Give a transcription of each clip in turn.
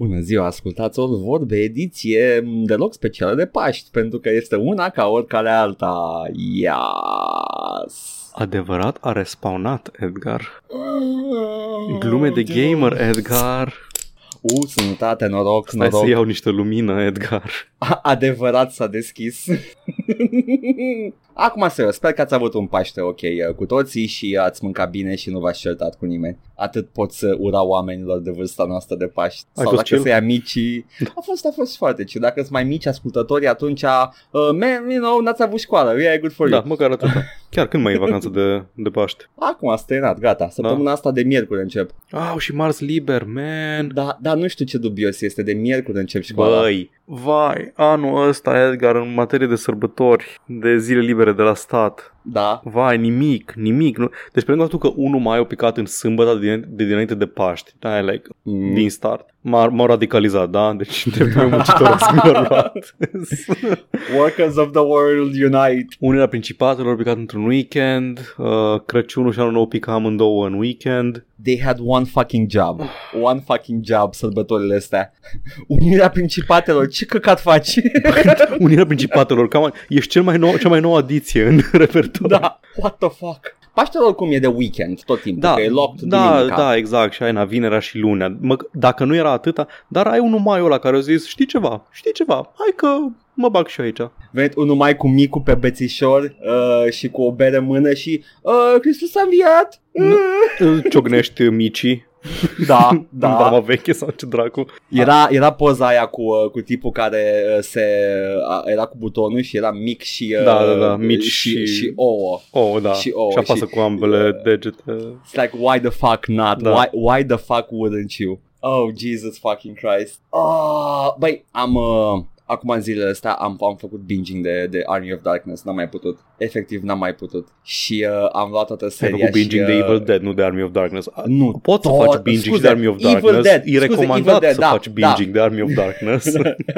Bună ziua, ascultați o vorbe ediție deloc specială de Paști, pentru că este una ca oricare alta. Yes! Adevărat a respawnat Edgar. Glume de gamer, Edgar. U, sănătate, noroc, Stai noroc. să iau niște lumină, Edgar. A- adevărat s-a deschis. Acum serios, sper că ați avut un Paște ok uh, cu toții și ați mâncat bine și nu v-ați certat cu nimeni. Atât pot să ura oamenilor de vârsta noastră de Paști. Ai Sau fost dacă chill? să-i amicii. A fost, a fost foarte chill. Dacă sunt mai mici ascultători, atunci, uh, man, you know, n-ați avut școală. Yeah, good for you. Da, măcar atâta. Chiar când mai e vacanță de, de Paște? Acum a stăinat, gata. Săptămâna Da. asta de miercuri încep. Au, și marți liber, man. Da, dar nu știu ce dubios este. De miercuri încep școala. Băi, vai, anul ăsta, Edgar, în materie de sărbători, de zile libere de la stat, Da. vai, nimic, nimic. Nu. Deci, pe lângă faptul că unul mai a picat în sâmbătă de, din- de dinainte de Paști, da, like, Mm. din start, m-a, m-a radicalizat, da? Deci, dreptul meu muncitoresc mi-a luat. Workers of the world unite. Unirea Principatelor a picat într-un weekend, uh, Crăciunul și anul nou pica amândouă în weekend. They had one fucking job. One fucking job sărbătorile astea. Unirea Principatelor, ce căcat faci? Unirea Principatelor, cam, ești cel mai nou, cea mai nouă adiție în repertoriu. Da, what the fuck? Paștele oricum e de weekend tot timpul, Da, că e locked da, duminica. da, exact, și ai na vinerea și lunea. Mă, dacă nu era atâta, dar ai unul mai ăla care a zis, știi ceva, știi ceva, hai că mă bag și eu aici. Venit unul mai cu micul pe bețișor uh, și cu o bere în mână și uh, Hristos a înviat. Îl ciognești micii, Da, în da. drama veche sau ce dracu. Era, era poza aia cu, uh, cu tipul care uh, se uh, era cu butonul și era mic și uh, Da, da, da, mici și, și- și ouă. Oh, da, Și și, ouă, și apasă și- cu ambele degete. It's like why the fuck not? Da. Why why the fuck wouldn't you? Oh Jesus fucking Christ. Oh, băi, am uh, acum în zilele astea am, am făcut binging de, de Army of Darkness, n-am mai putut. Efectiv n-am mai putut. Și uh, am luat toată Ai seria făcut binging și, de uh, Evil Dead, nu de Army of Darkness. Nu, Poți să tot- faci binging scuze, și de Army of Evil Darkness. Dead, e scuze, recomandat Evil Dead, să da, faci da. binging de Army of Darkness.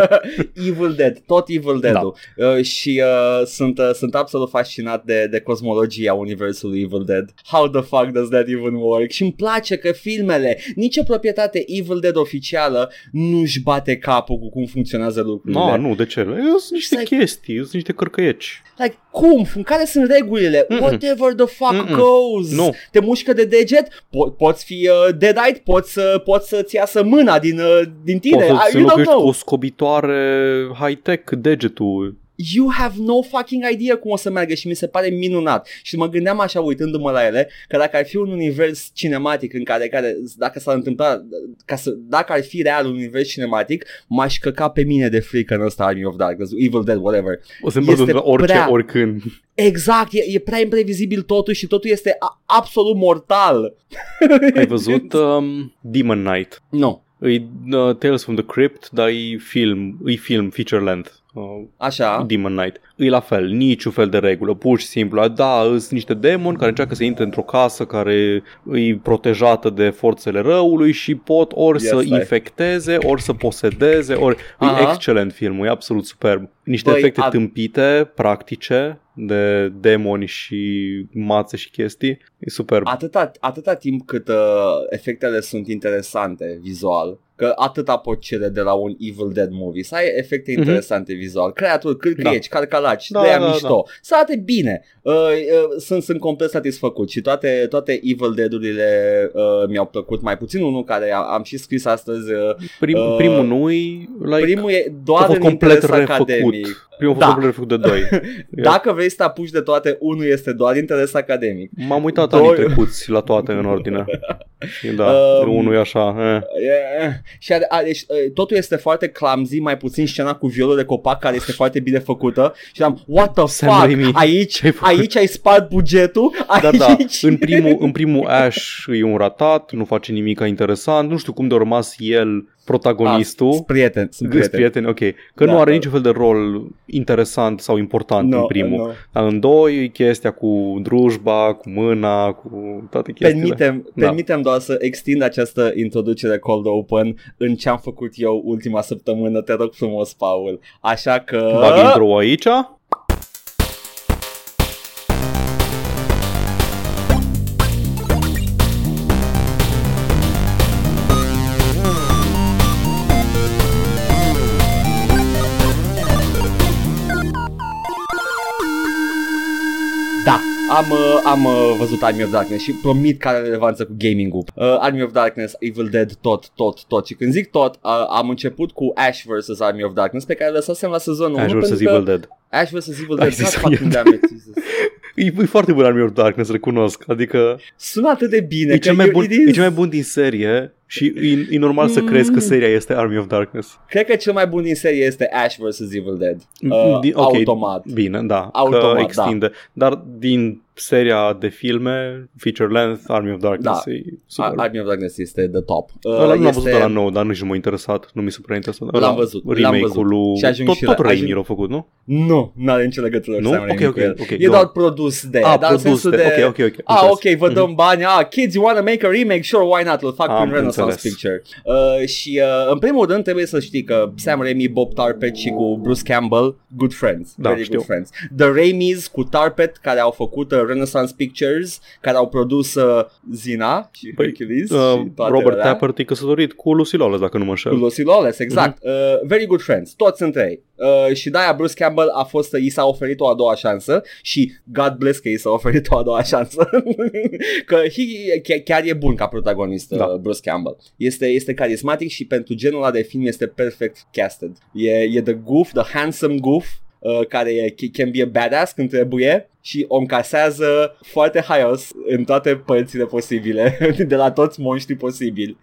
Evil Dead, tot Evil Dead-ul. Uh, și uh, sunt, uh, sunt absolut fascinat de, de cosmologia universului Evil Dead. How the fuck does that even work? Și îmi place că filmele, nicio proprietate Evil Dead oficială nu-și bate capul cu cum funcționează lucrurile. no, nu, de ce? Eu Sunt niște Like- chestii, sunt niște cărcăieci. Like, cum? Care sunt regulile? Mm-mm. Whatever the fuck Mm-mm. goes. Nu. Te mușcă de deget? Po- poți fi uh, deadite? Poți, să poți să-ți iasă mâna din, uh, din tine? Poți I, să-ți you don't înlocuiești cu know. o scobitoare high-tech degetul. You have no fucking idea cum o să meargă și mi se pare minunat. Și mă gândeam așa uitându-mă la ele că dacă ar fi un univers cinematic în care, care dacă s-ar întâmpla, ca să, dacă ar fi real un univers cinematic, m-aș căca pe mine de frică în ăsta Army of Darkness, Evil Dead, whatever. O să Este îmi orice, prea- oricând. Exact, e, e prea imprevizibil totul și totul este a- absolut mortal. Ai văzut um, Demon Knight? Nu, E uh, Tales from the Crypt, dar e film, e film feature length. Uh, așa. Demon Knight. E la fel, niciun fel de regulă, pur și simplu. Da, sunt niște demoni care încearcă să intre într-o casă care e protejată de forțele răului și pot ori Ia să stai. infecteze, ori să posedeze, ori... Aha. E excelent filmul, e absolut superb. Niște Băi, efecte a- tâmpite, practice, de demoni și mațe și chestii. E superb. Atâta, atâta timp cât uh, efectele sunt interesante vizual, că atâta pot cere de la un Evil Dead movie, să ai efecte Mhm. interesante vizual, creaturi, cârcrieci, da. carcalaci, Da, de aia da, mișto, să arate bine. Uh, uh, sunt, sunt complet satisfăcut și toate, toate Evil Dead-urile uh, mi-au plăcut, mai puțin unul care am, am și scris astăzi. Uh, Prim, uh, primul nu e like, primul e a doar fost în complet interes refăcut. academic. Primul a Da. fost complet refăcut de doi. Dacă vrei să te apuci de toate, unul este doar interes academic. M-am uitat Doi- anii trecuți la toate în ordine. Și da, Um, unul e așa. Eh. Yeah. Și are, are, și, uh, totul este foarte clumsy, mai puțin scena cu violul de copac care este foarte bine făcută și am what the Sam fuck, Raimi, aici, ce-ai făcut? aici ai spart bugetul, Da, aici... da, în primul, în primul Ash e un ratat, nu face nimic interesant, nu știu cum de a rămas el protagonistul. Sunt prieten, sunt Sunt prieten. prieteni, ok. Că Da, nu are da. niciun fel de rol interesant sau important No, în primul. no. Dar în doi e chestia cu drujba, cu mâna, cu toate chestiile. Permitem, Da. permitem doar să extind această introducere cold open în ce am făcut eu ultima săptămână, te rog frumos, Paul. Așa că... Bag intro aici. Am, uh, am uh, văzut Army of Darkness și promit că are relevanță cu gaming-ul. Uh, Army of Darkness, Evil Dead, tot, tot, tot. Și când zic tot, uh, am început cu Ash vs. Army of Darkness pe care lăsasem la sezonul Ash 1 vs. pentru că Evil Dead. Ash vs. Evil Ai Dead, zis God fucking eu. damn it, Jesus. E, e foarte bun Army of Darkness, recunosc. Adică Sună atât de bine e că cel, mai eu- bun, it is- e cel mai bun din serie și e, e normal să crezi că Mm. seria este Army of Darkness. Cred că cel mai bun din serie este Ash vs. Evil Dead. Uh, Din- ok, Automat. Bine, da, Automat, că extinde. Dar din seria de filme, feature length, Army of Darkness Da. e super. Army of Darkness este the top. Uh, Ăla nu am este... văzut la nou, dar nici nu m-a interesat. Nu mi se prea interesat. L-am Ăla, văzut, l-am Remake-ul văzut. lui... Și ajung tot, și tot la- Raimi ajung- l-a făcut, nu? Nu, nu are nicio legătură Nu? cu Sam Ok, Raimi ok, cu el. ok, E eu- doar produs de, Ah, dar în produs sensul de- de... ok, ok, ok, Ah, înțeles. ok, vă dăm bani, ah, kids, you wanna make a remake? Sure, why not? Îl fac Am prin Renaissance înțeles. Picture. Uh, și uh, în primul rând trebuie să știi că Sam Raimi, Bob Tarpet și cu Bruce Campbell, good friends, Da, very știu. good friends. The Raimis cu Tarpet, care au făcut uh, Renaissance Pictures, care au produs uh, Zina și Păi, Hercules Uh, și toate Robert alea. Tappert e căsătorit cu Lucy Lawless, dacă nu mă înșel. Cu Lucy Lawless, exact. Mhm. Uh, very good friends, toți între ei. Uh, și de-aia Bruce Campbell a fost, i s-a oferit o a doua șansă și God bless că i s-a oferit o a doua șansă. că he, chiar, chiar e bun ca protagonist Da. da. Bruce Campbell. Este, este carismatic și pentru genul ăla de film este perfect casted. E, e the goof, the handsome goof, uh, care e, can be a badass când trebuie și o încasează foarte haios în toate părțile posibile, de la toți monștrii posibili.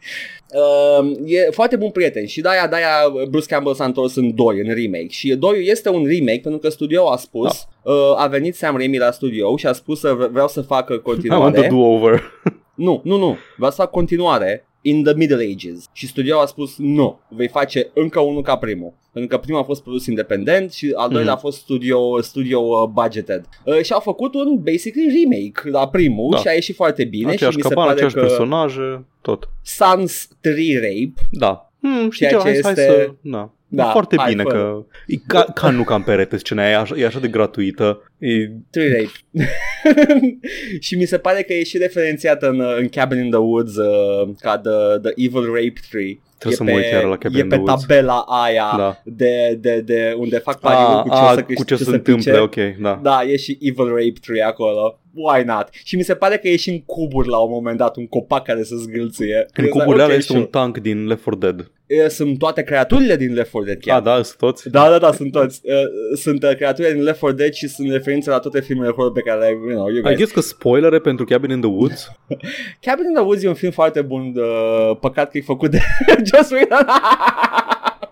Uh, e foarte bun prieten și de-aia, de-aia Bruce Campbell s-a întors în 2, în remake și 2 este un remake pentru că studio a spus, da. uh, a venit Sam Raimi la studio și a spus că vre- vreau să facă I want continuare. a do-over. Nu, nu, nu, vreau să fac continuare in the Middle Ages și studio a spus nu, vei face încă unul ca primul. Pentru că primul a fost produs independent și al doilea Mhm. a fost studio, studio uh, budgeted. Uh, și au făcut un basically remake la primul Da. și a ieșit foarte bine Aceeași și mi se capan, pare aceeași că personaje, tot. Sans 3 Rape Da. Hmm, știi Ceea ce, hai, ce hai este- să... Da. Da, Da, foarte hai, bine fă. că... E ca, ca nu ca în perete scena aia, e așa, e așa de gratuită. E, Tree Rape. și mi se pare că e și referențiată în, uh, în Cabin in the Woods uh, ca the, the Evil Rape Tree. Trebuie e să mă uit iară la Cabin E in pe the Woods. tabela aia Da. de, de, de unde fac pariuri a, cu ce, a, o să, cu ce, se să întâmple, pice. ok, da. Da, e și Evil Rape Tree acolo. Why not? Și mi se pare că e și în cuburi la un moment dat, un copac care se zgâlțuie. În It's like, cuburile alea ok, este sure. un tank din Left 4 Dead. E, Sunt toate creaturile din Left 4 Dead chiar. Ah, da, sunt toți? Da, da, da, sunt toți. Uh, sunt uh, creaturile din Left 4 Dead și sunt referințe la toate filmele horror pe care le you know, you I guys. guess că spoilere pentru Cabin in the Woods? Cabin in the Woods e un film foarte bun, uh, păcat că e făcut de Joss Whedon.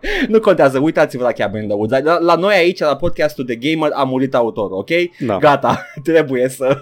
nu contează, uitați-vă la Cabin in the Woods. La, la noi aici, la podcastul de gamer, a murit autorul, ok? Da. Gata, trebuie să...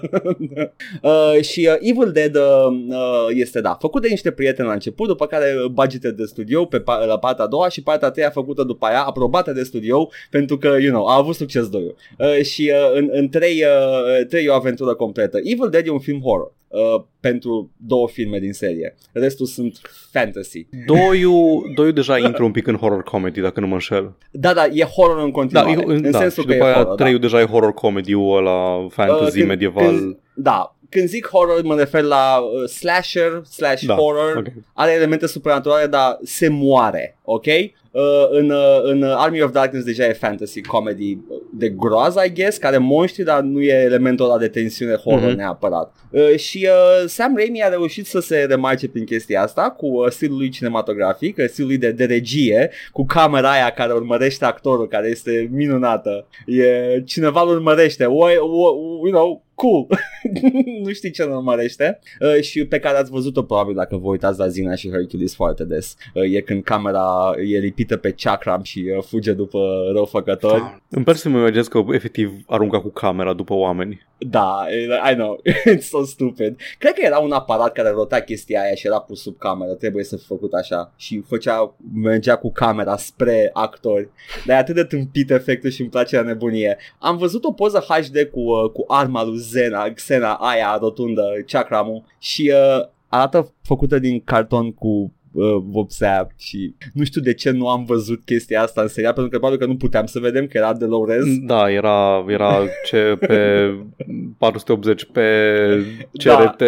uh, și uh, Evil Dead uh, uh, este, da, făcut de niște prieteni la început, după care budgeted de studio pe pa- la partea a doua și partea a treia făcută după aia, aprobată de studio, pentru că, you know, a avut succes doiul. Uh, și uh, în, în trei, uh, trei e o aventură completă. Evil Dead e un film horror. Uh, pentru două filme din serie. Restul sunt fantasy. Doiu, doiu deja intră un pic în horror comedy, dacă nu mă înșel. Da, da, e horror în Da, continuare. e, în da sensul și că după e aia horror, da. treiul deja e horror comedy-ul ăla fantasy Uh, când- medieval. Când, da, când zic horror mă refer la uh, slasher slash Da, horror. ok. Are elemente supranaturale, dar se moare, ok? Uh, în, uh, în Army of Darkness deja e fantasy comedy de groază, I guess, care monștri, dar nu e elementul ăla de tensiune horror Mhm. neapărat. Uh, și uh, Sam Raimi a reușit să se remarce prin chestia asta cu uh, stilul lui cinematografic, uh, stilul lui de, de regie, cu camera aia care urmărește actorul, care este minunată. E, cineva îl urmărește, o, o, you know, cool. nu știi ce îl urmărește uh, și pe care ați văzut-o probabil dacă vă uitați la Zina și Hercules foarte des. Uh, e când camera e lipită pe chakram și uh, fuge după răufăcători. Îmi pare să mă imaginez că efectiv arunca cu camera după oameni. Da, I know, it's so stupid. Cred că era un aparat care rota chestia aia și era pus sub cameră, trebuie să fi făcut așa și făcea, mergea cu camera spre actori. Dar e atât de tâmpit efectul și îmi place la nebunie. Am văzut o poză HD cu, uh, cu arma lui Zena, Xena aia rotundă, chakramul și uh, arată făcută din carton cu uh, vopsea și nu știu de ce nu am văzut chestia asta în serial pentru că probabil că nu puteam să vedem că era de low res. Da, era, era ce pe 480 pe Da. CRT,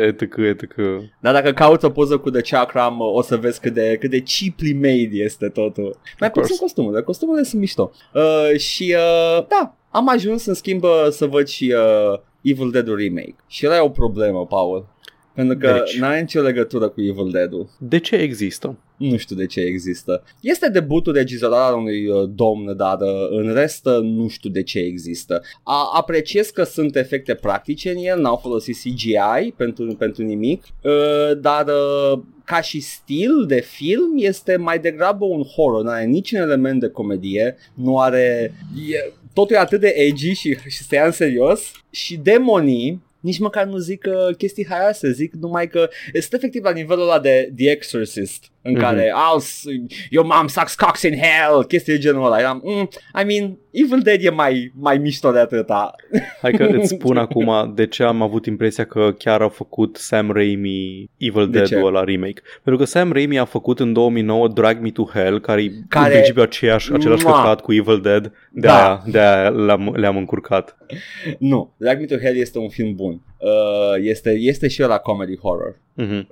etc, etc. Dar dacă cauți o poză cu The Chakram, o să vezi cât de, cât de cheaply made este totul. Mai course. puțin costumele, costumele sunt mișto. Uh, și uh, da, am ajuns în schimb uh, să văd și uh, Evil Dead Remake. Și ăla e o problemă, Paul. Pentru că Deci. n-are nicio legătură cu Evil Dead-ul. De ce există? Nu știu de ce există. Este debutul regizorat al unui uh, domn, dar uh, în rest uh, nu știu de ce există. A, apreciez că sunt efecte practice în el, n-au folosit CGI pentru, pentru nimic, uh, dar uh, ca și stil de film este mai degrabă un horror, nu are niciun element de comedie, nu are... E, totul e atât de edgy și, și se ia în serios și demonii nici măcar nu zic uh, chestii haioase, zic numai că este efectiv la nivelul ăla de The Exorcist, în Mhm. mm-hmm. care I'll, s- your mom sucks cocks in hell, chestii de genul ăla. Eram, mm, I mean, Evil Dead e mai, mai mișto de atâta. Hai că îți spun acum de ce am avut impresia că chiar a făcut Sam Raimi Evil De ce? Dead-ul ăla remake. Pentru că Sam Raimi a făcut în 2009 Drag Me to Hell, care e Care- în principiu aceeași, același Mua! căcat cu Evil Dead. De Da. aia, de aia le-am, le-am încurcat. Nu, Drag Me to Hell este un film bun. Uh, este, este și la comedy horror. Mhm.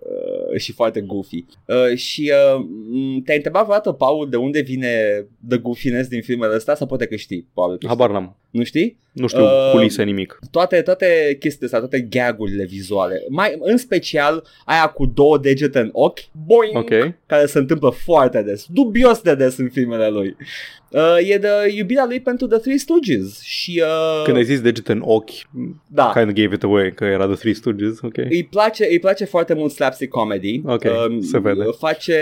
uh, și foarte goofy. Uh, și uh, m, te-ai întrebat vreodată, Paul, de unde vine the goofiness din filmele astea? Sau poate că știi, Paul. că Habar n-am. Nu știi? Nu știu Uh, culise nimic. Toate, toate chestiile astea, toate gagurile vizuale. Mai, în special, aia cu două degete în ochi, boing, Ok. care se întâmplă foarte des, dubios de des în filmele lui. Uh, e de iubirea lui pentru The Three Stooges și uh, Când ai zis degete în ochi, da, kind of gave it away, că era The Three Stooges, ok. îi place, îi place foarte mult slapstick comedy. Ok, se vede. Face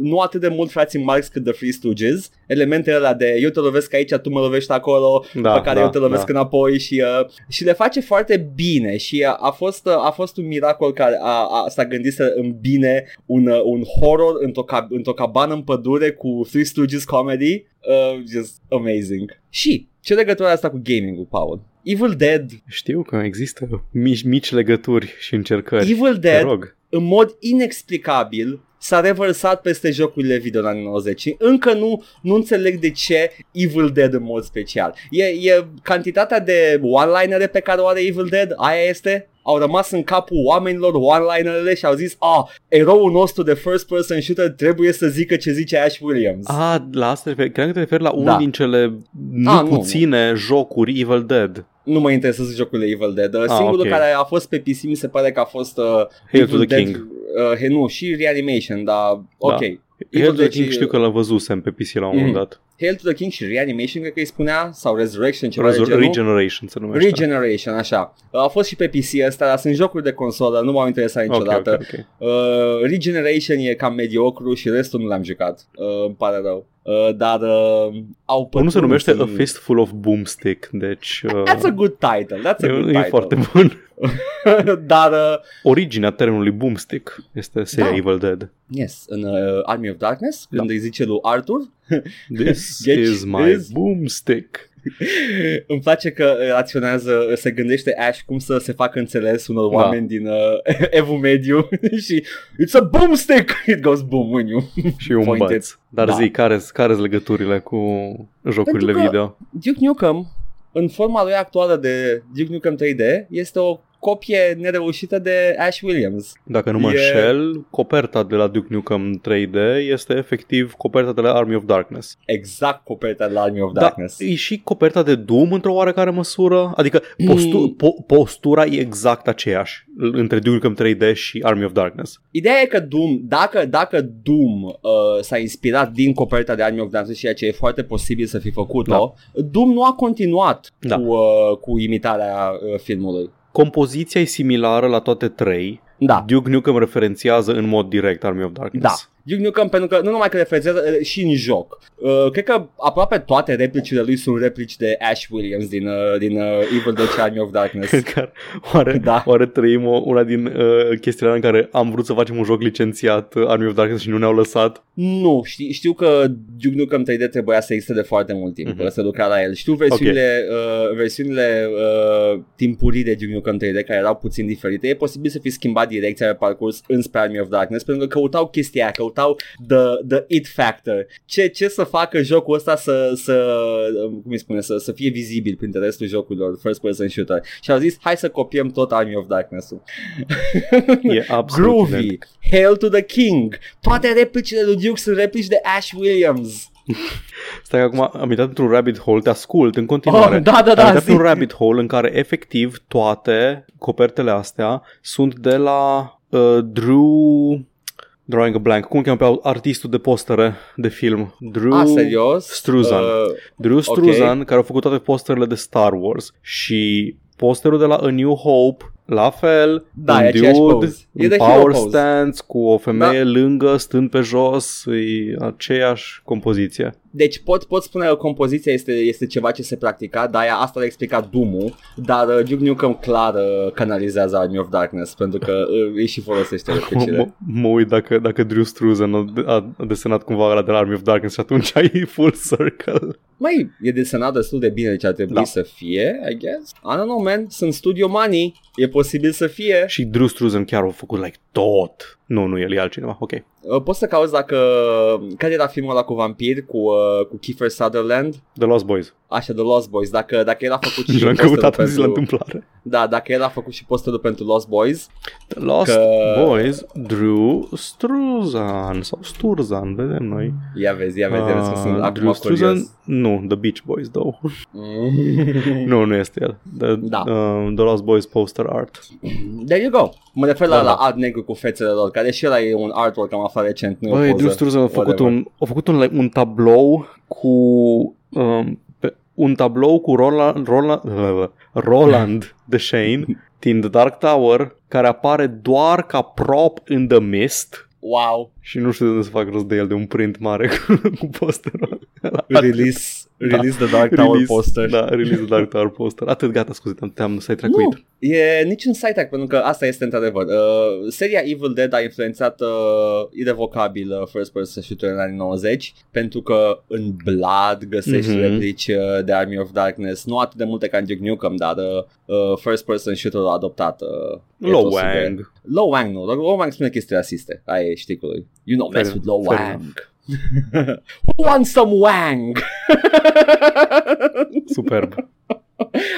nu atât de mult frații Marx cât The Free Stooges. Elementele alea de eu te lovesc aici, tu mă lovești acolo, Da, pe care da, eu te lovesc da. înapoi și, uh, și le face foarte bine și uh, a fost, uh, a fost un miracol care a, a, s-a gândit să îmbine un, uh, un horror într-o, cab- într-o cabană în pădure cu Three Stooges comedy. Uh, just amazing. Și ce legătură are asta cu gaming-ul, Paul? Evil Dead Știu că există mici, mici legături și încercări. Evil Te Dead rog. în mod inexplicabil s-a revărsat peste jocurile video în anii 90 și încă nu, nu înțeleg de ce Evil Dead în mod special. E, e cantitatea de one-linere pe care o are Evil Dead, aia este? Au rămas în capul oamenilor one-linerele și au zis, ah, eroul nostru de first person shooter trebuie să zică ce zice Ash Williams. Ah, la asta te referi. Credeam că te referi la unul Da. din cele nu Ah, nu, puține jocuri Evil Dead. Nu mă interesează jocurile Evil Dead. Ah, Ah, Singurul ok. care a fost pe PC mi se pare că a fost uh, Hail to Evil the Dead, King. Uh, he, nu, și Reanimation, dar ok. Hail to the Dead King și- știu că l-am văzusem pe PC la un moment Mhm. dat. Hail to the King și Reanimation, cred că îi spunea, sau Resurrection, ceva de Resur- genul. Regeneration se numește. Regeneration, așa. A fost și pe PC ăsta, dar sunt jocuri de consolă, nu m-au interesat Ok, niciodată. ok, ok. Uh, Regeneration e cam mediocru și restul nu l-am jucat. Uh, îmi pare rău. Uh, dar uh, au Unul se pătruns numește în- A Fistful of Boomstick, deci uh, That's a good title, that's a e, good e title. foarte bun. dar, uh, Originea termenului Boomstick este seria Da. Evil Dead. yes, în uh, Army of Darkness, Da. când îi zice lui Arthur, This Deci, is my is- boomstick. Îmi place că raționează, se gândește Ash cum să se facă înțeles unor Da. oameni din uh, evul mediu și It's a boomstick! It goes boom when you Și un Pointed. băț. Dar Da. zi, care sunt legăturile cu jocurile Pentru că- video? Duke Nukem, în forma lui actuală de Duke Nukem 3D, este o copie nereușită de Ash Williams. Dacă nu mă E- înșel, coperta de la Duke Nukem 3D este efectiv coperta de la Army of Darkness. Exact coperta de la Army of Darkness. Da, e și coperta de Doom într-o oarecare măsură? Adică postu- Mm. po- postura e exact aceeași între Duke Nukem 3D și Army of Darkness. Ideea e că Doom, dacă, dacă Doom uh, s-a inspirat din coperta de Army of Darkness, ceea ce e foarte posibil să fi făcut-o, Doom nu a continuat Da. cu, uh, cu imitarea uh, filmului. Compoziția e similară la toate trei. Da, Duke Nukem referențiază în mod direct Army of Darkness. da. Duke Nukem pentru că nu numai că referențează uh, și în joc. Uh, cred că aproape toate replicile lui sunt replici de Ash Williams din, uh, din uh, Evil Dead și Army of Darkness. Care, oare, Da. oare trăim o, una din uh, chestiile în care am vrut să facem un joc licențiat uh, Army of Darkness și nu ne-au lăsat? Nu, știi, știu că Duke Nukem 3D trebuia să existe de foarte mult timp, Mhm. mm-hmm. să lucra la el. Știu versiunile, okay. uh, versiunile uh, timpurii de Duke Nukem 3D care erau puțin diferite. E posibil să fi schimbat direcția pe parcurs înspre Army of Darkness pentru că căutau chestia aia, căutau the, the it factor. Ce, ce să facă jocul ăsta să, să cum îi spune, să, să fie vizibil printre restul jocurilor first person shooter. Și au zis, hai să copiem tot Army of Darkness-ul. E absolut Groovy, identic. Hail to the King, toate replicile lui Duke sunt replici de Ash Williams. Stai că acum am intrat într-un rabbit hole, te ascult în continuare. Oh, da, da, da, am intrat zi. într-un rabbit hole în care efectiv toate copertele astea sunt de la uh, Drew... Drawing a blank. Cum îl cheamă pe artistul de postere de film? Drew A, serios? Struzan. Uh, Drew Struzan, care a făcut toate posterele de Star Wars și posterul de la A New Hope, la fel, Da, un e aceeași dude, pose. E un the hero power pose. stance cu o femeie lângă, stând pe jos, e aceeași compoziție. Deci pot, pot spune că compoziția este, este ceva ce se practica, dar aia asta l-a explicat Doom-ul, dar uh, Duke Nukem clar uh, canalizează Army of Darkness pentru că uh, îi și folosește replicile. Mă, mă uit dacă, dacă Drew Struzan a, a desenat cumva ăla de la Army of Darkness și atunci ai full circle. Măi, e desenat destul de bine, deci ar trebui Da. să fie, I guess. I don't know, man, sunt studio money, e posibil să fie. Și Drew Struzan chiar a făcut like tot. Nu, nu, el e altcineva, ok. Uh, poți să cauți dacă... Care era filmul ăla cu vampiri, cu, uh, cu Kiefer Sutherland? The Lost Boys. Așa, The Lost Boys, dacă, dacă el a făcut și Și l-am posterul căutat în zi la pentru... întâmplare. Da, dacă el a făcut și posterul pentru Lost Boys, The Lost Că- Boys, Drew Struzan sau Sturzan, vedem noi. ia vezi, ia vezi, ia vezi că sunt Ah, acum Drew Struzan, curios. nu, The Beach Boys, though. Mm. nu, nu este el. The, Da. uh, The Lost Boys poster art. There you go. Mă refer la, Da, la da. art negru cu fețele lor, care și ăla e un artwork am aflat recent, nu e o Băi, poză. Drew Struzan a făcut, Whatever. un, a făcut un, un tablou cu... Um, pe, un tablou cu Roland, Roland, Roland de Shane din The Dark Tower care apare doar ca prop in the mist Wow. și nu știu de unde să fac rost de el de un print mare cu, cu posterul ăla. Release, release the Dark Tower Release, poster. Da, release the Dark Tower poster. Atât, gata, scuze, te-am, te-am sidetrack-uit. Nu, e niciun site pentru că asta este într-adevăr. Uh, seria Evil Dead a influențat uh, irrevocabil uh, first person shooter în anii 90 pentru că în Blood găsești Mhm. mm-hmm. replici uh, de Army of Darkness, nu atât de multe ca în Duke Nukem, dar uh, uh, first person shooter a adoptat uh, Low etosul de- Wang. Low Wang nu, Low Wang spune chestii rasiste. Aia e șticul. You know mess Fair- with Low fair Wang. Who wants some Wang? Superb.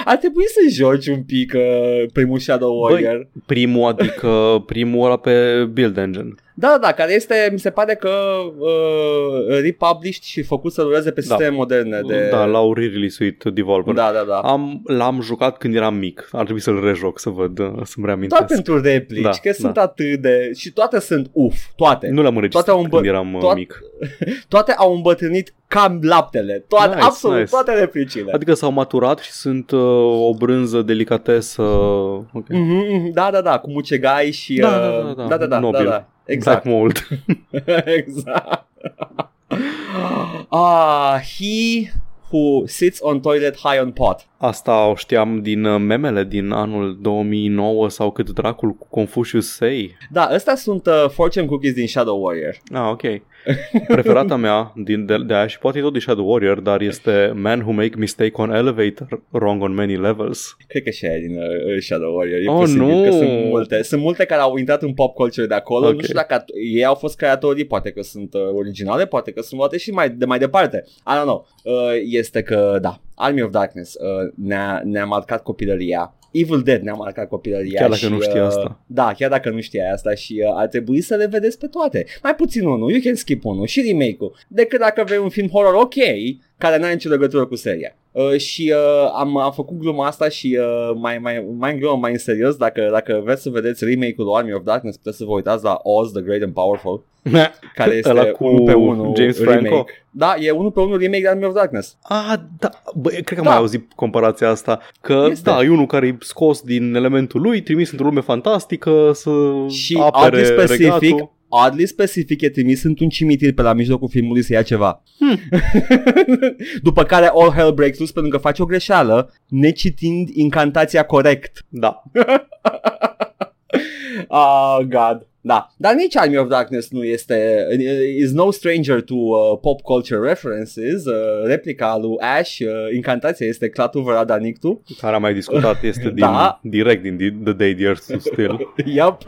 Ar trebui să joci un pic uh, primul Shadow Warrior. Primul, adică primul ăla pe Build Engine. Da, da, da, care este, mi se pare că uh, republished și făcut să dureze pe Da. sisteme moderne. De... Da, l-au re-release-uit Devolver. da, da, da. Am, l-am jucat când eram mic. Ar trebui să-l rejoc să văd, uh, să-mi reamintesc. Doar pentru replici, Da, că da. sunt atât de... Și toate sunt uf, toate. Nu l-am înregistrat Toate au când îmbă- eram uh, toat- mic. Toate au îmbătrânit cam laptele. Toate, Nice, absolut nice. toate replicile. Adică s-au maturat și sunt uh, o brânză delicatesă. Ok. Mhm, mhm, da, da, da, cu mucegai și... Da, uh, da, da, da, da, da, da, da, nobil. da. Exact. Black mold. exact. ah, he who sits on toilet high on pot. Asta o știam din uh, memele din anul 2009 sau cât dracul cu Confucius Say. Da, astea sunt uh, fortune cookies din Shadow Warrior. Ah, ok. Preferata mea din, de, de aia și poate e tot de Shadow Warrior, dar este Man who make mistake on elevator wrong on many levels. Cred că și aia e din uh, Shadow Warrior. E Oh, posibil nu! că sunt multe. Sunt multe care au intrat în pop culture de acolo. Ok. Nu știu dacă ei au fost creatorii, poate că sunt uh, originale, poate că sunt luate și mai de mai departe. I don't know. Uh, este că, da, Army of Darkness uh, ne-a, ne-a marcat copilăria. Evil Dead ne-a marcat copilăria Chiar dacă și, nu știi uh, asta. Da, chiar dacă nu știi asta și uh, ar trebui să le vedeți pe toate. Mai puțin unul, you can skip unul și remake-ul. Decât dacă vrei un film horror ok, care n-are nicio legătură cu seria. Uh, și uh, am, am făcut gluma asta și uh, mai, mai, mai în glumă, mai în serios, dacă, dacă vreți să vedeți remake-ul lui Army of Darkness, puteți să vă uitați la Oz, The Great and Powerful, care este Ăla cu unul pe unul James Franco? remake. Da, e unul pe unul remake de Army of Darkness. Ah, da, bă, cred că am Da. mai auzit comparația asta, că Este. da, e unul care e scos din elementul lui, trimis într-o lume fantastică să Și apere oddly specific, regatul. oddly specific e trimis într-un cimitir pe la mijlocul filmului să ia ceva. Hmm. După care all hell breaks loose pentru că face o greșeală necitind incantația corect. Da, Oh, God. Da, dar nici Army of Darkness nu este, is no stranger to uh, pop culture references. Uh, replica lui Ash, uh, incantația este Clatuva Radanictu. care am mai discutat, este din, Da. direct din The Day the Earth Stood Still. Yup.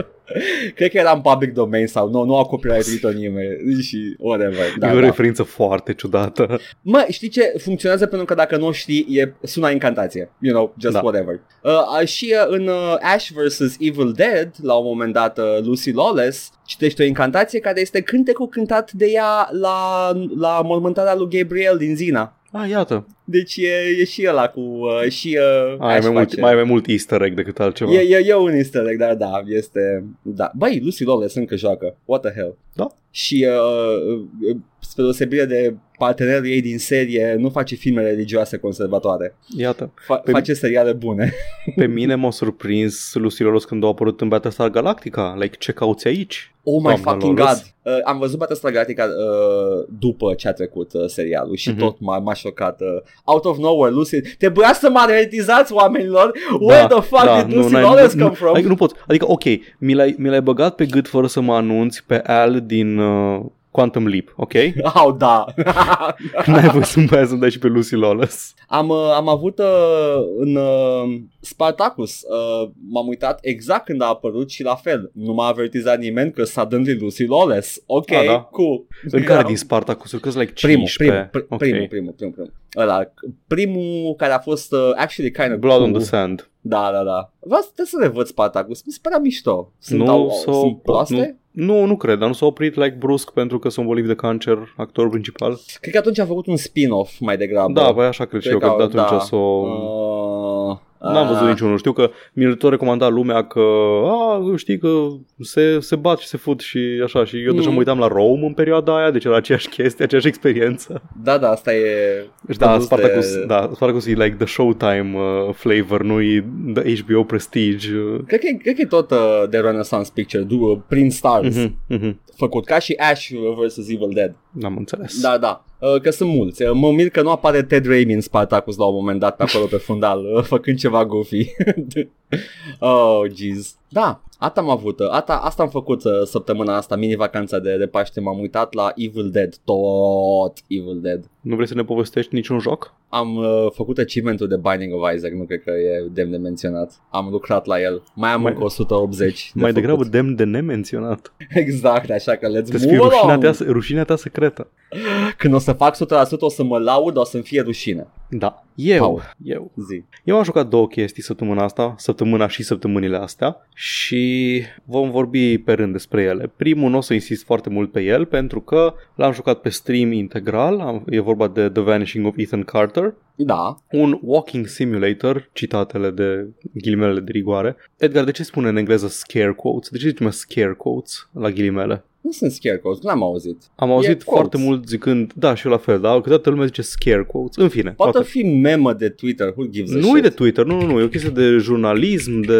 Cred că era în public domain sau nu, nu a copyright-ul nimeni și whatever. Da, Da, e o da. referință foarte ciudată. Mă, știi ce? Funcționează pentru că dacă nu o știi, e, sună incantație. You know, just Da. whatever. Uh, uh, și uh, în uh, Ash vs. Evil Dead, la un moment dat, uh, Lucy Lawless Lawless citește o incantație care este cântecul cântat de ea la, la mormântarea lui Gabriel din Zina. Ah, iată. Deci e, e și ăla cu... Uh, și uh, Ai Ash mai, mult, face. mai, mai mult easter egg decât altceva. E, e, e un easter egg, dar da, este... Da. Băi, Lucy Lawless încă joacă. What the hell? Da. Și uh, uh, spre deosebire de partenerul ei din serie, nu face filme religioase conservatoare. Iată. Fa- Pe- face seriale bune. Pe mine m-a surprins Lucy Lawless când a apărut în Battlestar Galactica. Like, ce cauți aici? Oh my Doamna fucking Lawless. god! Uh, am văzut Battlestar Galactica uh, după ce a trecut uh, serialul și Mhm. tot m-a, m-a șocat. Uh, out of nowhere, Lucy... Trebuia să mă avertizați oamenilor! Where the fuck did Lucy n-ai- Lawless nu, come from? Adică nu pot. Adică, ok, mi l-ai, mi l-ai băgat pe gât fără să mă anunți pe Al din uh, Quantum Leap, ok? Oh, da! N-ai voie să-mi mai să-mi dai și pe Lucy Lawless. am, uh, am avut uh, în uh, Spartacus, uh, m-am uitat exact când a apărut și la fel. Nu m-a avertizat nimeni că suddenly Lucy Lawless. Ok, Ah, da? cool. În care din Spartacus? Că like Primul, 15. primul, pr- Ok. primul, primul, primul, primul. Ăla, primul care a fost uh, actually kind of Blood cool. on the Sand. Da, da, da. Vreau să, trebuie să le văd Spartacus. Mi se părea mișto. Sunt, Nu au, s-o- sunt proaste? Nu, nu cred, dar nu s-a oprit like brusc pentru că sunt bolnavi de cancer, actorul principal. Cred că atunci a făcut un spin-off mai degrabă. Da, băi, așa cred și eu, Cred că că de atunci da. s-o... Uh, N-am văzut ah, niciunul. Știu că mi tot recomanda lumea că a, știi că se, se bat și se fut și așa. Și eu deja Mm. mă uitam la Rome în perioada aia, deci era aceeași chestie, aceeași experiență. Da, da, asta e... Deci da, produs Spartacus, de- da, Spartacus e like the Showtime uh, flavor, nu e the HBO Prestige. Uh, Cred că, e- cred că e tot uh, de Renaissance Picture, du- prin Stars, mhm, mhm. făcut ca și Ash vs. Evil Dead. N-am înțeles. Da, da. Uh, Că sunt mulți. Uh, Mă mir că nu apare Ted Raimi în Spartacus la un moment dat pe acolo pe fundal, uh, făcând ceva goofy. oh, jeez. Da, asta am avut. uh, Asta, asta am făcut uh, săptămâna asta, mini-vacanța de, de Paște. M-am uitat la Evil Dead, tot Evil Dead. Nu vrei să ne povestești niciun joc? Am uh, făcut achievementul de Binding of Isaac, nu cred că e demn de menționat. Am lucrat la el. Mai am Mai- încă 180 de Mai făcut. degrabă demn de nemenționat. Exact, așa că let's Trebuie să fie move rușinea along. ta, rușinea ta secretă. Când o să fac 100% o să mă laud, o să-mi fie rușine. Da. Eu, Paul. eu. Zi. Eu am jucat două chestii săptămâna asta, săptămâna și săptămânile astea și vom vorbi pe rând despre ele. Primul nu o să insist foarte mult pe el pentru că l-am jucat pe stream integral, am, e vorba de The Vanishing of Ethan Carter, Da. un walking simulator, citatele de ghilimele de rigoare. Edgar, de ce spune în engleză scare quotes? De ce zicem scare quotes la ghilimele? Nu sunt scarecrows, nu am auzit. Am auzit quotes. foarte mult zicând, da, și eu la fel, da, câteodată lumea zice scare quotes. În fine, Poate toate- fi memă de Twitter, who gives a nu shit? e de Twitter, nu, nu, nu, e o chestie de jurnalism, de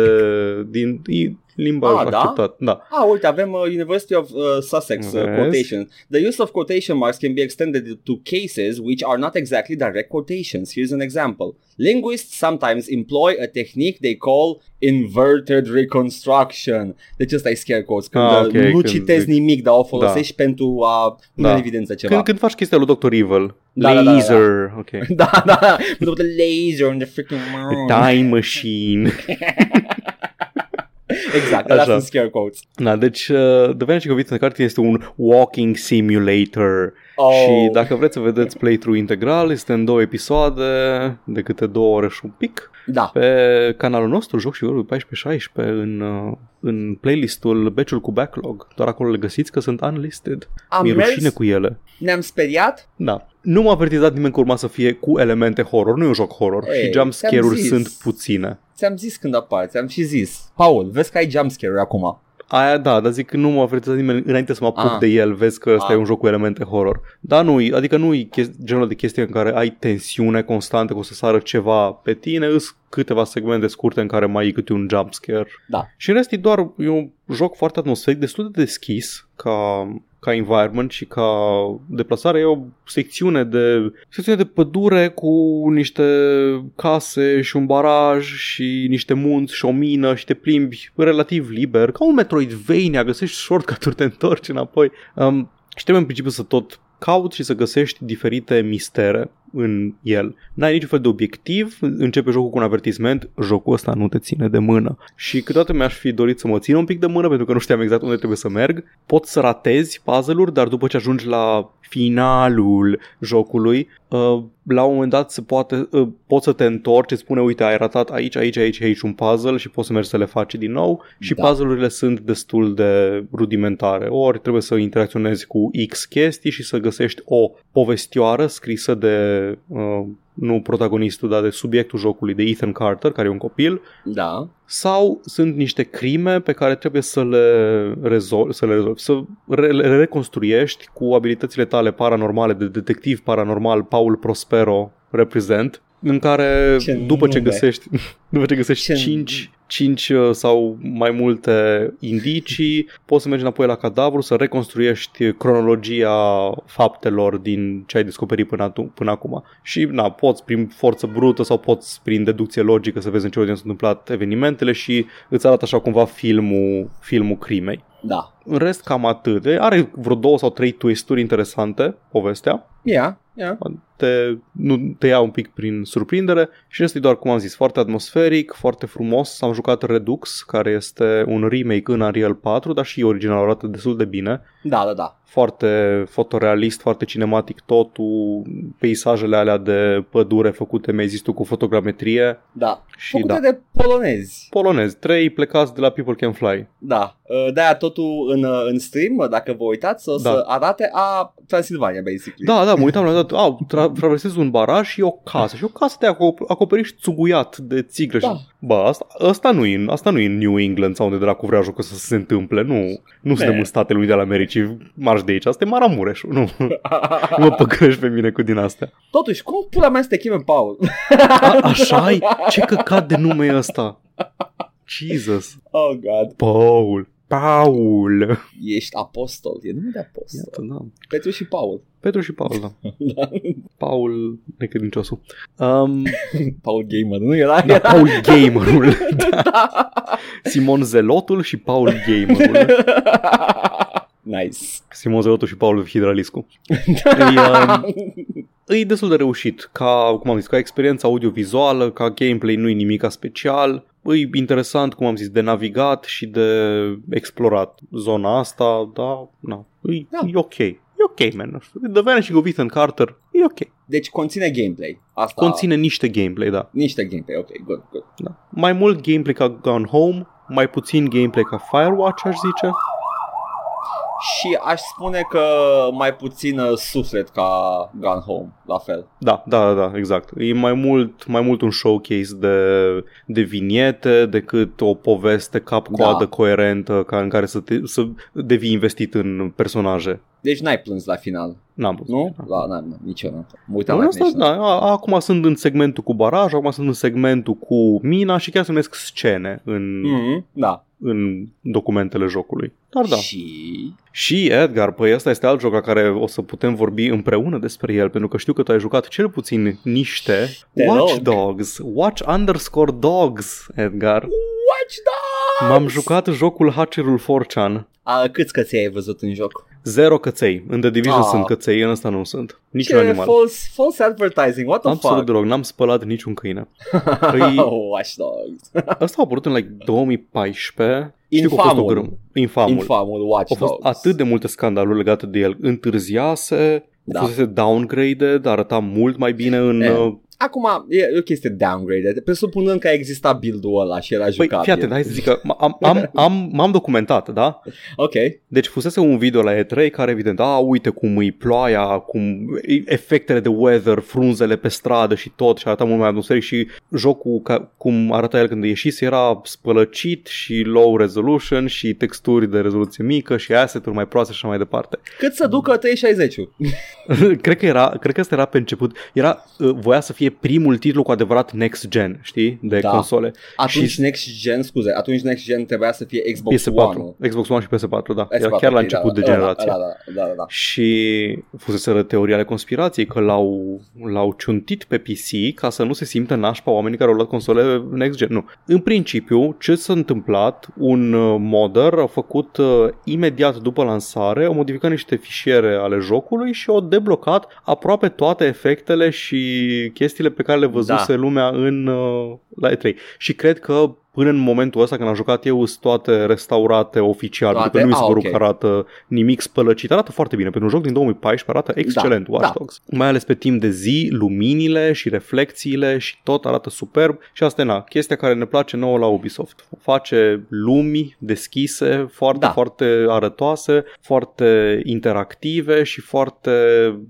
din e limba Ah, da? acceptat. Da. Ah, uite, avem uh, University of uh, Sussex uh, Vezi? quotation. The use of quotation marks can be extended to cases which are not exactly direct quotations. Here's an example. Linguists sometimes employ a technique they call inverted reconstruction. Deci ăsta e scare quotes, când Ah, ah, ok, okay, nu când citezi zic- nimic, dar o folosești pentru a pune Da. în evidență ceva. Când, când faci chestia lui Dr. Evil, Da, da, da, da, laser, ok. Da, da, da. Pentru the laser in the freaking moon. Time machine. Exact, alea Așa. sunt scare quotes. Da, deci uh, The Vanishing of Ethan Carter este un walking simulator Oh. și dacă vreți să vedeți playthrough integral, este în două episoade de câte două ore și un pic Da. pe canalul nostru Joc și Vorbi 14-16 în, uh, în playlistul Beciul cu Backlog. Doar acolo le găsiți că sunt unlisted. Am Mi-e mers, rușine cu ele. ne-am speriat. Da. Nu m-a avertizat nimeni că urma să fie cu elemente horror. Nu e un joc horror Ei, și jump ți-am scare-uri zis. sunt puține. Ți-am zis când apar, ți-am și zis. Paul, vezi că ai jumpscare acum. Aia da, dar zic că nu m-a avertizat nimeni înainte să mă apuc Ah. de el, vezi că ăsta Ah. e un joc cu elemente horror. Da, nu, adică nu e chesti- genul de chestie în care ai tensiune constantă că o să sară ceva pe tine, îs câteva segmente scurte în care mai ai câte un jump scare. Da. Și în rest e doar e un joc foarte atmosferic, destul de deschis ca, ca environment și ca deplasare. E o secțiune de, secțiune de pădure cu niște case și un baraj și niște munți și o mină și te plimbi relativ liber, ca un Metroidvania, găsești shortcut-uri, te întorci înapoi. Um, și trebuie în principiu să tot cauți și să găsești diferite mistere în el. N-ai niciun fel de obiectiv, începe jocul cu un avertisment, jocul ăsta nu te ține de mână. Și câteodată mi-aș fi dorit să mă țin un pic de mână pentru că nu știam exact unde trebuie să merg. Pot să ratezi puzzle-uri, dar după ce ajungi la finalul jocului, uh, la un moment dat se poate, uh, poți să te întorci, îți spune, uite, ai ratat aici, aici, aici, aici un puzzle și poți să mergi să le faci din nou și Da. puzzle-urile sunt destul de rudimentare. Ori trebuie să interacționezi cu X chestii și să găsești o povestioară scrisă de, uh, nu protagonistul, dar de subiectul jocului, de Ethan Carter, care e un copil, Da. sau sunt niște crime pe care trebuie să le rezolvi, să le rezolvi, să re- le reconstruiești cu abilitățile tale paranormale de detectiv paranormal Paul Prospero represent în care Ce după ce nume. găsești după ce găsești Ce 5 5 sau mai multe indicii, poți să mergi înapoi la cadavru, să reconstruiești cronologia faptelor din ce ai descoperit până, atu- până acum. Și na, poți prin forță brută sau poți prin deducție logică să vezi în ce ordine s-au întâmplat evenimentele și îți arată așa cumva filmul, filmul crimei. Da. În rest, cam atât. Are vreo două sau trei twisturi interesante, povestea. Yeah, yeah. Te, nu, te ia un pic prin surprindere și este doar, cum am zis, foarte atmosferic, foarte frumos. Am jucat Redux, care este un remake în Unreal 4, dar și original arată destul de bine. Da, da, da. Foarte fotorealist, foarte cinematic totul, peisajele alea de pădure făcute, mi-ai zis tu, cu fotogrametrie Da. și Făcute da. de polonezi. Polonez, trei plecați de la People Can Fly. Da. Uh, De-aia totul în, uh, în stream, uh, dacă vă uitați, o Da. să arate a Transilvania, basically. Da, da, mă uitam la un moment dat, au, tra- traversezi un baraj și e o casă și o casă de acop- acoperiș țuguiat de țiglă Da. și bă, asta, asta, nu e, în- asta nu e în New England sau unde dracu vrea jocul să se întâmple, nu, nu suntem în Statele Unite ale Americii, marș de aici, asta e Maramureș, nu, nu mă păcălești pe mine cu din astea. Totuși, cum pula mea să te cheme Paul? A, așa e? Ce căcat de nume e ăsta? Jesus. oh, God. Paul. Paul. Ești apostol. E nume de apostol. Iată, da. Petru și Paul. Petru și Paul, da. Paul necredinciosul. Um, Paul Gamer, nu era? Da, Paul Gamerul. da. Simon Zelotul și Paul Gamerul. nice. Simon Zelotul și Paul Hidraliscu. E, um, e destul de reușit. Ca, cum am zis, ca experiență audiovizuală, ca gameplay nu e nimica special. E interesant, cum am zis, de navigat și de explorat zona asta, da, na, e, Da. e ok. E ok, man. nu știu. The Vanishing of Ethan Carter e ok. Deci conține gameplay. Asta. Conține niște gameplay, da. Niște gameplay, ok, good, good. da. Mai mult gameplay ca Gone Home, mai puțin gameplay ca Firewatch, aș zice. Și aș spune că mai puțin uh, suflet ca Gone Home, la fel. Da, da, da, da, exact. E mai mult, mai mult un showcase de, de viniete decât o poveste cap-coadă Da. coerentă ca în care să, te, să devii investit în personaje. Deci n-ai plâns la final, N-am văzut. nu? Da, n nu, niciodată. Mă uitam Da, la asta, National. da, a- acum sunt în segmentul cu baraj, acum sunt în segmentul cu mina și chiar se numesc scene în, mm. Mm-hmm, da. În documentele jocului. Dar da. Și... Și Edgar, păi ăsta este alt joc la care o să putem vorbi împreună despre el, pentru că știu că tu ai jucat cel puțin niște Te Watch rog. Dogs, Watch underscore Dogs, Edgar. Watch Dogs! M-am jucat jocul Hacerul Forchan. A, câți căței ai văzut în joc? Zero căței. În The Division Ah. sunt căței, în ăsta nu sunt. Niciun Ce animal. false, false advertising, what the Absolut fuck? deloc, n-am spălat niciun câine. Păi, Watch Dogs. ăsta a apărut în like 2014. Știu că a fost o Infamul. grâm. Infamul. Infamul Watch Au fost Dogs. atât de multe scandaluri legate de el. Întârziase, Da. da. fusese downgraded, arăta mult mai bine în... E, uh, Acum, e o chestie downgraded, presupunând că exista build-ul ăla și era Păi, jucabil. fii atent, hai să zic că am, am, am, m-am documentat, da? Ok. Deci fusese un video la E3 care evident, a, uite cum îi ploaia, cum efectele de weather, frunzele pe stradă și tot și arăta mult mai atmosferic și jocul, ca, cum arăta el când ieșise, era spălăcit și low resolution și texturi de rezoluție mică și asset-uri mai proaste și așa mai departe. Cât să ducă 360 cred că era, cred că asta era pe început, era, uh, voia să fie fie primul titlu cu adevărat next gen, știi, de Da. console. Atunci Și- Next Gen, scuze, atunci Next Gen trebuia să fie Xbox PS4, One. Xbox One și PS4, da. Era PS4, chiar la ok, început da, de da, generație. Da, da, da, da, da. Și fuseseră teoria ale conspirației că l-au, l-au ciuntit pe PC ca să nu se simtă nașpa oamenii care au luat console next gen. Nu. În principiu, ce s-a întâmplat? Un uh, modder a făcut uh, imediat după lansare, a modificat niște fișiere ale jocului și au deblocat aproape toate efectele și chestiile pe care le văzuse Da. lumea în uh, la E3. Și cred că până în momentul ăsta când am jucat eu sunt toate restaurate oficial, Toate? pentru că nu mi se Ah, părut ok. că arată nimic spălăcit. Arată foarte bine. Pentru un joc din 2014 arată excelent Da, Watch Dogs. Mai ales pe timp de zi, luminile și reflexiile și tot arată superb. Și asta e na, chestia care ne place nouă la Ubisoft. Face lumi deschise, foarte, Da. foarte arătoase, foarte interactive și foarte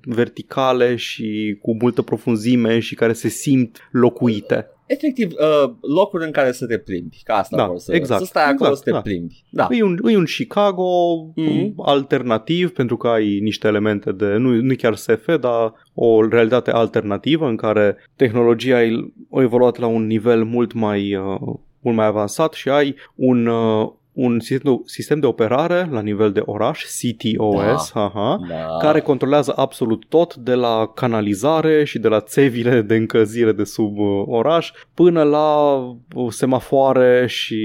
verticale și cu multă profunzime și care se simt locuite. Efectiv, uh, locuri în care să te plimbi, ca asta Da, vor să, exact, să stai acolo exact, să te da. plimbi. Da. E un, e un Chicago Mhm. alternativ pentru că ai niște elemente de, nu, nu chiar SF, dar o realitate alternativă în care tehnologia e- a evoluat la un nivel mult mai, uh, mult mai avansat și ai un, uh, un sistem de, sistem de operare la nivel de oraș, CTOS, aha, Da. care controlează absolut tot de la canalizare și de la țevile de încălzire de sub uh, oraș până la uh, semafoare și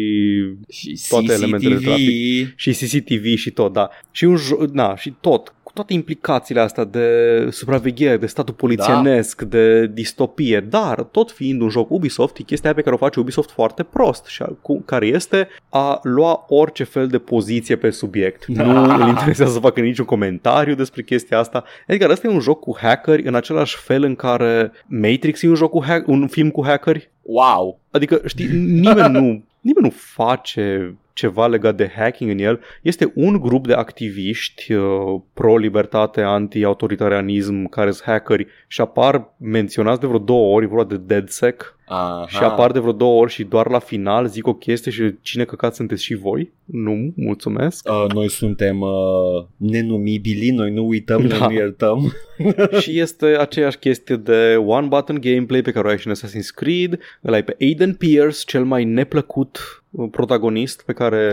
și toate elementele de CCTV. trafic. și CCTV și tot, da. Și un jo- da, și tot cu toate implicațiile astea de supraveghere, de statul polițienesc, da. de distopie, dar tot fiind un joc Ubisoft, e chestia pe care o face Ubisoft foarte prost, și a- cu, care este a lua orice fel de poziție pe subiect. Nu îl interesează să facă niciun comentariu despre chestia asta. Adică ăsta e un joc cu hackeri în același fel în care Matrix e un, joc cu hack- un film cu hackeri. Wow. Adică, știi, nimeni nu, nimeni nu face ceva legat de hacking în el. Este un grup de activiști uh, pro-libertate, anti-autoritarianism, care sunt hackeri și apar menționați de vreo două ori, e vorba de DedSec, Aha. și apar de vreo două ori și doar la final zic o chestie și cine căcat sunteți și voi? Nu, mulțumesc. Uh, noi suntem uh, nenumibili, noi nu uităm, Da. noi nu iertăm. și este aceeași chestie de one button gameplay pe care o ai și în Assassin's Creed. Îl ai pe Aiden Pierce, cel mai neplăcut uh, protagonist pe care,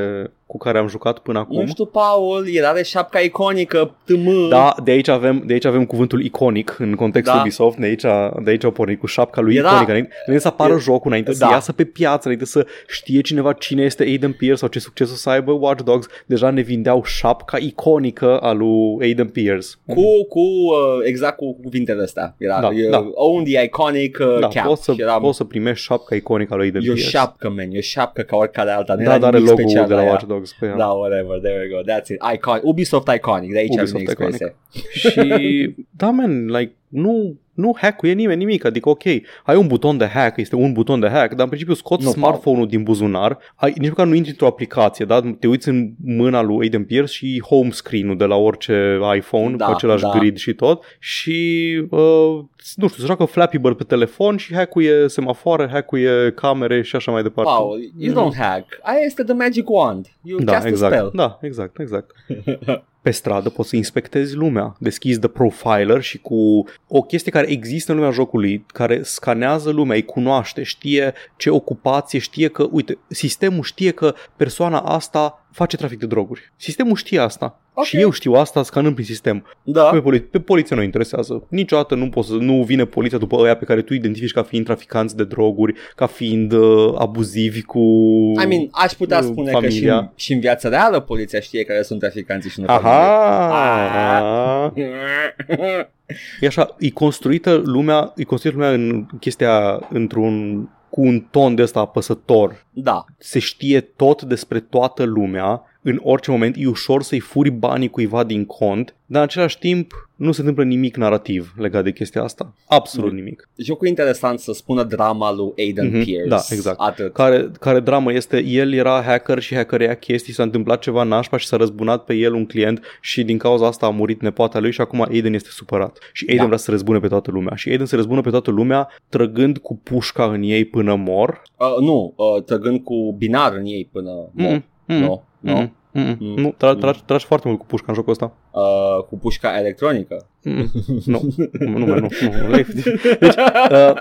cu care am jucat până acum. Nu știu, Paul, el are șapca iconică, tm. Da, de aici avem, de aici avem cuvântul iconic în contextul Da. Ubisoft, de aici, de aici au pornit cu șapca lui Era- iconică, înainte, înainte să apară e- jocul, înainte să da. iasă pe piață, înainte să știe cineva cine este Aiden Pierce sau ce succes o să aibă Watch Dogs, deja ne vindeau șapca iconică a lui Aiden Pierce. Cu, cu, uh, exact cu cuvintele astea. Era, Da, uh, da. Own the iconic uh, Da, cap. poți să, Și eram, poți să primești șapca iconică a lui Aiden e o Pierce. șapcă, man, e o șapcă ca oricare alta. Nu Da, era dar are nimic logo-ul special de la ea. Watch Dogs pe ea. Da, whatever, there we go, that's it. Icon, Ubisoft Iconic, de aici Ubisoft vine expresia. Și, da, man, like, nu, nu hackuie nimeni nimic, adică ok, ai un buton de hack, este un buton de hack, dar în principiu scoți Nu, smartphone-ul din buzunar, ai, nici măcar nu intri într-o aplicație, da? te uiți în mâna lui Aiden Pierce și home screen-ul de la orice iPhone, Da, cu același da. grid și tot, și, uh, nu știu, se joacă Flappy Bird pe telefon și hackuie semafoare, hackuie camere și așa mai departe. Paul, you don't hack. Aia este the magic wand. You Da, cast a exact. spell. Da, exact, exact. Pe stradă poți să inspectezi lumea. Deschizi The Profiler și cu o chestie care există în lumea jocului, care scanează lumea, îi cunoaște, știe ce ocupație, știe că, uite, sistemul știe că persoana asta face trafic de droguri. Sistemul știe asta. Ok. Și eu știu asta scanând prin sistem. Da. Pe, poli- pe poliție nu interesează. Niciodată nu, poți să, nu vine poliția după ăia pe care tu identifici ca fiind traficanți de droguri, ca fiind uh, abuzivi cu I mean, aș putea uh, spune că și familia. în, și în viața reală poliția știe care sunt traficanții și nu Aha! E așa, e construită lumea, e construită lumea în chestia într-un cu un ton de ăsta apăsător. Da. Se știe tot despre toată lumea, în orice moment e ușor să-i furi banii cuiva din cont, dar în același timp nu se întâmplă nimic narrativ legat de chestia asta. Absolut Mm. nimic. Jocul e interesant să spună drama lui Aiden Mhm, Pierce. da, exact. Atât. Care, care dramă este, el era hacker și hackerea chestii, s-a întâmplat ceva nașpa și s-a răzbunat pe el un client și din cauza asta a murit nepoata lui și acum Aiden este supărat. Și Aiden Da. vrea să răzbune pe toată lumea. Și Aiden se răzbună pe toată lumea trăgând cu pușca în ei până mor. Uh, nu, uh, trăgând cu binar în ei până... Mm, mm, Nu, nu. mm, Mm, Mm. Nu, tra- tragi, tragi foarte mult cu pușca în jocul ăsta. Uh, cu pușca electronică. Mm, Nu, nu, nu, nu, nu, nu. Deci, uh,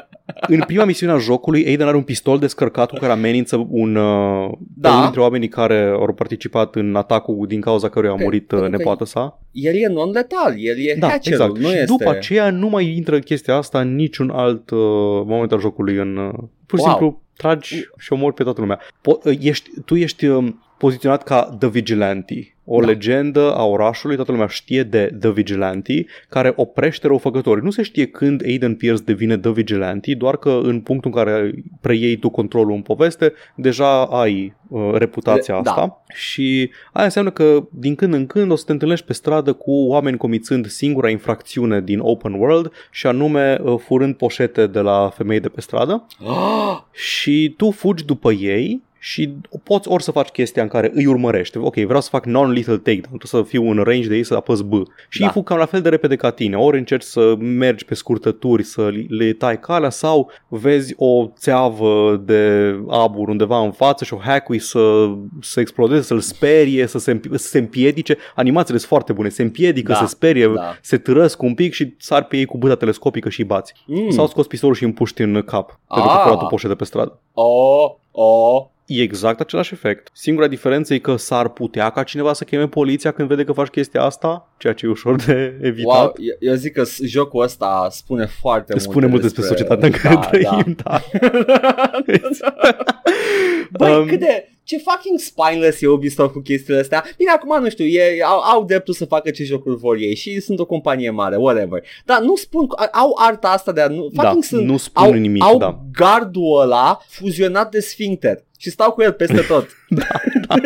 în prima misiune a jocului, Aiden are un pistol descărcat cu care amenință un, uh, Da. pe unul dintre oamenii care au participat în atacul din cauza căruia a Pe- murit uh, pentru că nepoată sa. El e non-letal, el e Da, hatcherul, exact. nu și este... după aceea nu mai intră chestia asta în niciun alt uh, moment al jocului. În, uh, pur și Wow. simplu tragi și omori pe toată lumea. Po- uh, ești, tu ești um, poziționat ca The Vigilante, o Da. legendă a orașului, toată lumea știe de The Vigilante, care oprește răufăcătorii. Nu se știe când Aiden Pierce devine The Vigilante, doar că în punctul în care preiei tu controlul în poveste, deja ai uh, reputația Da. asta și aia înseamnă că din când în când o să te întâlnești pe stradă cu oameni comițând singura infracțiune din open world și anume uh, furând poșete de la femei de pe stradă Ah, și tu fugi după ei și poți ori să faci chestia în care îi urmărești. Ok, vreau să fac non-lethal takedown, trebuie să fiu în range de ei să apăs B. Și Da. ei fug cam la fel de repede ca tine. Ori încerci să mergi pe scurtături, să li- le tai calea sau vezi o țeavă de abur undeva în față și o hackui să, să explodeze, să-l sperie, să se, împi- să se împiedice. Animațiile sunt foarte bune. Se împiedică, Da, se sperie, da. se târăsc un pic și sar pe ei cu bâta telescopică și îi bați. mm. Sau scoți pistolul și îi împuști în cap. Pentru că Ah. furat o poșetă pe stradă. Oh, oh. E exact același efect. Singura diferență e că s-ar putea ca cineva să cheme poliția când vede că faci chestia asta, ceea ce e ușor de evitat. Wow, eu, eu zic că s- jocul ăsta spune foarte Îți mult spune mult despre societatea în care da, trăim, da. Băi, Um, cât de... Ce fucking spineless e Ubisoft cu chestiile astea. Bine, acum nu știu, e, au, au dreptul să facă ce jocuri vor ei și sunt o companie mare, whatever. Dar nu spun, au arta asta de a nu... Da, Fucking sunt, nu spun au, nimic, au da. gardul ăla fuzionat de sfincter și stau cu el peste tot. Da,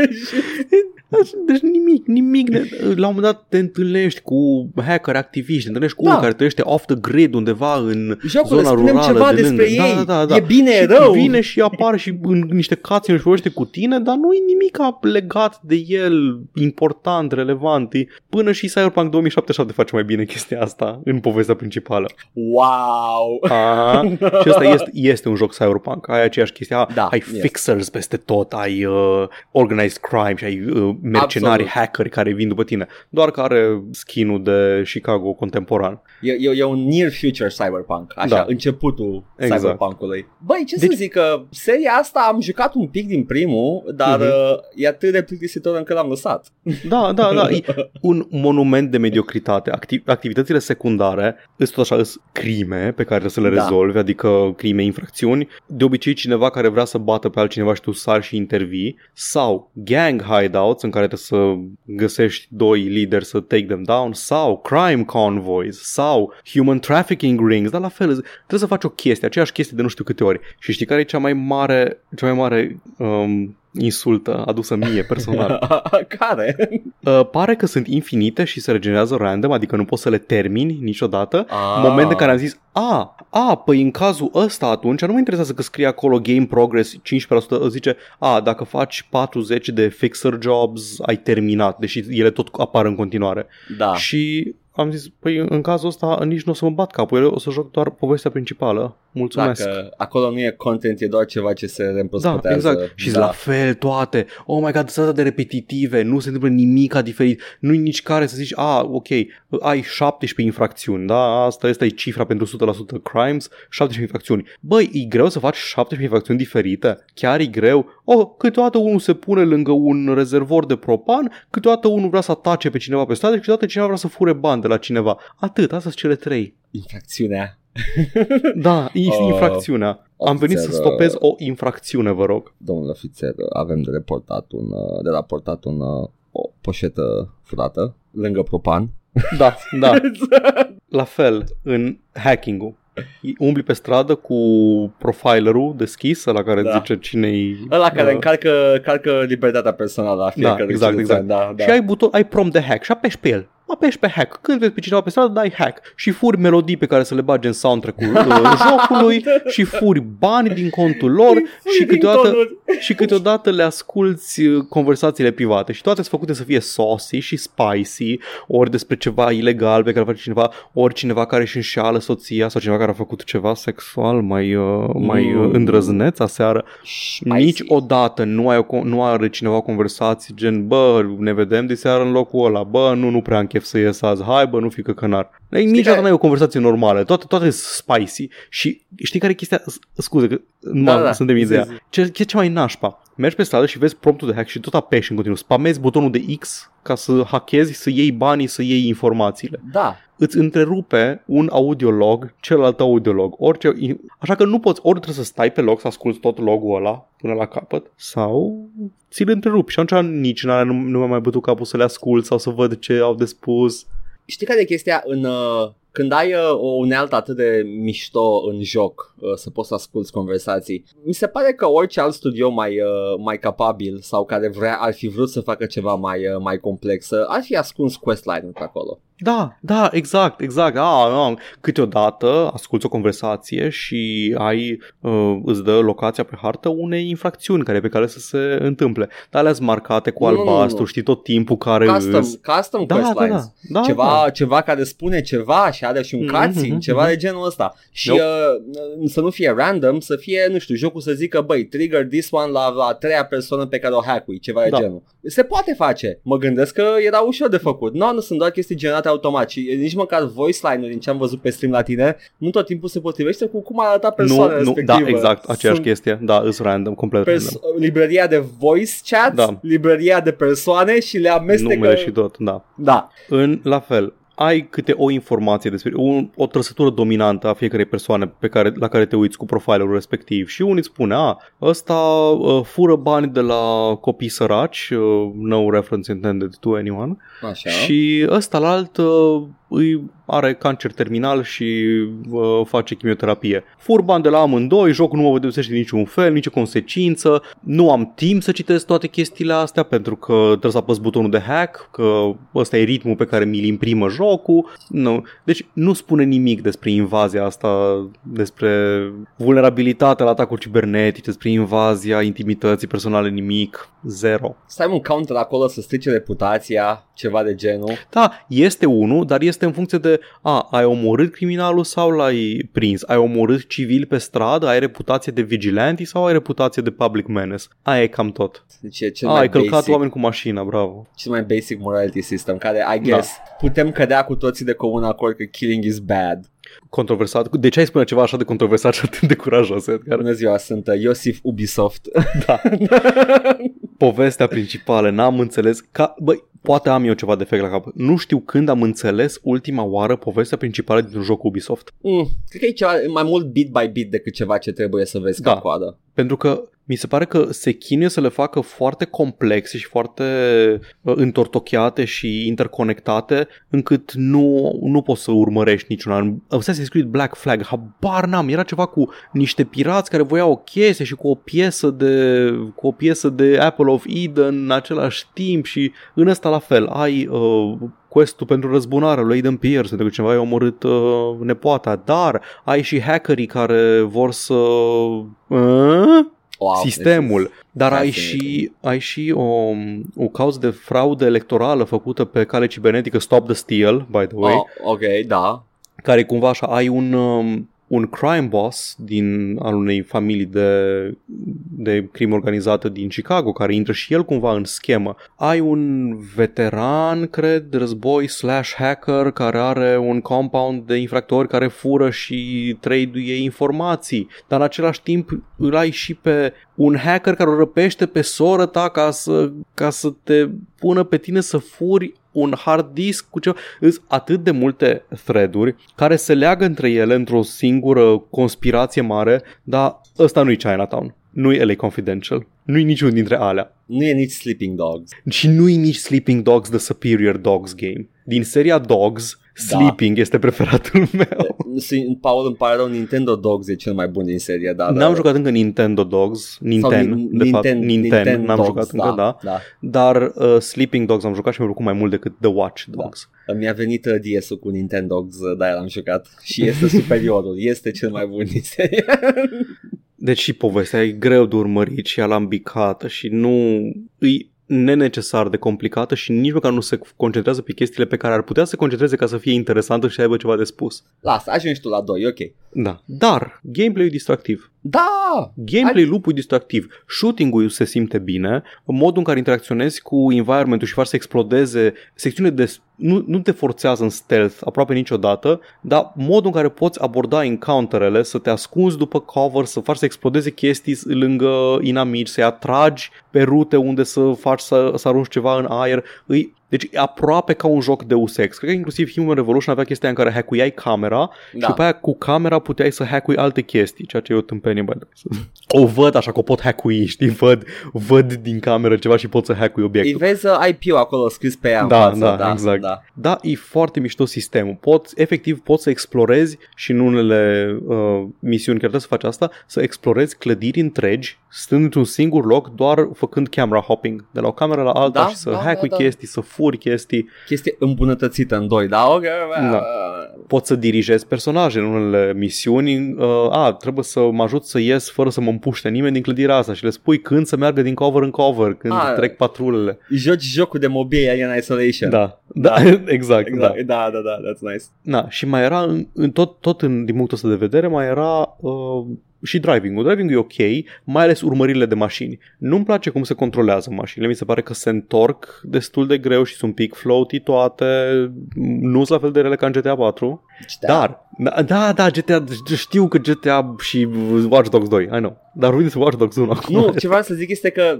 Deci nimic, nimic. Ne, la un moment dat te întâlnești cu hacker activiști, te întâlnești cu Da. unul care trăiește off the grid undeva în Jocul, zona spunem rurală ceva de despre lângă. ei. Da, da, da. E bine, e și rău. vine și apare și în niște cutscene și vorbește cu tine, dar nu e nimic legat de el important, relevant. E, până și Cyberpunk 2077 face mai bine chestia asta în povestea principală. Wow! Aha. și ăsta este, este un joc Cyberpunk. Ai aceeași chestie. Ah, Da, ai yes. fixers peste tot, ai uh, organized crime și ai uh, mercenari, Absolut. hackeri care vin după tine. Doar că are skin-ul de Chicago contemporan. E, e, e un near future cyberpunk, așa, Da. începutul Exact. cyberpunk-ului. Băi, ce Deci- să zic, că seria asta am jucat un pic din primul, dar Mhm. uh, e atât de plictisitor încât l-am lăsat. Da, da, da. E un monument de mediocritate. Activ- activitățile secundare sunt tot așa, sunt crime pe care trebuie să le Da. rezolvi, adică crime, infracțiuni. De obicei cineva care vrea să bată pe altcineva și tu sari și intervii. Sau gang hideouts în care trebuie să găsești doi lideri să take them down. Sau crime convoys. Sau human trafficking rings. Dar la fel, trebuie să faci o chestie, aceeași chestie de nu știu câte ori. Și știi care e cea mai mare, cea mai mare um, insultă adusă mie personal? Care? Uh, pare că sunt infinite și se regenerează random, adică nu poți să le termini niciodată. Ah. Moment în care am zis, a, a, păi în cazul ăsta atunci nu mă interesează că scrie acolo game progress 15%, îți zice, a, dacă faci 40 de fixer jobs, ai terminat, deși ele tot apar în continuare. Da. Și am zis, păi în cazul ăsta nici nu o să mă bat capul, eu o să joc doar povestea principală. Mulțumesc. Dacă acolo nu e content, e doar ceva ce se Da, reîmprospătează. exact. Și da. la fel toate. Oh my god, sunt atât de repetitive, nu se întâmplă nimic diferit. Nu-i nici care să zici, a, ok, ai 17 infracțiuni, da? Asta este cifra pentru 100% crimes, 17 infracțiuni. Băi, e greu să faci 17 infracțiuni diferite? Chiar e greu? Oh, câteodată unul se pune lângă un rezervor de propan, câteodată unul vrea să atace pe cineva pe stradă și câteodată cineva vrea să fure bani de la cineva. Atât, astea sunt cele trei. Infracțiunea. Da, e Oh, infracțiunea. Am venit să ofițer, stopez o infracțiune, vă rog. Domnul ofițer, avem de reportat un, uh, de raportat un, uh, o poșetă furată lângă propan. Da, da. La fel, în hacking-ul. Umbli pe stradă cu profilerul deschis, la care Da. da. zice cine-i... Ăla care uh, încalcă, încalcă libertatea personală a fiecărui exact, cetățean, exact. Da, da. Și ai buton, ai prompt de hack și apeși pe el. Apeși pe hack. Când vezi pe cineva pe stradă, dai hack și furi melodii pe care să le bagi în soundtrack-ul uh, jocului și furi bani din contul lor și câteodată, și câteodată le asculti uh, conversațiile private și toate sunt făcute să fie saucy și spicy, ori despre ceva ilegal pe care face cineva, ori cineva care își înșeală soția sau cineva care a făcut ceva sexual mai, uh, mai uh, Mm. îndrăzneț aseară. Spicy. Niciodată nu, ai o, co- nu are cineva o conversație gen, bă, ne vedem de seară în locul ăla, bă, nu, nu prea am chef să ies azi, hai bă, nu fi căcănar. Ei, niciodată care- n-ai o conversație normală, toate, toate sunt spicy și știi care e chestia, S- scuze că nu Da, da, da, suntem zi, ideea, zi. ce, ce, ce mai nașpa, mergi pe stradă și vezi promptul de hack și tot apeși în continuu, spamezi butonul de X ca să hackezi, să iei banii, să iei informațiile Da. îți întrerupe un audiolog celălalt audiolog. Orice, așa că nu poți, ori trebuie să stai pe loc să asculti tot logul ăla până la capăt sau ți-l întrerupi și atunci nici n nu, nu mi-a mai bătut capul să le ascult sau să văd ce au de spus. Știi care e chestia în... Uh, când ai uh, o unealtă atât de mișto în joc uh, să poți să asculti conversații, mi se pare că orice alt studio mai, uh, mai capabil sau care vrea, ar fi vrut să facă ceva mai, uh, mai complex, uh, ar fi ascuns questline-ul pe acolo. Da, da, exact, exact. Ah, ah, câteodată asculti o conversație și ai, uh, îți dă locația pe hartă unei infracțiuni care e pe care să se întâmple. Dar alea sunt marcate cu Nu, nu, nu, albastru, nu. știi tot timpul care Custom, îs- custom Da, da, questlines. da, da, ceva, da. ceva care spune ceva și are și un Mhm, cutscene, mhm, ceva mhm. de genul ăsta. Și Nope. uh, să nu fie random, să fie, nu știu, jocul să zică, băi, trigger this one la, la a treia persoană pe care o hack ceva de Da. genul. Se poate face. Mă gândesc că era ușor de făcut. Nu, nu sunt doar chestii generate automat și nici măcar voice line-ul din ce am văzut pe stream la tine, nu tot timpul se potrivește cu cum arăta persoana nu, nu, respectivă. da, exact, aceeași Sunt chestie. Da, îs random, complet pers- random. libreria de voice chat, Da. libreria de persoane și le amestecă. Numele și tot, da. Da. În, la fel, ai câte o informație despre un, o trăsătură dominantă a fiecarei persoane pe care, la care te uiți cu profilul respectiv și unii îți spune, a, ăsta uh, fură bani de la copii săraci, uh, no reference intended to anyone, Așa. și ăsta la alt uh, îi are cancer terminal și uh, face chimioterapie. Fur bani de la amândoi, jocul nu mă deosește niciun fel, nicio consecință, nu am timp să citesc toate chestiile astea pentru că trebuie să apăs butonul de hack, că ăsta e ritmul pe care mi-l imprimă jocul. Nu. Deci nu spune nimic despre invazia asta, despre vulnerabilitatea la atacuri cibernetice, despre invazia intimității personale, nimic. Zero. Să ai un counter acolo să strice reputația, ceva de genul. Da, este unul, dar este în funcție de a, ai omorât criminalul sau l-ai prins? Ai omorât civil pe stradă? Ai reputație de vigilante sau ai reputație de public menace? Aia e cam tot. Deci e cel A, mai ai călcat basic, oameni cu mașina, bravo. cel mai basic morality system, care, I guess, putem cădea cu toții de comun acord că killing is bad. Controversat. De ce ai spune ceva așa de controversat și atât de curajos, Edgar? Bună ziua, sunt uh, Iosif Ubisoft. Da. Povestea principală, n-am înțeles. Ca, băi, poate am eu ceva defect la cap. Nu știu când am înțeles ultima oară povestea principală dintr-un joc Ubisoft. mm, cred că e ceva mai mult bit by bit decât ceva ce trebuie să vezi Da. ca coadă. Pentru că mi se pare că se chinuie să le facă foarte complexe și foarte uh, întortocheate și interconectate încât nu, nu poți să urmărești niciuna. Assassin's Creed Black Flag, habar n-am, era ceva cu niște pirați care voiau o chestie și cu o piesă de, cu o piesă de Apple of Eden în același timp și în ăsta la fel ai uh, quest-ul pentru răzbunare lui Aiden Pierce pentru că cineva i-a omorât uh, nepoata, dar ai și hackerii care vor să... Uh? Wow, sistemul, dar ai fascinating. și, ai și o, o cauză de fraudă electorală făcută pe cale cibernetică Stop the Steal, by the way, Oh, ok, da. care cumva așa ai un, um, un crime boss din al unei familii de, de crimă organizată din Chicago, care intră și el cumva în schemă. Ai un veteran, cred, de război slash hacker care are un compound de infractori care fură și trade-uie informații, dar în același timp îl ai și pe un hacker care o răpește pe soră ta ca să, ca să te pună pe tine să furi un hard disk cu ceva. Îs atât de multe thread-uri care se leagă între ele într-o singură conspirație mare, dar ăsta nu-i Chinatown. Nu-i LA Confidential. Nu-i niciun dintre alea. Nu e nici Sleeping Dogs. Și nu-i nici Sleeping Dogs The Superior Dogs Game. Din seria Dogs, Da. Sleeping este preferatul meu. Si- Paul, îmi pare rău, Nintendo Dogs e cel mai bun din serie, da. N-am da. jucat încă Nintendo Dogs, Sau Nintendo, Nin- de fapt, Ninten- Nintendo, Ninten n-am Dogs, jucat încă, da. da. Dar uh, Sleeping Dogs am jucat și mi-a plăcut mai mult decât The Watch Da. Dogs. Mi-a venit uh, DS-ul cu Nintendo, dar l-am jucat și este superiorul, este cel mai bun din serie. Deci și povestea e greu de urmărit și alambicată și nu îi nenecesar de complicată și nici măcar nu se concentrează pe chestiile pe care ar putea să se concentreze ca să fie interesantă și să aibă ceva de spus. Lasă, ajungi tu la 2, ok. Da. Dar gameplay-ul e distractiv. Da! Gameplay lupul e distractiv. Shooting-ul se simte bine, modul în care interacționezi cu environment-ul și faci să explodeze secțiunile de nu, nu te forțează în stealth aproape niciodată, dar modul în care poți aborda encounterele, să te ascunzi după cover, să faci să explodeze chestii lângă inamici, să-i atragi pe rute unde să faci să, să arunci ceva în aer, îi deci e aproape ca un joc de USX. Cred că inclusiv Human Revolution avea chestia în care hackuiai camera da. și după aia cu camera puteai să hackui alte chestii, ceea ce e o tâmpenie. Bă. O văd așa că o pot hackui, știi? Văd, văd din cameră ceva și pot să hackui obiectul. Îi vezi uh, IP-ul acolo scris pe ea da, față, da, da, exact. Da. da, e foarte mișto sistemul. Poți, efectiv, poți să explorezi și în unele uh, misiuni chiar trebuie să faci asta, să explorezi clădiri întregi, stând într-un singur loc, doar făcând camera hopping de la o cameră la alta Da, și să da, hackui da, da. chestii, să furi chestii. Chestie îmbunătățită în 2, da? Ok, Da. Poți să dirigezi personaje în unele misiuni. Uh, a, trebuie să mă ajut să ies fără să mă împuște nimeni din clădirea asta și le spui când să meargă din cover în cover, când A, trec patrulele. Joci jocul de mobil Alien Isolation. Da, da, exact, da. Exact. Da, da, da, that's nice. Da, și mai era, în, în tot, tot în, din punctul ăsta de vedere, mai era uh, și driving-ul. Driving-ul e ok, mai ales urmările de mașini. Nu-mi place cum se controlează mașinile, mi se pare că se întorc destul de greu și sunt un pic floaty toate, nu sunt la fel de rele ca în GTA 4, Da. dar, da, da, da, GTA, știu că GTA și Watch Dogs 2, I know, dar vorbim despre Watch Dogs 1 acum. Nu, ce vreau să zic este că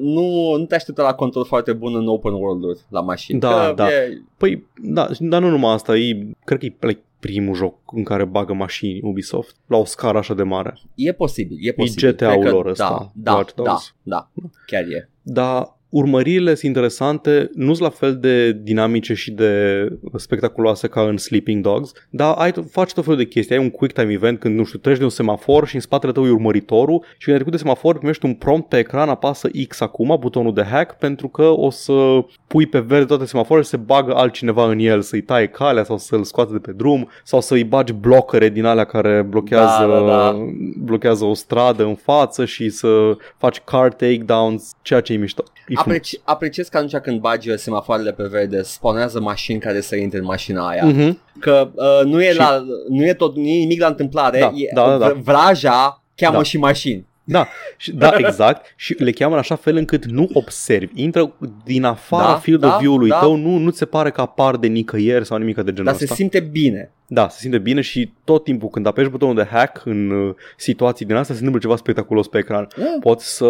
nu, nu te așteptă la control foarte bun în open world-uri la mașini. Da, că da. E, Păi, da, dar nu numai asta, e, cred că e like, primul joc în care bagă mașini Ubisoft la o scară așa de mare. e posibil, e posibil. GTA-ul Cred că lor ăsta, Da, da, Watch da, Dogs. da, chiar e. Dar urmăririle sunt interesante, nu sunt la fel de dinamice și de spectaculoase ca în Sleeping Dogs, dar ai, faci tot felul de chestii. Ai un quick time event când, nu știu, treci de un semafor și în spatele tău e urmăritorul și când ai trecut de semafor primești un prompt pe ecran, apasă X acum, butonul de hack, pentru că o să pui pe verde toate semafoarele și se bagă altcineva în el, să-i taie calea sau să-l scoate de pe drum sau să-i bagi blocăre din alea care blochează, Da, da, da. blochează o stradă în față și să faci car takedowns, ceea ce e mișto. E frumos. Apreci, apreciez că atunci când bagi semafoarele pe verde, spawnează mașini care să intre în mașina aia. Mhm. Că uh, nu, e Și- la, nu e tot nu e nimic la întâmplare, Da, e, da, da, da. vraja cheamă Da. și mașini. Da, și, da, exact. Și le cheamă în așa fel încât nu observi. Intră din afara Da, field da, of view-ului da. tău, nu, nu ți se pare că apar de nicăieri sau nimic de genul Dar se ăsta. simte bine. Da, se simte bine și tot timpul când apeși butonul de hack în uh, situații din astea se întâmplă ceva spectaculos pe ecran. Mm. Poți să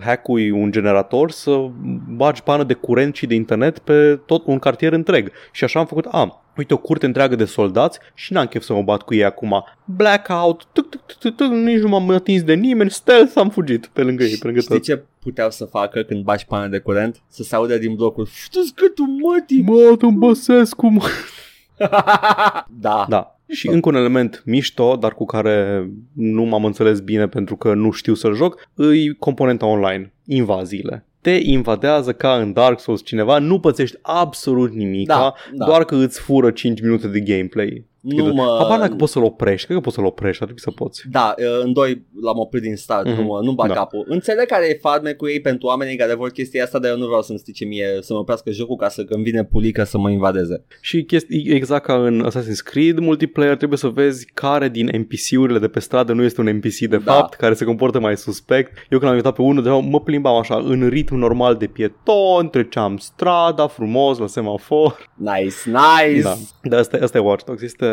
hackui un generator, să bagi pană de curent și de internet pe tot un cartier întreg. Și așa am făcut, a, uite o curte întreagă de soldați și n-am chef să mă bat cu ei acum. Blackout, tuc, tuc, tuc, tuc, tuc, nici nu m-am atins de nimeni, stealth am fugit pe lângă ei, pe lângă Știi toți. ce puteau să facă când bagi pană de curent? Să se audă din blocul Știți câtul mătii? Mă, tu Băsescu, mă. da. Da. Și încă un element mișto, dar cu care nu m-am înțeles bine pentru că nu știu să-l joc, îi componenta online, invaziile. Te invadează ca în Dark Souls cineva, nu pățești absolut nimic, Da, da. doar că îți fură 5 minute de gameplay. Nu mă- Habar dacă poți să-l oprești, cred că poți să-l oprești, ar trebui să poți. Da, uh, în doi l-am oprit din start, Mhm. nu, mă- nu bag Da. capul. Înțeleg care e farme cu ei pentru oamenii care vor chestia asta, dar eu nu vreau să-mi strice mie să mă oprească jocul ca să când vine pulică să mă invadeze. Și chestii, exact ca în Assassin's Creed multiplayer, trebuie să vezi care din NPC-urile de pe stradă nu este un NPC de Da. fapt, care se comportă mai suspect. Eu când am uitat pe unul, deja mă plimbam așa, în ritm normal de pieton, treceam strada frumos la semafor. Nice, nice! Da. Dar asta, asta e Watch Dogs. Este,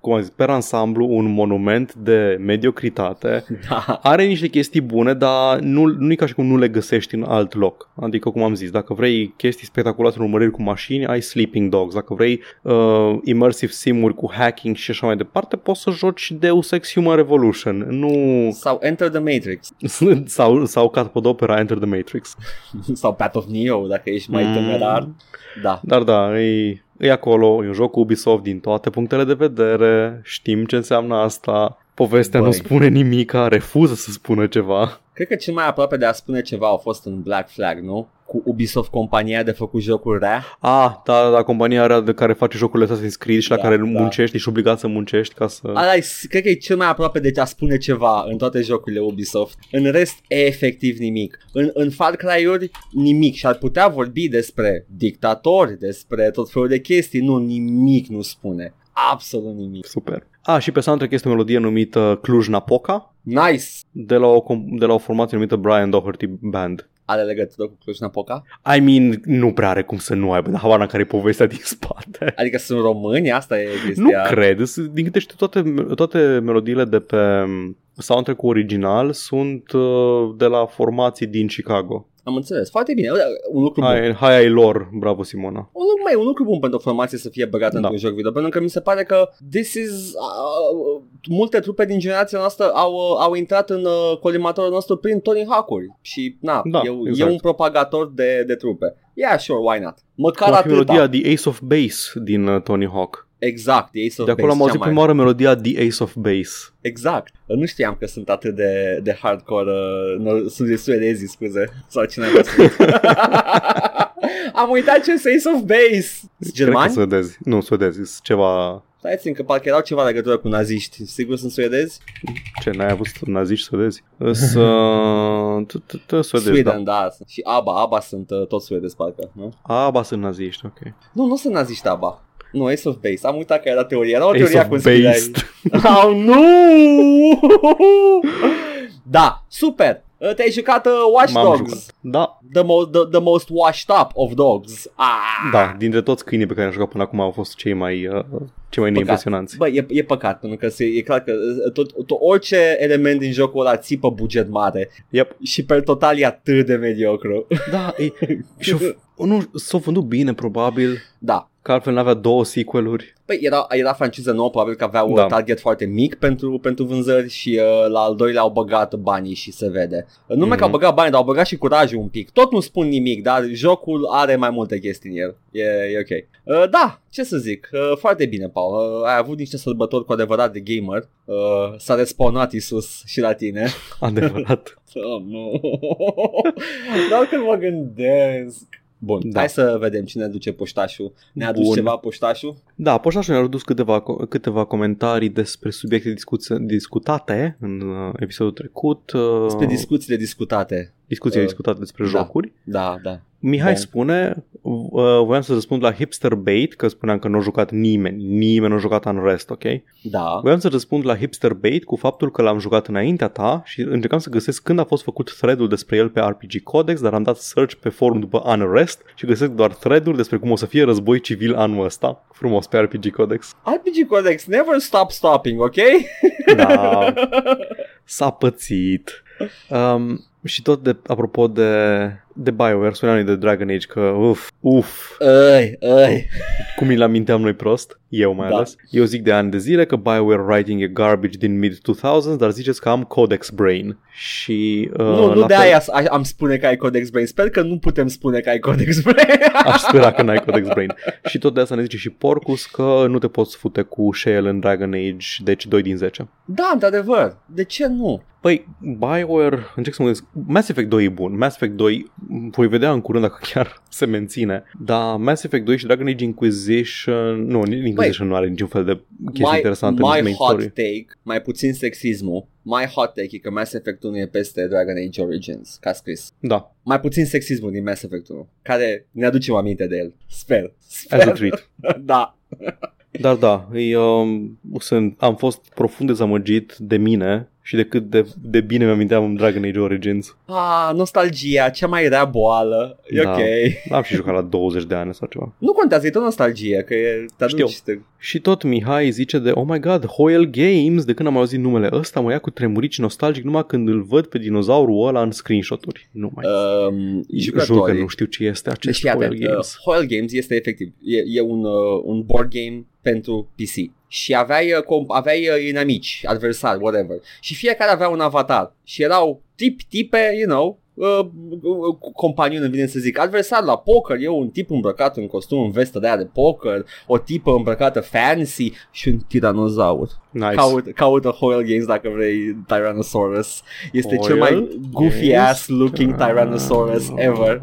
cum am zis, per ansamblu un monument de mediocritate. Da. Are niște chestii bune, dar nu, nu e ca și cum nu le găsești în alt loc. Adică, cum am zis, dacă vrei chestii spectaculoase în urmăriri cu mașini, ai Sleeping Dogs. Dacă vrei uh, immersive sim-uri cu hacking și așa mai departe, poți să joci Deus Ex Human Revolution. Nu... Sau Enter the Matrix sau, sau Capodopera Enter the Matrix. sau Path of Neo dacă ești mai Mm. temerar. Da. Dar da, e, e acolo, e un joc Ubisoft din toate punctele de vedere, știm ce înseamnă asta, povestea Băi. nu spune nimic, refuză să spună ceva. Cred că cel mai aproape de a spune ceva au fost în Black Flag, nu? Cu Ubisoft compania de făcut jocuri rea. Ah, da, da, compania aia de care face jocurile Assassin's Creed și la Da, care da. muncești, ești obligat să muncești ca să... Ala, e- cred că e cel mai aproape de a spune ceva în toate jocurile Ubisoft. În rest, efectiv nimic. În, în Far Cry-uri, nimic. Și ar putea vorbi despre dictatori, despre tot felul de chestii. Nu, nimic nu spune. Absolut nimic. Super. Ah, și pe soundtrack este o melodie numită Cluj-Napoca Nice! de la o, com- de la o formație numită Brian Doherty Band. Are legătură cu Cluj-Napoca? I mean, nu prea are cum să nu aibă, dar habar care e povestea din spate. Adică sunt români? Asta e chestia. Nu cred, S- din câte știu, toate, toate melodiile de pe soundtrack original sunt uh, de la formații din Chicago. Am înțeles. Foarte bine. Un lucru bun. Hai, hai ai lor, bravo Simona. Un lucru, mai, un lucru bun pentru o formație să fie băgată Da. într-un joc video, pentru că mi se pare că this is, uh, multe trupe din generația noastră au, uh, au intrat în uh, colimatorul nostru prin Tony Hawk-uri și na, Da, e, exact. e un propagator de, de trupe. Yeah, sure, why not? Măcar Cum ar fi atâta. melodia The Ace of Base din uh, Tony Hawk. Exact, Ace of De acolo Base, am auzit cea mai- prima oară melodia The Ace of Base. Exact. Nu știam că sunt atât de, de hardcore, uh, no, sunt de suedezi, scuze, sau cine a spus. Am uitat ce este Ace of Base. Sunt Cred că germani? suedezi. Nu, suedezi, sunt ceva... Stai țin că parcă erau ceva legătură cu naziști. Sigur sunt suedezi? Ce, n-ai avut naziști suedezi? Îs, uh, t- t- t- Suedezi, da. Sweden, da. Și ABBA, ABBA sunt uh, tot suedezi, parcă, nu? Aba sunt naziști, ok. Nu, nu sunt naziști ABBA. Nu, Ace of Base. Am uitat că era teoria. Era o Ace teorie a of conspirării. Base. Oh, nu! da, super! Uh, Te-ai jucat uh, Watch M-am Dogs. jucat. Da, The, mo- the, the most washed up of dogs. Ah! da, dintre toți câinii pe care am jucat până acum au fost cei mai, uh, cei mai neimpresionanți. Bă, e, e păcat, pentru că se, e clar că uh, tot, tot, orice element din jocul ăla țipă buget mare Yep. și pe total e atât de mediocru. Da, e, și nu, s-au vândut bine probabil, da, că altfel n-avea două sequeluri. Păi era, era franciză nouă, probabil că avea un Da. target foarte mic pentru, pentru vânzări și uh, la al doilea au băgat banii și se vede. Nu numai că au Mhm. băgat bani, dar au băgat și curajul un pic. Tot nu spun nimic, dar jocul are mai multe chestii în el. E, e ok. Uh, da, ce să zic, uh, foarte bine, Paul. Uh, ai avut niște sărbători cu adevărat de gamer. Uh, s-a respawnat Isus și la tine. Adevărat. Oh, nu. Doar când mă gândesc. Bun, da. Da. hai să vedem cine duce poștașul. Ne-a adus Bun. ceva poștașul? Da, poștașul ne-a adus câteva, câteva comentarii despre subiecte discuț- discutate în uh, episodul trecut. Uh, Despre discuțiile discutate. discuții uh, discutate despre da. jocuri. Da, da. Mihai Bun. spune, uh, voiam să răspund la Hipster Bait, că spuneam că nu a jucat nimeni, nimeni nu a jucat Unrest, ok? Da. Voiam să răspund la Hipster Bait cu faptul că l-am jucat înaintea ta și încercam să găsesc când a fost făcut thread-ul despre el pe RPG Codex, dar am dat search pe forum după Unrest și găsesc doar thread-uri despre cum o să fie război civil anul ăsta. Frumos pe RPG Codex. RPG Codex, never stop stopping, ok? Da, s-a pățit. Um, și tot de, apropo de, de BioWare, spuneam de Dragon Age că uf, uf, Ei, ei. cum îl aminteam noi prost, eu mai Da. ales. Eu zic de ani de zile că BioWare writing e garbage din mid-2000s, dar ziceți că am Codex Brain. Și uh, nu, nu la de fel- aia a- am spune că ai Codex Brain. Sper că nu putem spune că ai Codex Brain. Aș spera că n-ai Codex Brain. și tot de asta ne zice și Porcus că nu te poți fute cu Shale în Dragon Age, deci 2 din 10. da, într-adevăr. De ce nu? Păi, BioWare, încerc să mă gândesc, Mass Effect 2 e bun, Mass Effect 2 voi vedea în curând dacă chiar se menține, dar Mass Effect 2 și Dragon Age Inquisition, nu, Inquisition nu are niciun fel de chestie My, interesantă în my main hot story. take, mai puțin sexismul, my hot take e că Mass Effect 1 e peste Dragon Age Origins, ca scris. Da, Mai puțin sexismul din Mass Effect 1, care ne aducem aminte de el. Sper. as a Sper. treat. da. Dar da, e, um, sunt, am fost profund dezamăgit de mine și de cât de, de bine mi-aminteam în Dragon Age Origins. Ah, nostalgia, cea mai rea boală. E Da. ok. Am și jucat la 20 de ani sau ceva. Nu contează, e tot nostalgie, că e, te aduci. Știu. Te... Și tot Mihai zice de Oh my god, Hoyle Games De când am auzit numele ăsta Mă ia cu tremurici nostalgic Numai când îl văd pe dinozaurul ăla În screenshot-uri Nu mai Um, Jur că jucătorii. nu știu ce este Deci acest fii Hoyle atent, uh, Games Hoyle Games este efectiv, e, e un, uh, un board game pentru PC și aveai, uh, comp- aveai uh, inamici, adversari, whatever și fiecare avea un avatar și erau tip, tipe, you know, uh, uh, companion, îmi vine să zic, adversar la poker, e un tip îmbrăcat în costum, în vestă de aia de poker, o tipă îmbrăcată fancy și un tiranozaur. Nice. Caut, caută Hoyle Games dacă vrei Tyrannosaurus. Este cel Hoyle mai goofy Games? ass looking Tyrannosaurus ever.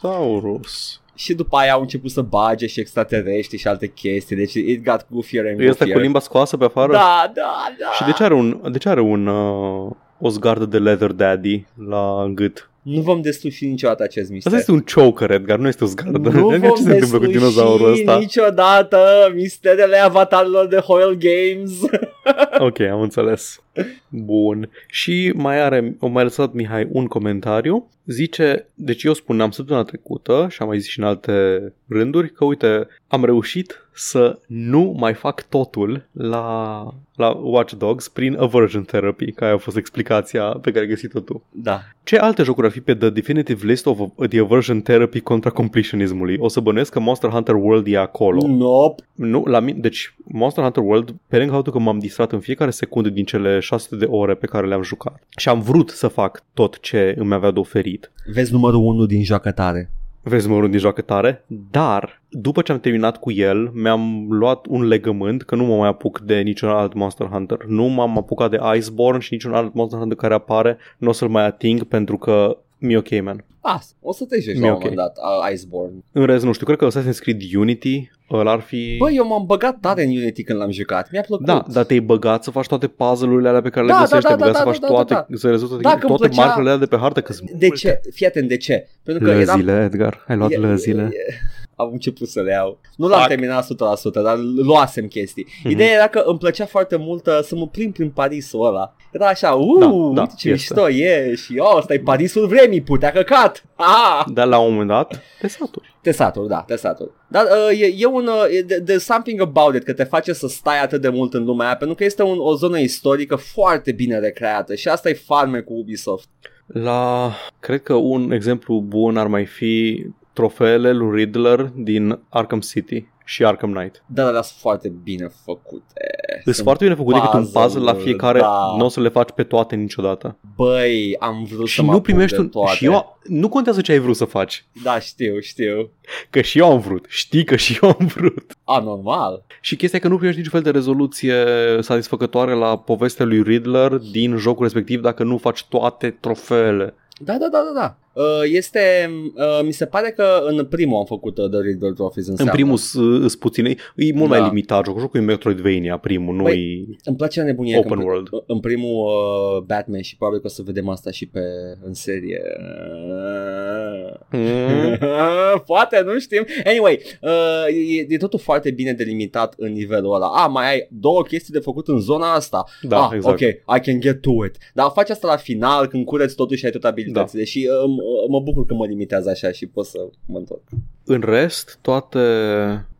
Saurus. Și după aia au început să bage și extraterestri și alte chestii, deci it got goofier and E ăsta goofier. cu limba scoasă pe afară? Da, da, da. Și de ce are un, de ce are un uh, o zgardă de leather daddy la gât? Nu vom desluși niciodată acest mister. Asta este un choker, Edgar, nu este o zgardă. Nu ce vom se întâmplă cu desluși dinozaurul ăsta? niciodată misterele avatarilor de Hoyle Games. Ok, am înțeles. Bun. Și mai are, o mai lăsat Mihai un comentariu. Zice, deci eu spuneam săptămâna trecută și am mai zis și în alte rânduri că uite, am reușit să nu mai fac totul la, la Watch Dogs prin aversion therapy, care a fost explicația pe care ai găsit-o tu. da. Ce alte jocuri ar fi pe The Definitive List of the Aversion Therapy contra completionismului? O să bănuiesc că Monster Hunter World e acolo. Nope. Nu, la mine, deci Monster Hunter World, pe lângă faptul că m-am distrat în fiecare secundă din cele 600 de ore pe care le-am jucat și am vrut să fac tot ce îmi avea de oferit. Vezi numărul 1 din joacă tare. Vezi mă din joacă tare, dar după ce am terminat cu el, mi-am luat un legământ că nu mă mai apuc de niciun alt Monster Hunter. Nu m-am apucat de Iceborne și niciun alt Monster Hunter care apare, nu o să-l mai ating pentru că mi-e ok, man. As, o să te joci Mi-e la un ok. moment dat, uh, Iceborne. În rest, nu știu, cred că Assassin's Creed Unity ăla ar fi... Băi, eu m-am băgat tare în Unity când l-am jucat. Mi-a plăcut. Da, dar te-ai băgat să faci toate puzzle-urile alea pe care Da, le da, găsești, da, te băgat da, să da, faci da, toate, da, să rezolvi Dacă îmi toate plăcea- marcele alea de pe hartă, că De ce? Fii atent, de ce? Pentru că eram... Lăzile, Edgar, ai luat e- lăzile. e- Am început să le iau. Nu l-am Fuck. terminat 100%, dar luasem chestii. Mhm. Ideea era că îmi plăcea foarte mult uh, să mă plimb prin Parisul ăla. Era așa, uuu, Da, uite da, ce este. mișto e și oh, ăsta e Parisul vremii, putea căcat. Ah! Dar la un moment dat, te saturi. Te saturi, da, te saturi. Dar uh, e, e un, uh, e, there's something about it, că te face să stai atât de mult în lumea aia, pentru că este un, o zonă istorică foarte bine recreată și asta e farme cu Ubisoft. La, cred că un exemplu bun ar mai fi trofeele lui Riddler din Arkham City și Arkham Knight. Dar alea sunt foarte bine făcute. Sunt foarte bine făcute cât un puzzle la puzzle-uri, fiecare, da. nu o să le faci pe toate niciodată. Băi, am vrut Și să mă nu apuc primești de un... toate. Și eu, nu contează ce ai vrut să faci. Da, știu, știu. Că și eu am vrut. Știi că și eu am vrut. A, normal. Și chestia e că nu primești niciun fel de rezoluție satisfăcătoare la povestea lui Riddler din jocul respectiv dacă nu faci toate trofeele. Da, da, da, da, da. Uh, Este, uh, mi se pare că în primul am făcut uh, The Riddler Trophies În înseamnă. primul sunt puține, e mult Da. mai limitat jocul, jocul e Metroidvania primul, nu Băi, e... Îmi place nebunia Open că în, world. În primul uh, Batman și probabil că o să vedem asta și pe în serie. Mm. Poate, nu știm. Anyway, uh, e, e totul foarte bine delimitat în nivelul ăla. Ah, mai ai două chestii de făcut în zona asta. Da, ah, exact. ok, I can get to it. Dar faci asta la final când cureți totul și ai tot abilitățile. Și uh, m- mă bucur că mă limitează așa și pot să mă întorc. În rest, toate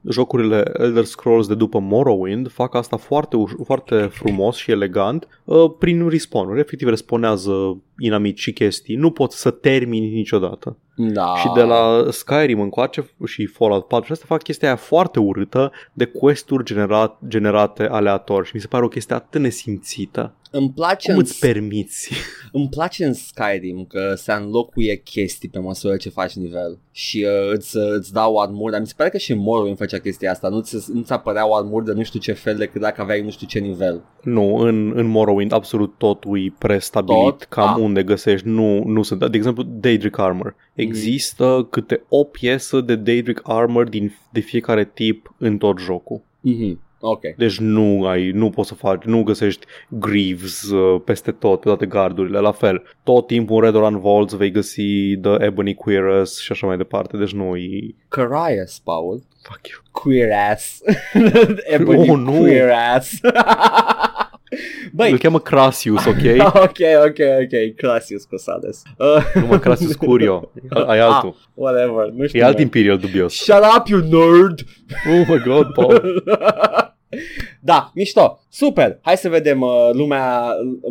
jocurile Elder Scrolls de după Morrowind fac asta foarte, uș- foarte frumos și elegant uh, prin respawn Efectiv responează inamici și chestii. Nu poți să termini niciodată. Da. Și de la Skyrim încoace și Fallout 4 și asta fac chestia aia foarte urâtă de quest-uri generat, generate aleator și mi se pare o chestie atât de nesimțită. Îmi place, Cum în, îți permiți? îmi place în Skyrim că se înlocuie chestii pe măsură ce faci nivel și uh, îți, uh, îți dau armuri, dar mi se pare că și în Morrowind făcea chestia asta, nu-ți, nu-ți apăreau armuri de nu știu ce fel decât dacă aveai nu știu ce nivel. Nu, în, în Morrowind absolut totul e prestabilit, Tot? cam Ah. unde găsești, nu, nu sunt. De exemplu, Daedric Armor. Există câte o piesă de Daedric Armor din, de fiecare tip în tot jocul. Mhm. Ok. Deci nu ai, nu poți să faci, nu găsești Greaves uh, peste tot, pe toate gardurile, la fel. Tot timpul în Redoran Vaults vei găsi The Ebony Queerus și așa mai departe, deci nu e... Carias, Paul. Fuck you. Queer ass. Ebony Oh, nu. queer ass. Băi, Îl cheamă Crasius, ok? ok, ok, ok, Clasius Cosades. Uh, nu mă, Crasius Curio. Ai altul. whatever, nu știu. E alt. Imperial dubios. Shut up, you nerd! Oh my god, Paul. da, mișto, super. Hai să vedem uh, lumea.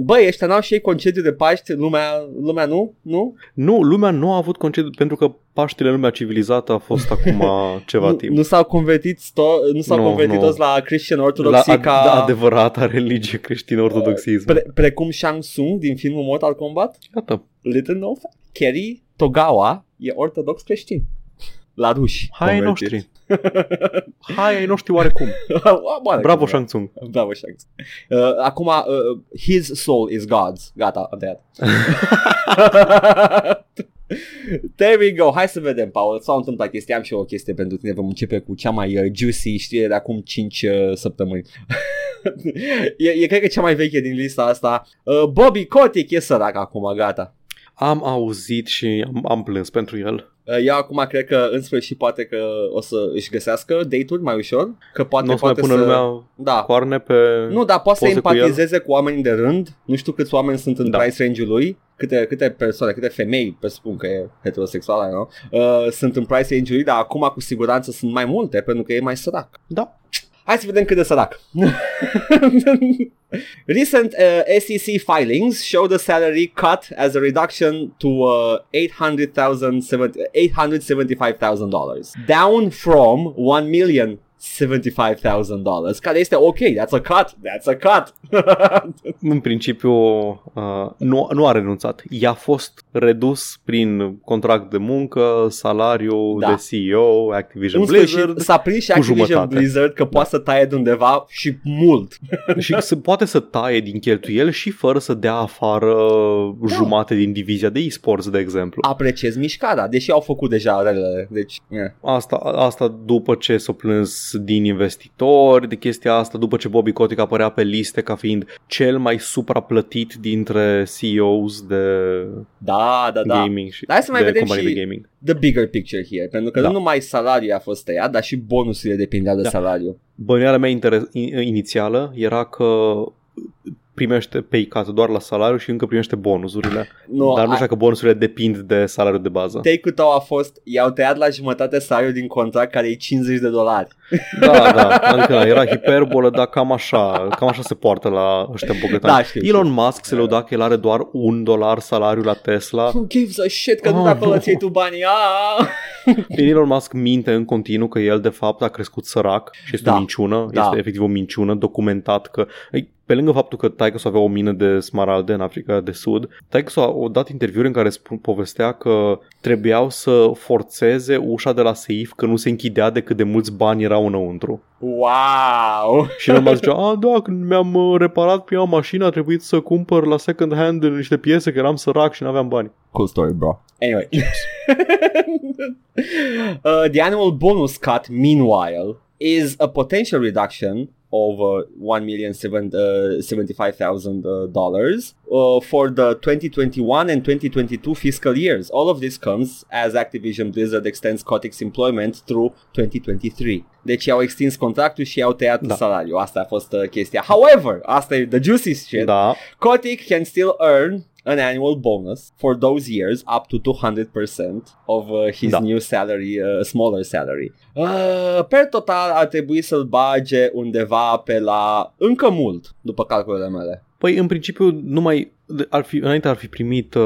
Băi, ăștia n-au și ei concediu de Paști, lumea, lumea nu? Nu? Nu, lumea nu a avut concediu pentru că Paștile în lumea civilizată a fost acum ceva Nu, timp. nu s-au convertit, sto- nu s-au Nu, convertit nu. toți la Christian La Orthodoxy ad- ca... da, adevărata religie creștină ortodoxism. Pre- precum Shang Tsung din filmul Mortal Kombat? Iată. Little no fact. Kerry Togawa e ortodox creștin. La ruși. Hai ai convertit. noștri. Hai ai noștri oarecum. Bine, Bravo cum- Shang Tsung. Bravo, Shang Tsung. Uh, acum, uh, his soul is God's. Gata, am tăiat. There we go. Hai să vedem, Paul. S-au întâmplat chestii. Am și eu o chestie pentru tine. Vom începe cu cea mai uh, juicy știre de acum 5 uh, săptămâni. e, e, cred că cea mai veche din lista asta. Uh, Bobby Kotick e sărac acum, gata. Am auzit și am, am plâns pentru el. Uh, eu acum cred că în sfârșit poate că o să își găsească date-uri mai ușor. Că poate, Nu o să mai poate pună să... lumea Da, coarne pe... Nu, dar poate să poze cu el? empatizeze cu, oamenii de rând. Nu știu câți oameni sunt în Da. price range-ul lui. Câte, câte persoane, câte femei, presupun că e heterosexuală, nu? Uh, sunt în price range-ul lui, dar acum cu siguranță sunt mai multe, pentru că e mai sărac. Da. Hai să vedem cât de sărac. Recent uh, SEC filings show the salary cut as a reduction to uh, $875,000, down from $1 million. $75,000 care este ok, that's a cut, that's a cut În principiu uh, nu, nu a renunțat. I-a fost redus prin contract de muncă, salariu Da. de CEO, Activision în sfârșit Blizzard s-a prins și cu Activision jumătate. Blizzard că poate să taie de undeva și mult și se poate să taie din cheltuieli și fără să dea afară Da. jumate din divizia de e-sports, de exemplu. apreciez mișcarea, deși au făcut deja relele deci, yeah. Asta, asta după ce s-a plâns din investitori de chestia asta, după ce Bobby Kotick apărea pe liste ca fiind cel mai supraplătit dintre CEOs de da, da, da gaming și Dar hai să mai de vedem companii și- de gaming. the bigger picture here, pentru că Da. nu numai salariul a fost tăiat, dar și bonusurile depindeau de Da. salariu. Bănuiala mea inter- in- inițială era că primește pay cut doar la salariu și încă primește bonusurile. Nu, Dar nu a- știu dacă bonusurile depind de salariul de bază. take-ul tău a fost, i-au tăiat la jumătate salariul din contract care e 50 de dolari. Da, da, adică da, era hiperbolă, dar cam așa, cam așa se poartă la ăștia bogătani. Da, știu, Elon știu. Musk se lăuda că el are doar un dolar salariu la Tesla. Who gives a shit că nu Oh. te acolo ți tu banii? Ah! Elon Musk minte în continuu că el de fapt a crescut sărac și este Da. o minciună, Da. este efectiv o minciună documentat că ei, pe lângă faptul că taică avea o mină de smaralde în Africa de Sud, taică a a dat interviuri în care spun, povestea că trebuiau să forțeze ușa de la seif că nu se închidea de cât de mulți bani erau înăuntru. Wow! Și Elon Musk zicea, a, da, când mi-am uh, reparat prima mașină a trebuit să cumpăr la second hand niște piese că eram sărac și nu aveam bani. Cool story, bro. Anyway. uh, the annual bonus cut, meanwhile, is a potential reduction of uh, one million seven uh, seventy-five thousand uh, dollars uh, for the 2021 and 2022 fiscal years. All of this comes as Activision Blizzard extends Kotick's employment through 2023. Deci i-au extins contractul și i-au tăiat Da. salariul. Asta a fost uh, chestia. However, asta e the juicy shit. Da, Kotick can still earn an annual bonus for those years up to 200% of uh, his Da. new salary, uh, smaller salary. Uh, per total ar trebui să-l bage undeva pe la încă mult, după calculele mele. Păi, în principiu, numai ar fi, înainte ar fi primit, uh,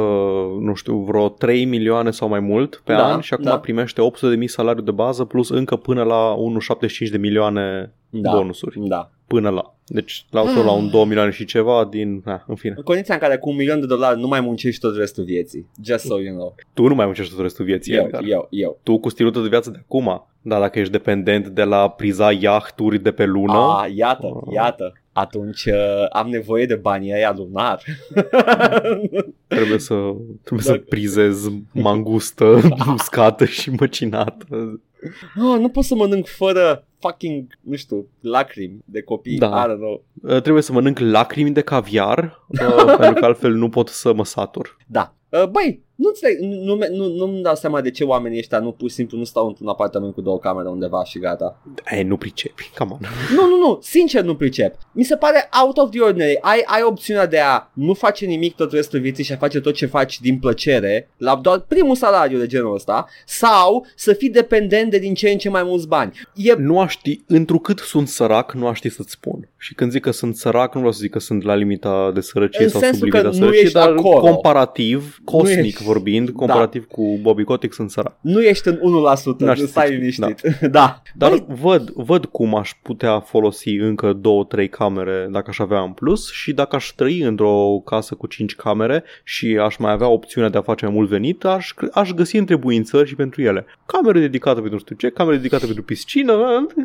nu știu, vreo 3 milioane sau mai mult pe Da, an și acum da. primește 800 de mii salariu de bază plus încă până la 1,75 de milioane Da. bonusuri. Da. Până la. Deci la, tot la un 2 milioane și ceva din... Na, în fine. În condiția în care cu un milion de dolari nu mai muncești tot restul vieții. Just so you know. Tu nu mai muncești tot restul vieții, Eu, Edgar. eu, eu. Tu cu stilul tău de viață de acum. Dar dacă ești dependent de la priza iahturi de pe lună... Ah, iată, Ah. iată. Atunci uh, am nevoie de banii aia lunar. Trebuie să, trebuie să Dacă- prizez mangustă uscată și măcinată. oh, nu pot să mănânc fără fucking, nu știu, lacrimi de copii. Da. I don't know. Uh, Trebuie să mănânc lacrimi de caviar uh, Pentru că altfel nu pot să mă satur Da. Uh, băi, nu înțeleg, nu, nu, nu, nu-mi dau seama de ce oamenii ăștia nu pur și simplu nu stau într-un apartament cu două camere undeva și gata. Ei, nu pricepi, come on Nu, nu, nu, sincer nu pricep. Mi se pare out of the ordinary. Ai, ai opțiunea de a nu face nimic tot restul vieții și a face tot ce faci din plăcere, la doar primul salariu de genul ăsta, sau să fii dependent de din ce în ce mai mulți bani. E Nu aș ști, întrucât sunt sărac, nu aș ști să-ți spun Și când zic că sunt sărac, nu vreau să zic că sunt la limita de sărăcie În sau sensul sub că limita nu sărăciei ești Dar acolo. comparativ, cosmic ești- vorbind, comparativ cu Bobby Kotick, sunt sărac. Nu ești în 1%, N-aș nu stai zice, liniștit. Da. da. Dar Băi, văd, văd cum aș putea folosi încă două, trei camere dacă aș avea în plus și dacă aș trăi într-o casă cu cinci camere și aș mai avea opțiunea de a face mai mult venit, aș, aș găsi întrebuințări și pentru ele. Camere dedicate pentru nu știu ce, camere dedicate pentru piscină,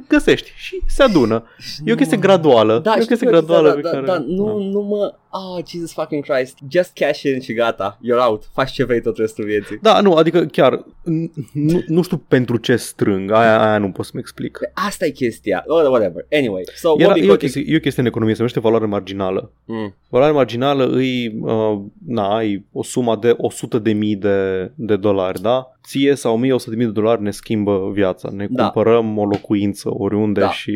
găsești și se adună. E o chestie Nu. graduală. Da, e o știu chestie că- graduală da, pe da, care... da, nu, nu mă... Oh, Jesus fucking Christ. Just cash in și gata. You're out. Faci ce vrei tot restul vieții. Da, nu, adică chiar n- nu, nu știu pentru ce strâng, aia, aia nu pot să-mi explic. Asta e chestia. Oh, whatever. Anyway. So, Era, Bobby e, o Kotick... chestie, e o chestie în economie, se numește valoare marginală. Mm. Valoarea marginală îi, uh, na, e o sumă de 100 de mii de, de dolari, da? Ție sau mie 100 de mii de dolari ne schimbă viața. Ne Da. cumpărăm o locuință oriunde Da. și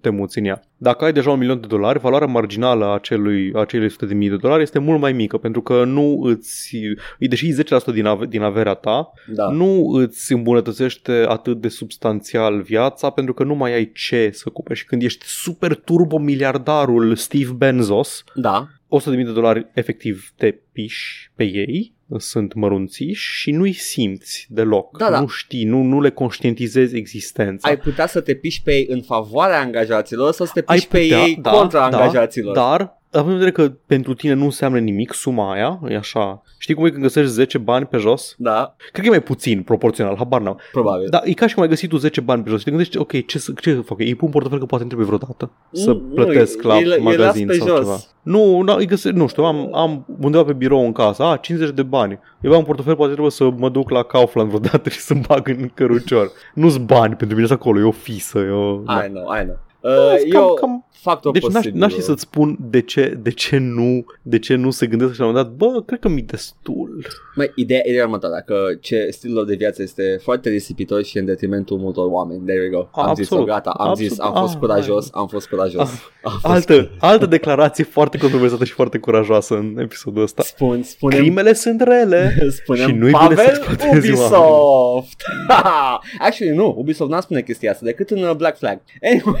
te muți în ea. Dacă ai deja un milion de dolari, valoarea marginală a acelui, a acelui 100 de mii de dolari este mult mai mică, pentru că nu îți, îi deși 10% din, ave, din averea ta, Da. nu îți îmbunătățește atât de substanțial viața pentru că nu mai ai ce să cumperi. Și când ești super turbo miliardarul Steve Benzos, Da. 100.000 de dolari efectiv te piși pe ei, sunt mărunțiși și nu-i simți deloc. Da, da. Nu știi, nu, nu le conștientizezi existența. Ai putea să te piși pe ei în favoarea angajaților sau să te Ai piși pe putea, ei da, contra da, angajaților. Dar, având în vedere că pentru tine nu înseamnă nimic suma aia, e așa, știi cum e când găsești 10 bani pe jos? Da, Cred că e mai puțin proporțional, habar n-am. probabil. Da, e ca și cum ai găsit tu 10 bani pe jos și te gândești, ok, ce să, ce să fac? Îi pun portofel că poate îmi trebuie vreodată să Nu, plătesc nu, la îi- îi las magazin pe sau jos. ceva. Nu, nu, îi găsesc, nu știu, am, am undeva pe birou în casă, a, 50 de bani. Eu am un portofel, poate trebuie să mă duc la Kaufland vreodată și să-mi bag în cărucior. Nu-s bani pentru mine sunt acolo, e o fisă, e o... Da. I know, I know. Da, Uh, cam- eu cam- factor Deci n-aș, posibil. n-aș ști să-ți spun de ce, de, ce nu, de ce nu se gândesc și la un moment dat, bă, cred că mi-e destul. Mai, ideea, ideea următoarea, că ce stilul lor de viață este foarte risipitor și în detrimentul multor oameni. There we go. Am Absolut. zis-o, gata, am Absolut. zis, am fost Ah, curajos, hai. am fost curajos. Am fost... Altă, altă declarație foarte controversată și foarte curajoasă în episodul ăsta. Spun, spunem, Crimele sunt rele. spunem și nu-i bine să Pavel exploatezi Ubisoft. Actually, nu, Ubisoft n-a spune chestia asta decât în uh, Black Flag. Anyway,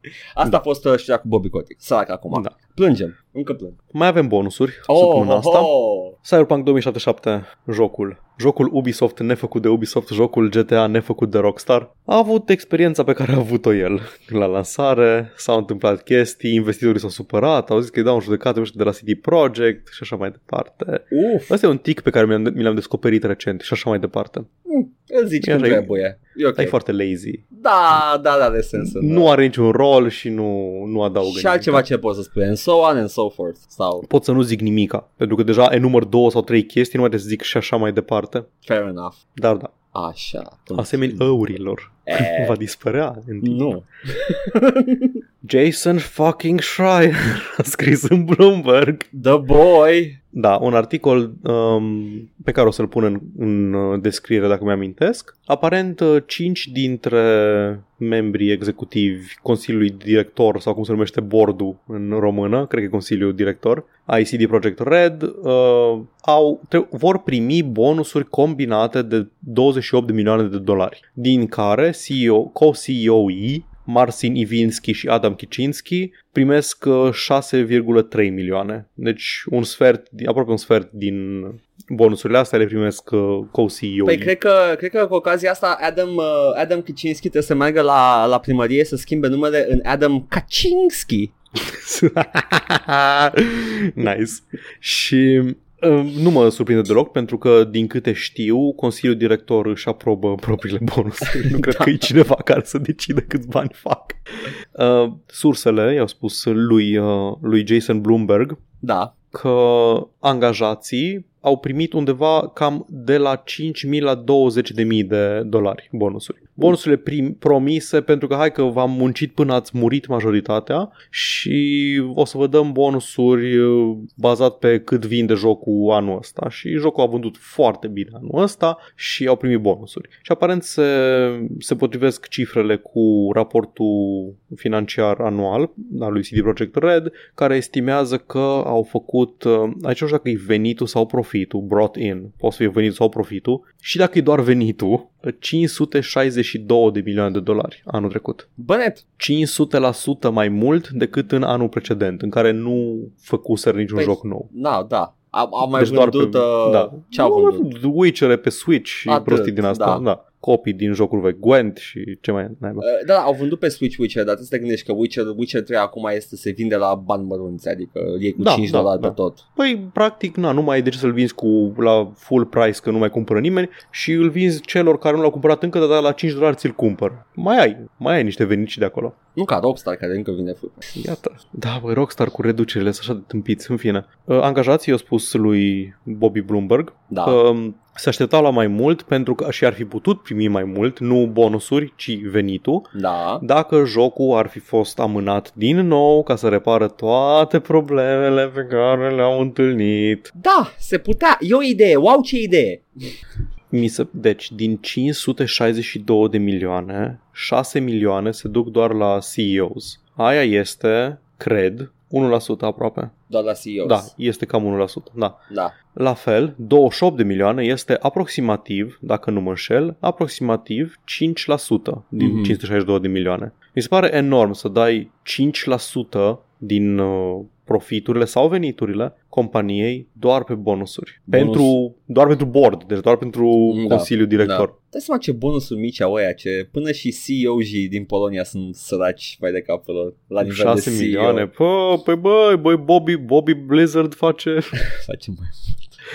asta Da. a fost uh, știrea cu Bobby Kotick. Sărac acum. Da. Plângem, încă plâng. Mai avem bonusuri Oh, săptămâna asta. oh. Cyberpunk 2077, jocul. Jocul Ubisoft nefăcut de Ubisoft, jocul GTA nefăcut de Rockstar. A avut experiența pe care a avut-o el la lansare, s-au întâmplat chestii, investitorii s-au supărat, au zis că îi dau în judecată ăștia de la CD Projekt și așa mai departe. Uf, Asta e un tic pe care mi-am, mi l-am descoperit recent și așa mai departe. îl zici E cum așa, e- trebuie. E ok. Okay. E foarte lazy. Da, da, da, de sens. în- Nu are niciun rol și nu, nu adaugă Și nimic. altceva ce poți să spui, and so on and so forth. Sau, Pot să nu zic nimica, pentru că deja enumăr două sau trei chestii, nu mai trebuie să zic și așa mai departe. fair enough. Dar da, Așa. asemenea ăurilor. Eh. Va dispărea în timp. Nu. Jason fucking Schreier a scris în Bloomberg. The boy. Da, un articol um, pe care o să-l pun în, în uh, descriere dacă mi-amintesc. Aparent, uh, cinci dintre membrii executivi Consiliului Director, sau cum se numește bordul în română, cred că e Consiliul Director, ICD Project Red, uh, au, tre- vor primi bonusuri combinate de 28 de milioane de dolari, din care CEO, co-CEO-ii Marcin Ivinski și Adam Kicinski primesc uh, 6,3 milioane. Deci un sfert, din- aproape un sfert din bonusurile astea le primesc uh, co-CEO. Păi cred că, cred că cu ocazia asta Adam, uh, Adam Kicinski trebuie să meargă la, la primărie să schimbe numele în Adam Kaczynski. nice. Și uh, nu mă surprinde deloc pentru că, din câte știu, Consiliul Director își aprobă propriile bonusuri. Nu cred că e cineva care să decide câți bani fac. Uh, sursele i-au spus lui, uh, lui Jason Bloomberg Da. că angajații au primit undeva cam de la 5.000 la 20.000 de dolari bonusuri. Bonusurile prim, promise pentru că hai că v-am muncit până ați murit majoritatea și o să vă dăm bonusuri uh, bazat pe cât vinde jocul anul ăsta și jocul a vândut foarte bine anul ăsta și au primit bonusuri. Și aparent se, se potrivesc cifrele cu raportul financiar anual al lui CD Projekt Red care estimează că au făcut, uh, aici nu știu dacă e venitul sau profitul, brought in, poate să fie venitul sau profitul, și dacă e doar venitul, 562 de milioane de dolari anul trecut. Bănet. 500% mai mult decât în anul precedent, în care nu făcuseră niciun Păi, joc nou. Da, da. Am, am mai Deci doar vândut... pe- uh, da. Ce au Nu, am vândut? vândut Witcher pe Switch și Atât, prostii din asta. da. Da. Copii din jocuri vechi, Gwent și ce mai naiba. Uh, Da, au vândut pe Switch Witcher, dar tu să te gândești că Witcher, Witcher 3 acum este se vinde la bani mărunți, adică e cu Da, 5 da, dolari da. pe tot. Păi, practic, na, nu mai ai de ce să-l vinzi cu, la full price, că nu mai cumpără nimeni și îl vinzi celor care nu l-au cumpărat încă, dar la 5 dolari ți-l cumpăr. Mai ai, mai ai niște venici de acolo. Nu ca Rockstar care încă vine full. Iată. Da, băi, Rockstar cu reducerile sunt așa de tâmpiți, în fine. Uh, Angajații i-au spus lui Bobby Bloomberg Da. că um, se așteptau la mai mult pentru că și ar fi putut primi mai mult, nu bonusuri, ci venitul, Da. dacă jocul ar fi fost amânat din nou ca să repară toate problemele pe care le-au întâlnit. Da, se putea. E o idee. Wow, ce idee. Mi se, deci, din 562 de milioane, 6 milioane se duc doar la CEOs. Aia este, cred, 1% aproape. Doar la CEOs. Da, este cam 1%. Da. Da. La fel, 28 de milioane este aproximativ, dacă nu mă înșel, aproximativ 5% din Mhm. 562 de milioane. Mi se pare enorm să dai 5% din uh, profiturile sau veniturile companiei doar pe bonusuri. Bonus. Pentru, doar pentru board, deci doar pentru Da, consiliul director. Da. Dai seama ce bonusuri mici au ăia, ce până și CEO-ii din Polonia sunt săraci mai de capul lor. La nivel 6 de CEO. milioane. Pă, păi băi, băi, Bobby, Bobby Blizzard face... Facem mai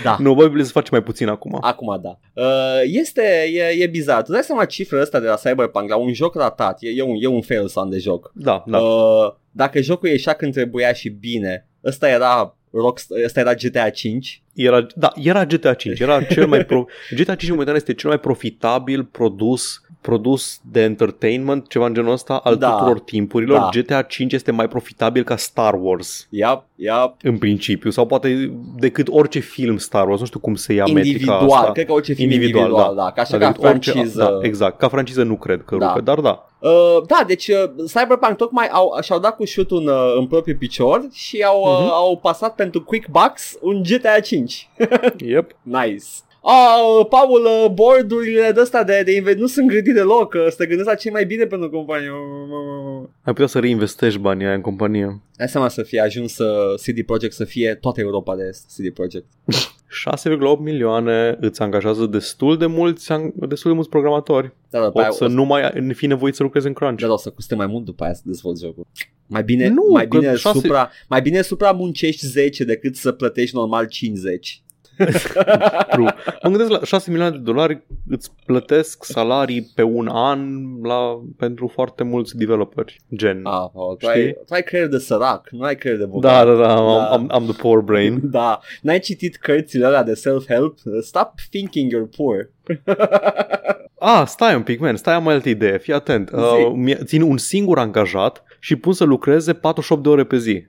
Da. nu, Bobby Blizzard face mai puțin acum. Acum da. Uh, este, e, e bizar. Tu dai seama cifra asta de la Cyberpunk la un joc ratat. E, e, un, e un fail son de joc. Da, da. Uh, dacă jocul ieșea când trebuia și bine, ăsta era Rockstar, ăsta era GTA 5. Era, da, era GTA 5. Era cel mai pro... GTA 5 momentan este cel mai profitabil produs produs de entertainment, ceva în genul ăsta, al Da. tuturor timpurilor. Da. GTA 5 este mai profitabil ca Star Wars, Yep, yep. în principiu, sau poate decât orice film Star Wars. Nu știu cum se ia metrica Individual, asta. cred că orice film individual, individual da. da. Ca așa Da, ca decât orice- franciză. Da, exact. Ca franciză nu cred că Da. rupe, dar da. Uh, da, deci uh, Cyberpunk tocmai au, și-au dat cu șut în, uh, în propriul picior și au, uh, Mhm. au pasat pentru Quick Bucks un GTA 5. Yep. Nice. Ah, Paul, uh, bordurile de astea de, de invest nu sunt gândite deloc, uh, să te gândesc la ce mai bine pentru companie. Ai putea să reinvestești banii aia în companie. Hai seama să fie ajuns uh, CD Projekt să fie toată Europa de Est, CD Projekt. 6,8 milioane îți angajează destul de mulți, destul de mulți programatori. Da, da, după Pot aia să o, nu mai fi nevoit să lucrezi în crunch. da, da, o să coste mai mult după aia să dezvolți jocul. Mai bine, Nu, mai că bine, șase- supra, mai bine supra muncești 10 decât să plătești normal 50. True. Mă gândesc la 6 milioane de dolari îți plătesc salarii pe un an la, pentru foarte mulți developeri. Gen. Ah, Paul, tu, Știi? ai, tu ai creier de sărac, nu ai creier de bogat. da, da, da, Da. am, am, am the poor brain. Da, n-ai citit cărțile alea de self-help? Stop thinking you're poor. Ah, stai un pic, man, stai, am mai altă idee, fii atent. Uh, Zi. mi- țin un singur angajat și pun să lucreze 48 de ore pe zi.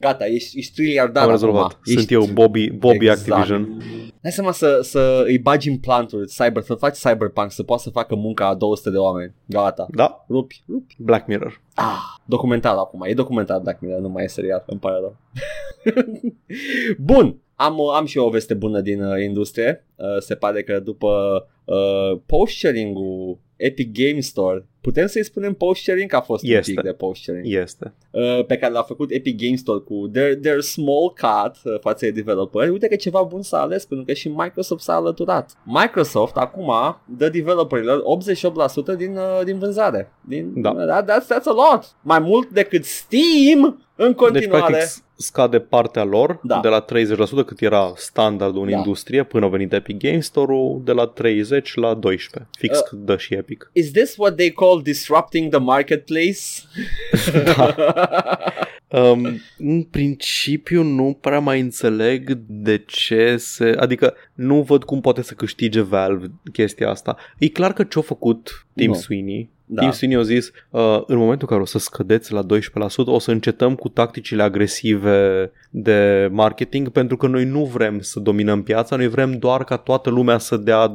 Gata, ești, ești triliardar am acum. rezolvat. Sunt Ești... eu Bobby, Bobby Exact. Activision. Hai seama să, să îi bagi implanturi, cyber, să faci cyberpunk, să poată să facă munca a 200 de oameni. Gata. Da, Rupi, rupi. Black Mirror. Ah, documentar acum. E documentar Black Mirror, nu mai e serial. Îmi pare rău. Bun. Am, am și eu o veste bună din uh, industrie. Uh, se pare că după uh, post-sharing-ul Epic Game Store, putem să-i spunem post-sharing? Că a fost Este. un pic de post-sharing. Este. uh, pe care l-a făcut Epic Game Store cu their, their small cut uh, față de developeri, uite că ceva bun s-a ales pentru că și Microsoft s-a alăturat. Microsoft acum dă developerilor 88% din, uh, din vânzare. Din, Da. that, that's, that's a lot. Mai mult decât Steam în Deci, continuare. practic, s- scade partea lor Da. de la 30% cât era standardul în Da. industrie până a venit Epic Game Store-ul de la 30 la 12. Fix Uh. cât dă și Epic. Is this what they call disrupting the marketplace? Um, în principiu nu prea mai înțeleg de ce se... Adică nu văd cum poate să câștige Valve chestia asta. E clar că ce-a făcut Tim Nu. Sweeney Da. Tim Sweeney a zis, uh, în momentul în care o să scădeți la 12%, o să încetăm cu tacticile agresive de marketing, pentru că noi nu vrem să dominăm piața, noi vrem doar ca toată lumea să dea 12%,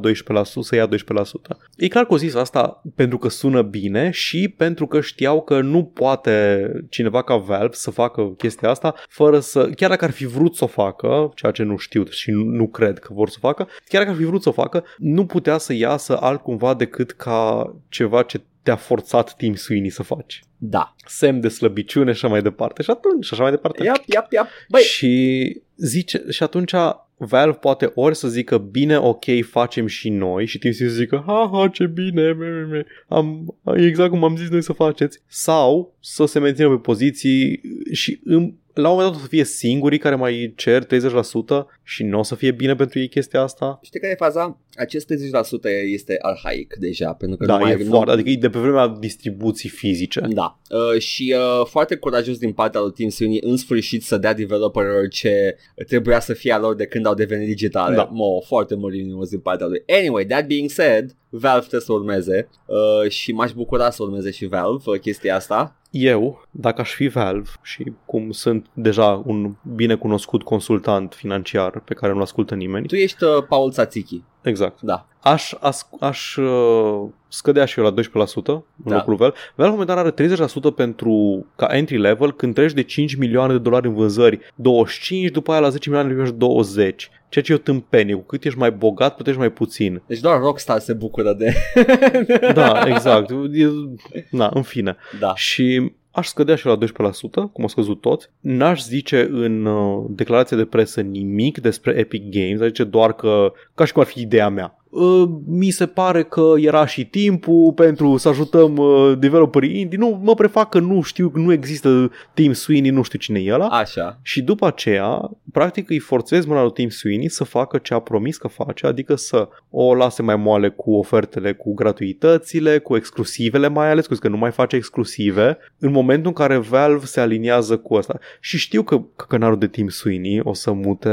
să ia 12%. E clar că au zis asta pentru că sună bine și pentru că știau că nu poate cineva ca Valve să facă chestia asta fără să, chiar dacă ar fi vrut să o facă, ceea ce nu știu și nu, nu cred că vor să o facă, chiar dacă ar fi vrut să o facă, nu putea să iasă altcumva decât ca ceva ce te-a forțat Tim Sweeney să faci. Da. Semn de slăbiciune și așa mai departe. Și atunci, și așa mai departe. Iap, iap, iap. Băi, Și zice, și atunci Valve poate ori să zică bine, ok, facem și noi și Tim Sweeney să zică ha, ha, ce bine, me, me, me. Am, exact cum am zis noi să faceți sau să se mențină pe poziții și în, la un moment dat o să fie singurii care mai cer 30% și nu o să fie bine pentru ei chestia asta. știi care e faza? Acest 30% este arhaic deja, pentru că Da, nu mai e foarte, adică e de pe vremea distribuții fizice. Da, uh, și uh, foarte curajos din partea lui Tim Sweeney în sfârșit să dea developerilor ce trebuia să fie a lor de când au devenit digitale. Da. Mo, foarte mărinimos din partea lui. Anyway, that being said, Valve trebuie să urmeze uh, și m-aș bucura să urmeze și Valve uh, chestia asta. Eu, dacă aș fi Valve și cum sunt deja un bine cunoscut consultant financiar pe care nu ascultă nimeni, Tu ești uh, Paul Tsatsiki. exact, Da. aș, aș, aș uh, scădea și eu la 12% în Da. locul Valve. Valve momentan are 30% pentru ca entry level când treci de 5 milioane de dolari în vânzări, 25, după aia la 10 milioane primești 20. Ceea ce e o tâmpenie, cu cât ești mai bogat, plătești mai puțin. Deci doar Rockstar se bucură de... Da, exact. E, na, în fine. da. Și aș scădea și la 12%, cum au scăzut toți. N-aș zice în uh, declarație de presă nimic despre Epic Games, aș zice doar că, ca și cum ar fi ideea mea. Uh, mi se pare că era și timpul pentru să ajutăm uh, developerii indie. Nu, mă prefac că nu știu, nu există Tim Sweeney, nu știu cine e ăla. Așa. Și după aceea, practic îi forțez mâna lui Tim Sweeney să facă ce a promis că face, adică să o lase mai moale cu ofertele, cu gratuitățile, cu exclusivele mai ales, că nu mai face exclusive, în momentul în care Valve se aliniază cu asta. Și știu că, că canalul de Tim Sweeney o să mute,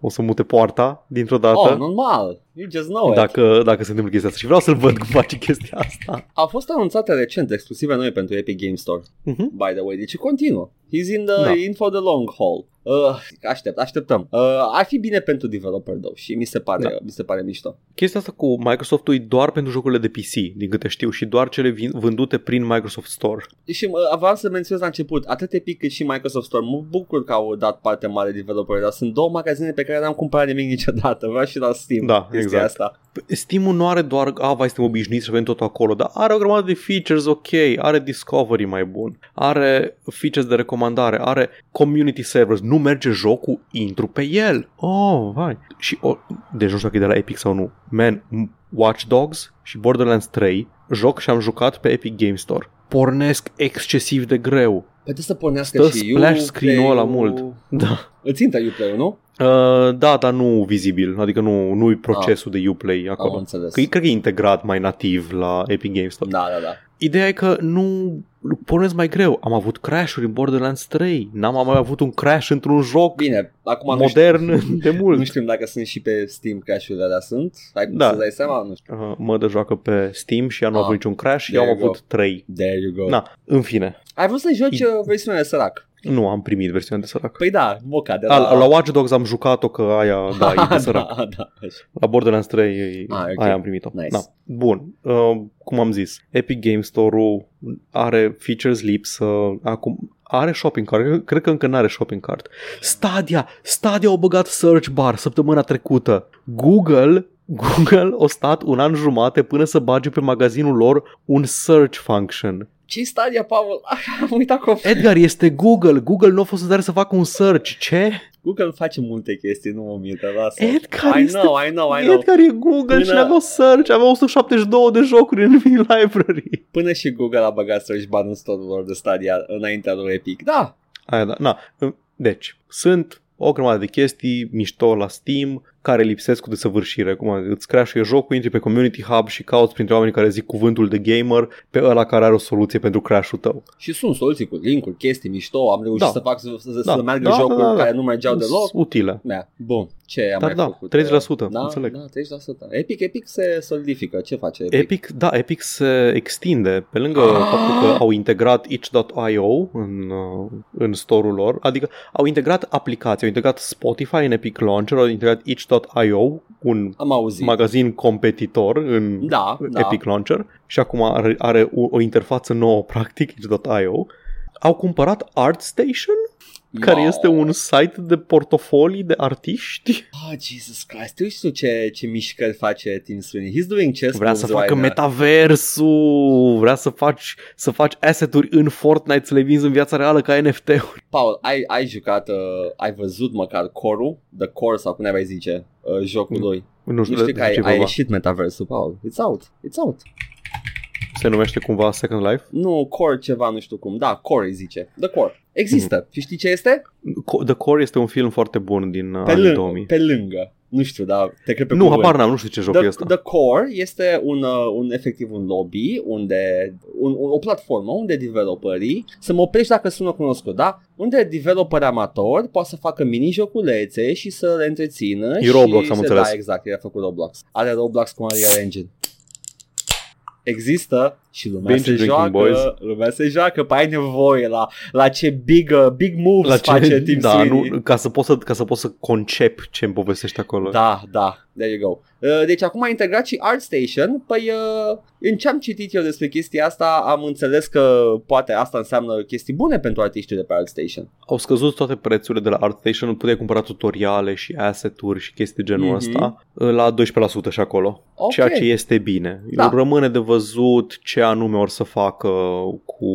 o să mute poarta dintr-o dată. Oh, normal. You just know it. dacă, dacă se întâmplă chestia asta și vreau să-l văd cum face chestia asta. Au fost anunțate recent exclusive noi pentru Epic Game Store. Uh-huh. by the way. Deci continuă. He's in the Da. in for the long haul. Uh, aștept, așteptăm. Uh, ar fi bine pentru developer though și mi se pare, Da. mi se pare mișto. Chestia asta cu Microsoft-ul e doar pentru jocurile de PC, din câte știu, și doar cele vin- vândute prin Microsoft Store. Și uh, vreau să menționez la început, atât Epic cât și Microsoft Store, mă bucur că au dat parte mare developer, dar sunt două magazine pe care n-am cumpărat nimic niciodată, vreau și la Steam. Da, chestia exact. Asta. Steam-ul nu are doar, a, vai, suntem obișnuiți să avem totul acolo, dar are o grămadă de features ok, are discovery mai bun, are features de recomandare, are community servers, nu merge jocul, intru pe el. Oh, vai. Și, o, deci nu știu dacă e de la Epic sau nu. Man, Watch Dogs și Borderlands 3 joc și am jucat pe Epic Game Store. Pornesc excesiv de greu. Poate să pornească Stă și splash Uplay-ul. screen-ul ăla mult. Da. Îți intră Uplay-ul, nu? Uh, da, dar nu vizibil, adică nu, nu e procesul de Uplay Am acolo. înțeles. Că e- cred că e integrat mai nativ la Epic Games Store. Da, da, da. Ideea e că nu pornesc mai greu. Am avut crash-uri în Borderlands 3. N-am mai avut un crash într-un joc Bine, acum nu modern de știu, mult. nu știm dacă sunt și pe Steam crash-urile alea sunt. Ai cum Da. să dai seama? Nu știu. Uh, mă de joacă pe Steam și ea nu a Ah, avut niciun crash. there Eu am you go. avut 3. There you go. Na, în fine. Ai vrut să joci E- uh, versiunea de sărac? Nu am primit versiunea de sărac. Păi da, moca de La, la... la Watch Dogs am jucat-o că aia, da, e de sărac. da, da, așa. La Borderlands 3 e, Ah, ok. aia am primit-o. Nice. Da. Bun, uh, cum am zis, Epic Game Store-ul are features lipsă, acum are shopping cart, cred că încă nu are shopping cart. Stadia, Stadia au băgat search bar săptămâna trecută. Google Google a stat un an jumate până să bage pe magazinul lor un search function. ce Stadia, Paul? Am uitat că Edgar, este Google. Google nu a fost în stare să facă un search. Ce? Google face multe chestii, nu mă miră, lasă. Edgar I este... know, I know, I know. Edgar e Google Până- și avea search, avea 172 de jocuri în library. Până și Google a băgat search bar în store lor de Stadia înaintea lui Epic. Da, Aia, da. Na. Deci, sunt o grămadă de chestii mișto la Steam care lipsesc cu desăvârșire. Cum îți crash jocul, intri pe Community Hub și cauți printre oamenii care zic cuvântul de gamer pe ăla care are o soluție pentru crash-ul tău. și sunt soluții cu link-uri, chestii mișto, am reușit Da. să fac să, să, Da. să meargă Da, jocuri da, da, da. care nu mergeau deloc. Sunt Utile. Da, bun. Ce am Dar mai da, făcut? 30%, da, înțeleg. Da, 30%. Epic, Epic se solidifică. Ce face Epic? Epic, da, Epic se extinde pe lângă Ah! faptul că au integrat itch.io în, uh, în store-ul lor, adică au integrat aplicații, au integrat Spotify în Epic Launcher, au integrat itch.io, un Am auzit. magazin competitor în Da, da. Epic Launcher și acum are, are o, o interfață nouă practic, itch.io. Au cumpărat ArtStation? Care No. este un site de portofolii de artiști. Oh, Jesus Christ, tu știu ce, ce mișcări face Tim Sweeney. He's doing chess Vrea să moves facă right now. metaversul, vrea să faci, să faci asset-uri în Fortnite, să le vinzi în viața reală ca NFT-uri. Paul, ai, ai jucat, uh, ai văzut măcar core The Core sau cum ne mai zice, uh, jocul Mm. lui. Nu Nu știu, știu de că ai, ce ai vorba. ieșit metaversul, Paul. It's out, it's out. Se numește cumva Second Life? Nu, Core ceva, nu știu cum. Da, Core îi zice. The Core. Există. Mhm. Și știi ce este? Co- The Core este un film foarte bun din uh, Pe, anii lângă, 2000. pe lângă. Nu știu, dar te cred pe Nu, cuvânt. habar n-am, nu știu ce joc e The, ăsta. The Core este un, uh, un efectiv un lobby unde un, o platformă unde developerii să mă oprești dacă sună cunoscut, da? Unde developeri amatori poate să facă mini-joculețe și să le întrețină E și Roblox, am să, înțeles. Da, exact, el a făcut Roblox. Are Roblox cu Unreal Engine. Există și lumea Binge se drinking, joacă, boys. lumea se joacă, pe ai nevoie la, la ce big, uh, big moves La ce, face Tim da, Sweeney. nu, ca, să poți să, ca să poți să concep ce îmi povestești acolo. Da, da, there you go. Uh, Deci acum a integrat și ArtStation. Păi uh, în ce am citit eu despre chestia asta am înțeles că poate asta înseamnă chestii bune pentru artiștii de pe ArtStation. Au scăzut toate prețurile de la ArtStation, puteai cumpăra tutoriale și asset-uri și chestii de genul Mhm. ăsta uh, la 12% și acolo. Ok. Ceea ce este bine. Da. Rămâne de văzut ce anume or să facă cu,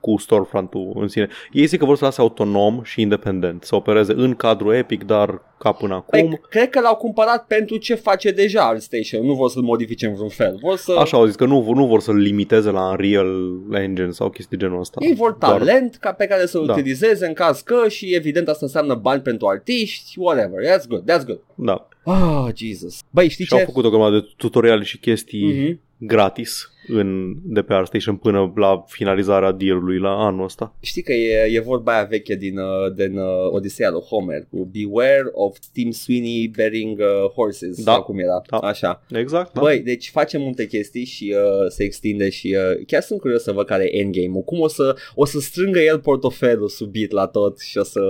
cu storefront-ul în sine. Ei zic că vor să lase autonom și independent, să opereze în cadrul Epic, dar ca până acum. Păi, cred că l-au cumpărat pentru ce face deja ArtStation. Nu vor să-l modifice în vreun fel. Vor să... Așa au zis că nu, nu vor să-l limiteze la Unreal Engine sau chestii genul ăsta. Ei vor Doar- talent ca pe care să-l Da. utilizeze în caz că și evident asta înseamnă bani pentru artiști, whatever. That's good, that's good. Da. Oh, Jesus. Băi, știi Și au ce? făcut o grămadă de tutoriale și chestii Mhm. gratis în, de pe ArtStation până la finalizarea deal-ului la anul ăsta. Știi că e, e vorba aia veche din, uh, din uh, Odiseea lui Homer cu Beware of Tim Sweeney bearing uh, horses Da. sau cum era, Da. așa. Exact. Da. Băi, deci face multe chestii și uh, se extinde și uh, chiar sunt curios să văd care e endgame-ul. Cum o să, o să strângă el portofelul subit la tot și o să...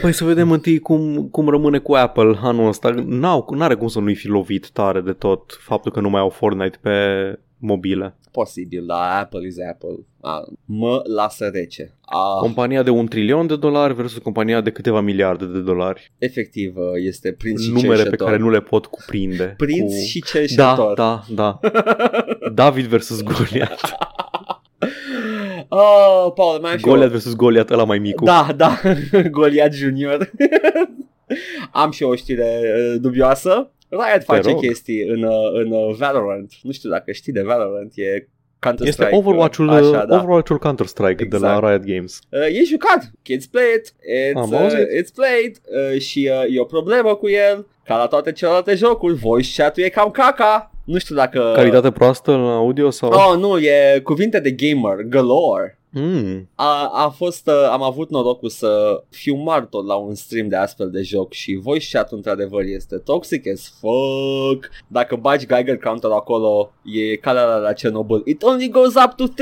Păi să vedem întâi cum, cum rămâne cu Apple anul ăsta. N-au, n-are cum să nu-i fi lovit tare de tot faptul că nu mai au Fortnite pe mobile. Posibil, dar Apple is Apple. A, mă lasă rece. A, Compania de un trilion de dolari versus compania de câteva miliarde de dolari. efectiv, uh, este prinț și Numere pe cerșetor. care nu le pot cuprinde. Prinț cu... și Da, cerșetor. da, da. David versus Goliat. Oh, Paul, mai am și eu- Goliat versus Goliat, ăla mai micu. Da, da, Goliat Junior. Am și o știre uh, dubioasă. Riot face rog. chestii în, uh, în uh, Valorant. Nu știu dacă știi de Valorant, e Counter-Strike. Este Overwatch-ul, Așa, da. Overwatch-ul Counter-Strike de la Exact. Riot Games. Uh, e jucat, kids play it, it's, Am uh, auzit. it's played uh, și uh, e o problemă cu el, ca la toate celelalte jocuri, voice chat-ul e cam caca. Nu știu dacă... Calitate proastă la audio sau... Oh, nu, e cuvinte de gamer, galore. Mm. A, a fost, uh, am avut norocul să fiu martor la un stream de astfel de joc și voice chat într-adevăr este toxic as fuck. Dacă bagi Geiger counter acolo, e ca la, la Chernobyl. It only goes up to 3.5.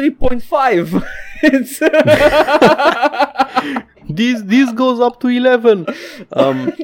It's- This, this goes up to 11. Um,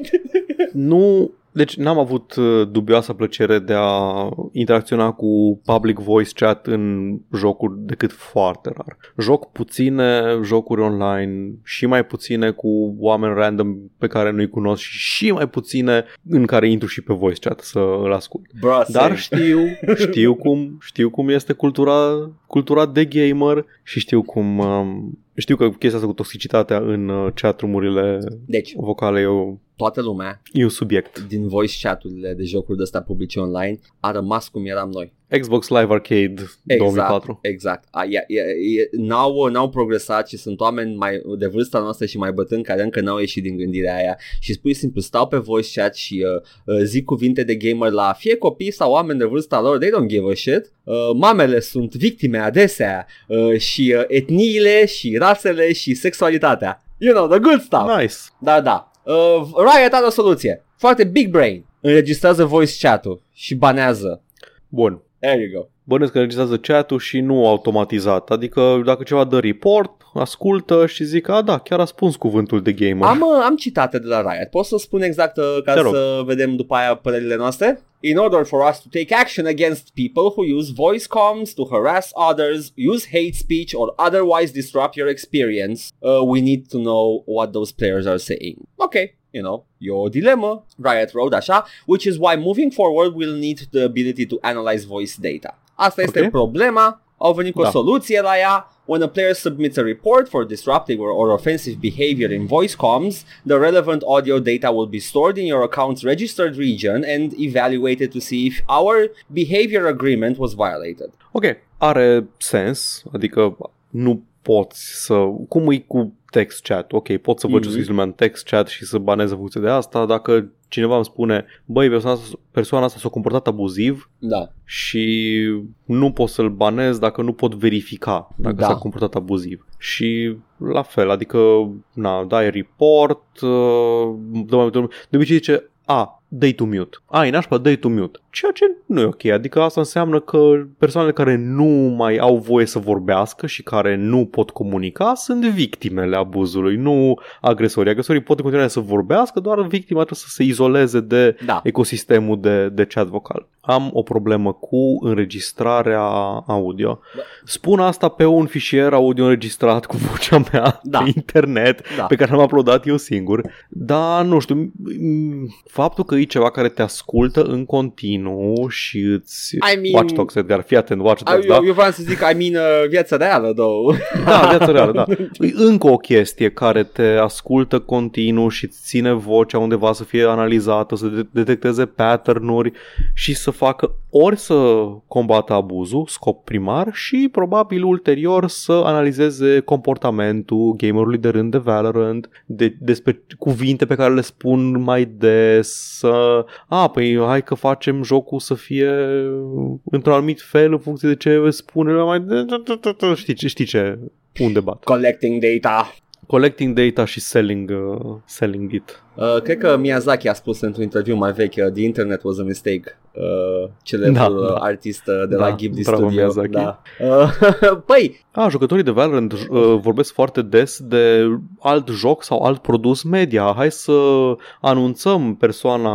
nu, deci n-am avut uh, dubioasa plăcere de a interacționa cu public voice chat în jocuri decât foarte rar. Joc puține jocuri online și mai puține cu oameni random pe care nu-i cunosc și și mai puține în care intru și pe voice chat să îl ascult. Bro, Dar same. știu, știu cum, știu cum este cultura, cultura de gamer și știu cum um, știu că chestia asta cu toxicitatea în uh, chatrumurile Deci, vocale e, o, toată lumea e un subiect. din voice chat-urile de jocuri de astea publice online a rămas cum eram noi. Xbox Live Arcade 2004. Exact. A, e, e, e, n-au, n-au progresat și sunt oameni mai de vârsta noastră și mai bătrâni care încă n-au ieșit din gândirea aia și pur și simplu stau pe voice chat și uh, uh, zic cuvinte de gamer la fie copii sau oameni de vârsta lor, they don't give a shit. Uh, mamele sunt victime adesea uh, și uh, etniile și rasele și sexualitatea. You know, the good stuff. Nice. Da, da. Uh, Riot are o soluție. Foarte big brain. Înregistrează voice chat-ul și banează. Bun. There you go. Bănesc că înregistrează chat-ul și nu automatizat. Adică dacă ceva dă report, ascultă și zic, a da, chiar a spus cuvântul de gamer. Am, uh, am citate de la Riot. Pot să spun exact uh, ca Te rog. să vedem după aia părerile noastre? In order for us to take action against people who use voice comms to harass others, use hate speech, or otherwise disrupt your experience, uh, we need to know what those players are saying. Okay, you know, e o dilemă, Riot Road, așa, which is why moving forward we'll need the ability to analyze voice data. Asta este Ok. problema, au venit cu o Da. soluție la ea. When a player submits a report for disruptive or, or offensive behavior in voice comms, the relevant audio data will be stored in your account's registered region and evaluated to see if our behavior agreement was violated. Ok, are sens, adică nu poți să... Cum e cu text chat? Ok, pot să văd ce Mhm. scris lumea în text chat și să banez în funcție de asta. Dacă cineva îmi spune, băi, persoana asta, persoana asta s-a comportat abuziv Da. și nu pot să-l banez dacă nu pot verifica dacă Da. s-a comportat abuziv. Și la fel, adică, na, dai report, uh, dă- de obicei zice, a, dai to mute. Ai, nașpa, dai to mute. Ceea ce nu e ok, adică asta înseamnă că persoanele care nu mai au voie să vorbească și care nu pot comunica sunt victimele abuzului, nu agresorii. Agresorii pot în continuare să vorbească, doar victima trebuie să se izoleze de Da. ecosistemul de, de chat vocal. Am o problemă cu înregistrarea audio. Da. Spun asta pe un fișier audio înregistrat cu vocea mea Da. pe internet, Da. pe care l-am uploadat eu singur, dar nu știu, m- faptul că e ceva care te ascultă în continuu și îți... I mean- Watch Dogs, Edgar, fii atent, Watch Eu, Dogs, da? eu vreau să zic, I mean, uh, viața reală, though. Da, viața reală, da. E încă o chestie care te ascultă continuu și îți ține vocea undeva să fie analizată, să de- detecteze pattern-uri și să facă ori să combată abuzul, scop primar, și probabil ulterior să analizeze comportamentul gamerului de rând de Valorant, de, despre cuvinte pe care le spun mai des, să... A, păi hai că facem jocul să fie într-un anumit fel în funcție de ce spune lumea mai... Știi, ce- știi ce? Unde bat. Collecting data. Collecting data și selling, uh, selling it. Uh, cred că Miyazaki a spus într-un interviu mai veche, uh, The Internet was a mistake. Uh, celebrul Da, uh, da. artist uh, de Da, la Ghibli bravo, Studio. Miyazaki. Da. Uh, păi, A, jucătorii de Valorant uh, vorbesc foarte des de alt joc sau alt produs media. Hai să anunțăm persoana,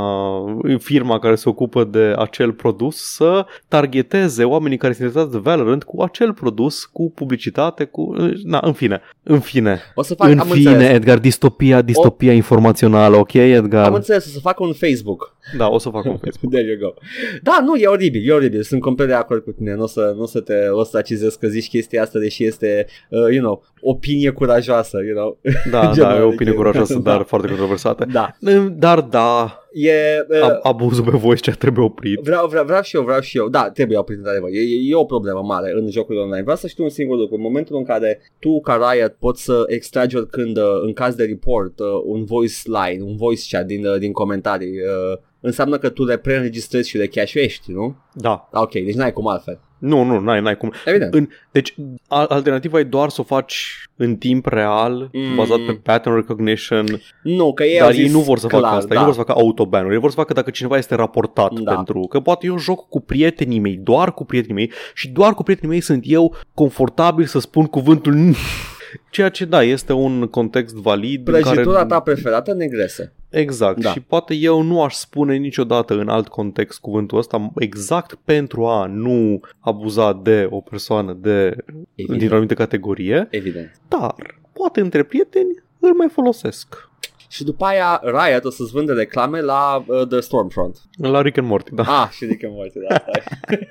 firma care se ocupă de acel produs să targeteze oamenii care sunt interesați de Valorant cu acel produs, cu publicitate, cu... Na, în fine. În fine. o să fac, în am fine, înțeles. Edgar, distopia, distopia informațională, ok, Edgar? Am înțeles, o să fac un Facebook. Da, o să fac un Facebook. There you go. Da, nu, e oribil, e oribil. Sunt complet de acord cu tine. Nu o să, nu o să te o să acizez că zici chestia asta, deși este, uh, you know, opinie curajoasă, you know. Da, Genul da, e de o opinie chestii. curajoasă, Da. dar foarte controversată. Da. Dar da, E, uh, ab- abuzul pe voice chat trebuie oprit. Vreau, vreau, vreau și eu, vreau și eu. Da, trebuie oprit într-adevăr. E, e, e o problemă mare în jocurile online. Vreau să știu un singur lucru. În momentul în care tu, ca Riot, poți să extragi oricând, uh, în caz de report, uh, un voice line, un voice chat din, uh, din comentarii, uh, înseamnă că tu le preînregistrezi și le cache-ești, nu? Da. Ok, deci n-ai cum altfel. Nu, nu, n-ai, n-ai cum. Evident. În, deci, al- alternativa e doar să o faci în timp real, Mm. bazat pe pattern recognition, Nu, că ei au dar zis ei nu vor să clar, facă asta, da. ei nu vor să facă autoban ei vor să facă dacă cineva este raportat Da. pentru că poate eu joc cu prietenii mei, doar cu prietenii mei și doar cu prietenii mei sunt eu confortabil să spun cuvântul Ceea ce da, este un context valid în Prăjitura care... ta preferată, negrese. Exact. Da. Și poate eu nu aș spune niciodată în alt context cuvântul ăsta exact pentru a nu abuza de o persoană de Evident. dintr-o anumită categorie, Evident. dar poate între prieteni îl mai folosesc. Și după aia Riot o să-ți vândă reclame la uh, The Stormfront. La Rick and Morty, da. Ah, și Rick and Morty, da. asta e.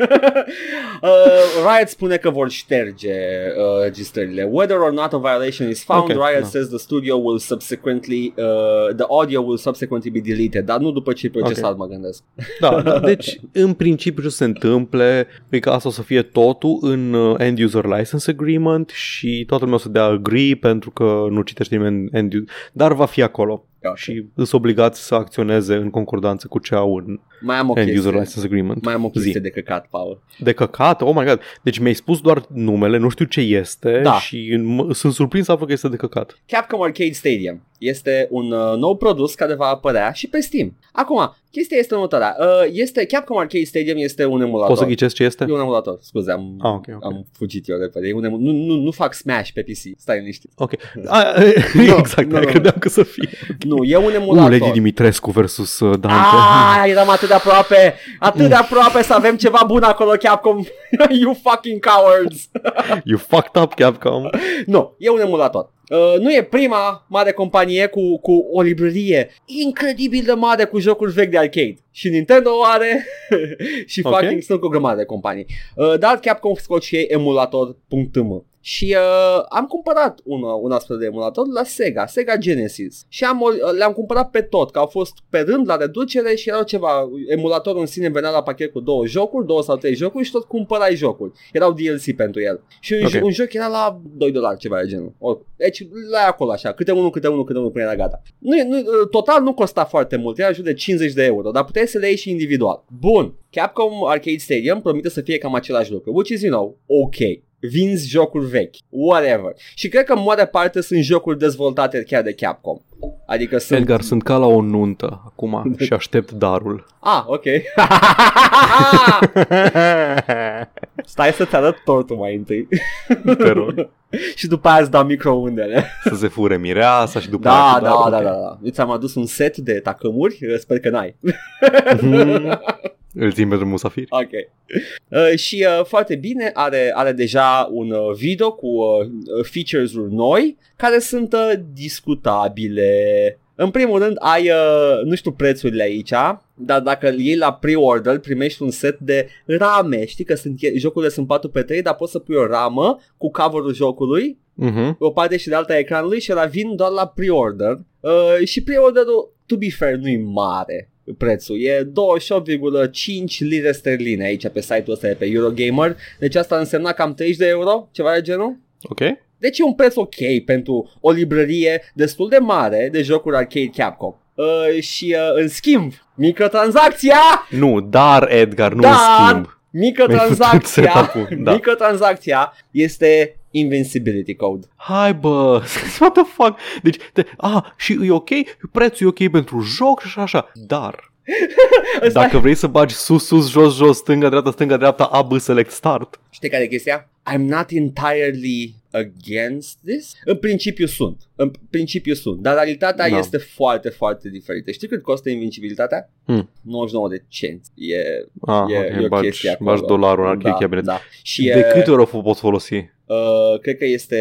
uh, Riot spune că vor șterge uh, registrările. Whether or not a violation is found, Ok, Riot da. says the studio will subsequently, uh, the audio will subsequently be deleted, dar nu după ce e procesat, Ok. mă gândesc. Da, da, deci în principiu ce se întâmple e că asta o să fie totul în uh, End User License Agreement și toată lumea o să dea agree pentru că nu citește nimeni end user, dar va fi acolo Ok. și sunt obligați să acționeze în concordanță cu ce au în, Mai am o End User chestie. License Agreement. Mai am o chestie Zi. de căcat, Paul. De căcat? Oh my god. Deci mi-ai spus doar numele, nu știu ce este Da. și m- sunt surprins să aflu că este de căcat. Capcom Arcade Stadium este un uh, nou produs care va apărea și pe Steam. Acum, chestia este următoarea. Uh, este, Capcom Arcade Stadium este un emulator. Poți să ghicesc ce este? E un emulator, scuze, am, Ah, ok, ok. am fugit eu repede. E un emu- nu, nu, nu fac Smash pe PC, stai liniștit. Ok. A, exact, nu, no, nu. credeam că să fie. Nu, e un Uh, emulator. Lady Dimitrescu versus uh, Dante. Ah, eram atât de aproape, atât de aproape să avem ceva bun acolo, Capcom. you fucking cowards. You fucked up, Capcom. nu, e un emulator. Uh, nu e prima mare companie cu, cu o librărie incredibil de mare cu jocuri vechi de arcade. Și Nintendo o are și Ok. fucking sunt cu o grămadă de companii. Uh, dar Capcom scot și ei emulator.m și uh, am cumpărat un, un astfel de emulator la Sega, Sega Genesis. Și am, o- le-am cumpărat pe tot, că au fost pe rând la reducere și erau ceva, emulatorul în sine venea la pachet cu două jocuri, două sau trei jocuri și tot cumpărai jocuri. Erau DLC pentru el. Și un, Ok. okay. un joc era la 2 dolari, ceva de genul. O, deci la acolo așa, câte unul, câte unul, câte unul până era gata. Nu, e- nu, total nu costa foarte mult, era jur de 50 de euro, dar puteai să le iei și individual. Bun, Capcom Arcade Stadium promite să fie cam același lucru, which is, you know, ok. Vinzi jocuri vechi, whatever. Și cred că în mare parte sunt jocuri dezvoltate chiar de Capcom. Adică sunt... Edgar, sunt ca la o nuntă acum și aștept darul. Ah, ok. Stai să-ți arăt tortul mai întâi. Te rog. și după aia îți dau microundele. Să se fure mireasa și după aia Da, cu da, darul. da, Ok. da, da. Eu ți-am adus un set de tacâmuri, sper că n-ai. Mhm. Îl țin pentru musafiri. Ok. Uh, și uh, foarte bine, are, are deja un uh, video cu uh, features-uri noi care sunt uh, discutabile. În primul rând ai, uh, nu știu prețurile aici, dar dacă îl iei la pre-order primești un set de rame. Știi că sunt, jocurile sunt 4x3, dar poți să pui o ramă cu cover-ul jocului Mhm. o parte și de alta a ecranului și la vin doar la pre-order uh, și pre-orderul, to be fair, nu-i mare prețul, e 28,5 lire sterline aici pe site-ul ăsta de pe Eurogamer, deci asta însemna cam 30 de euro, ceva de genul. Ok. Deci e un preț ok pentru o librărie destul de mare de jocuri arcade Capcom. Uh, și uh, în schimb, microtransacția Nu, dar Edgar, nu Dar- în schimb. Microtransacția, setup-ul, da. microtransacția este Invincibility Code. Hai bă, what the fuck? Deci, de, ah, și e ok, prețul e ok pentru joc și așa, așa. Dar, Ăsta dacă vrei să bagi sus, sus, jos, jos, stânga, dreapta, stânga, dreapta, A, B, select, start. Știi care e chestia? I'm not entirely against this. În principiu sunt. În principiu sunt. Dar realitatea Da. este foarte, foarte diferită. Știi cât costă invincibilitatea? Hmm. 99 de cenți. E, Ah, e, ok, e o bagi, chestie acolo. bagi dolarul în arcade da, cabinet. Da. Și De e, câte ori o poți folosi? uh, cred că este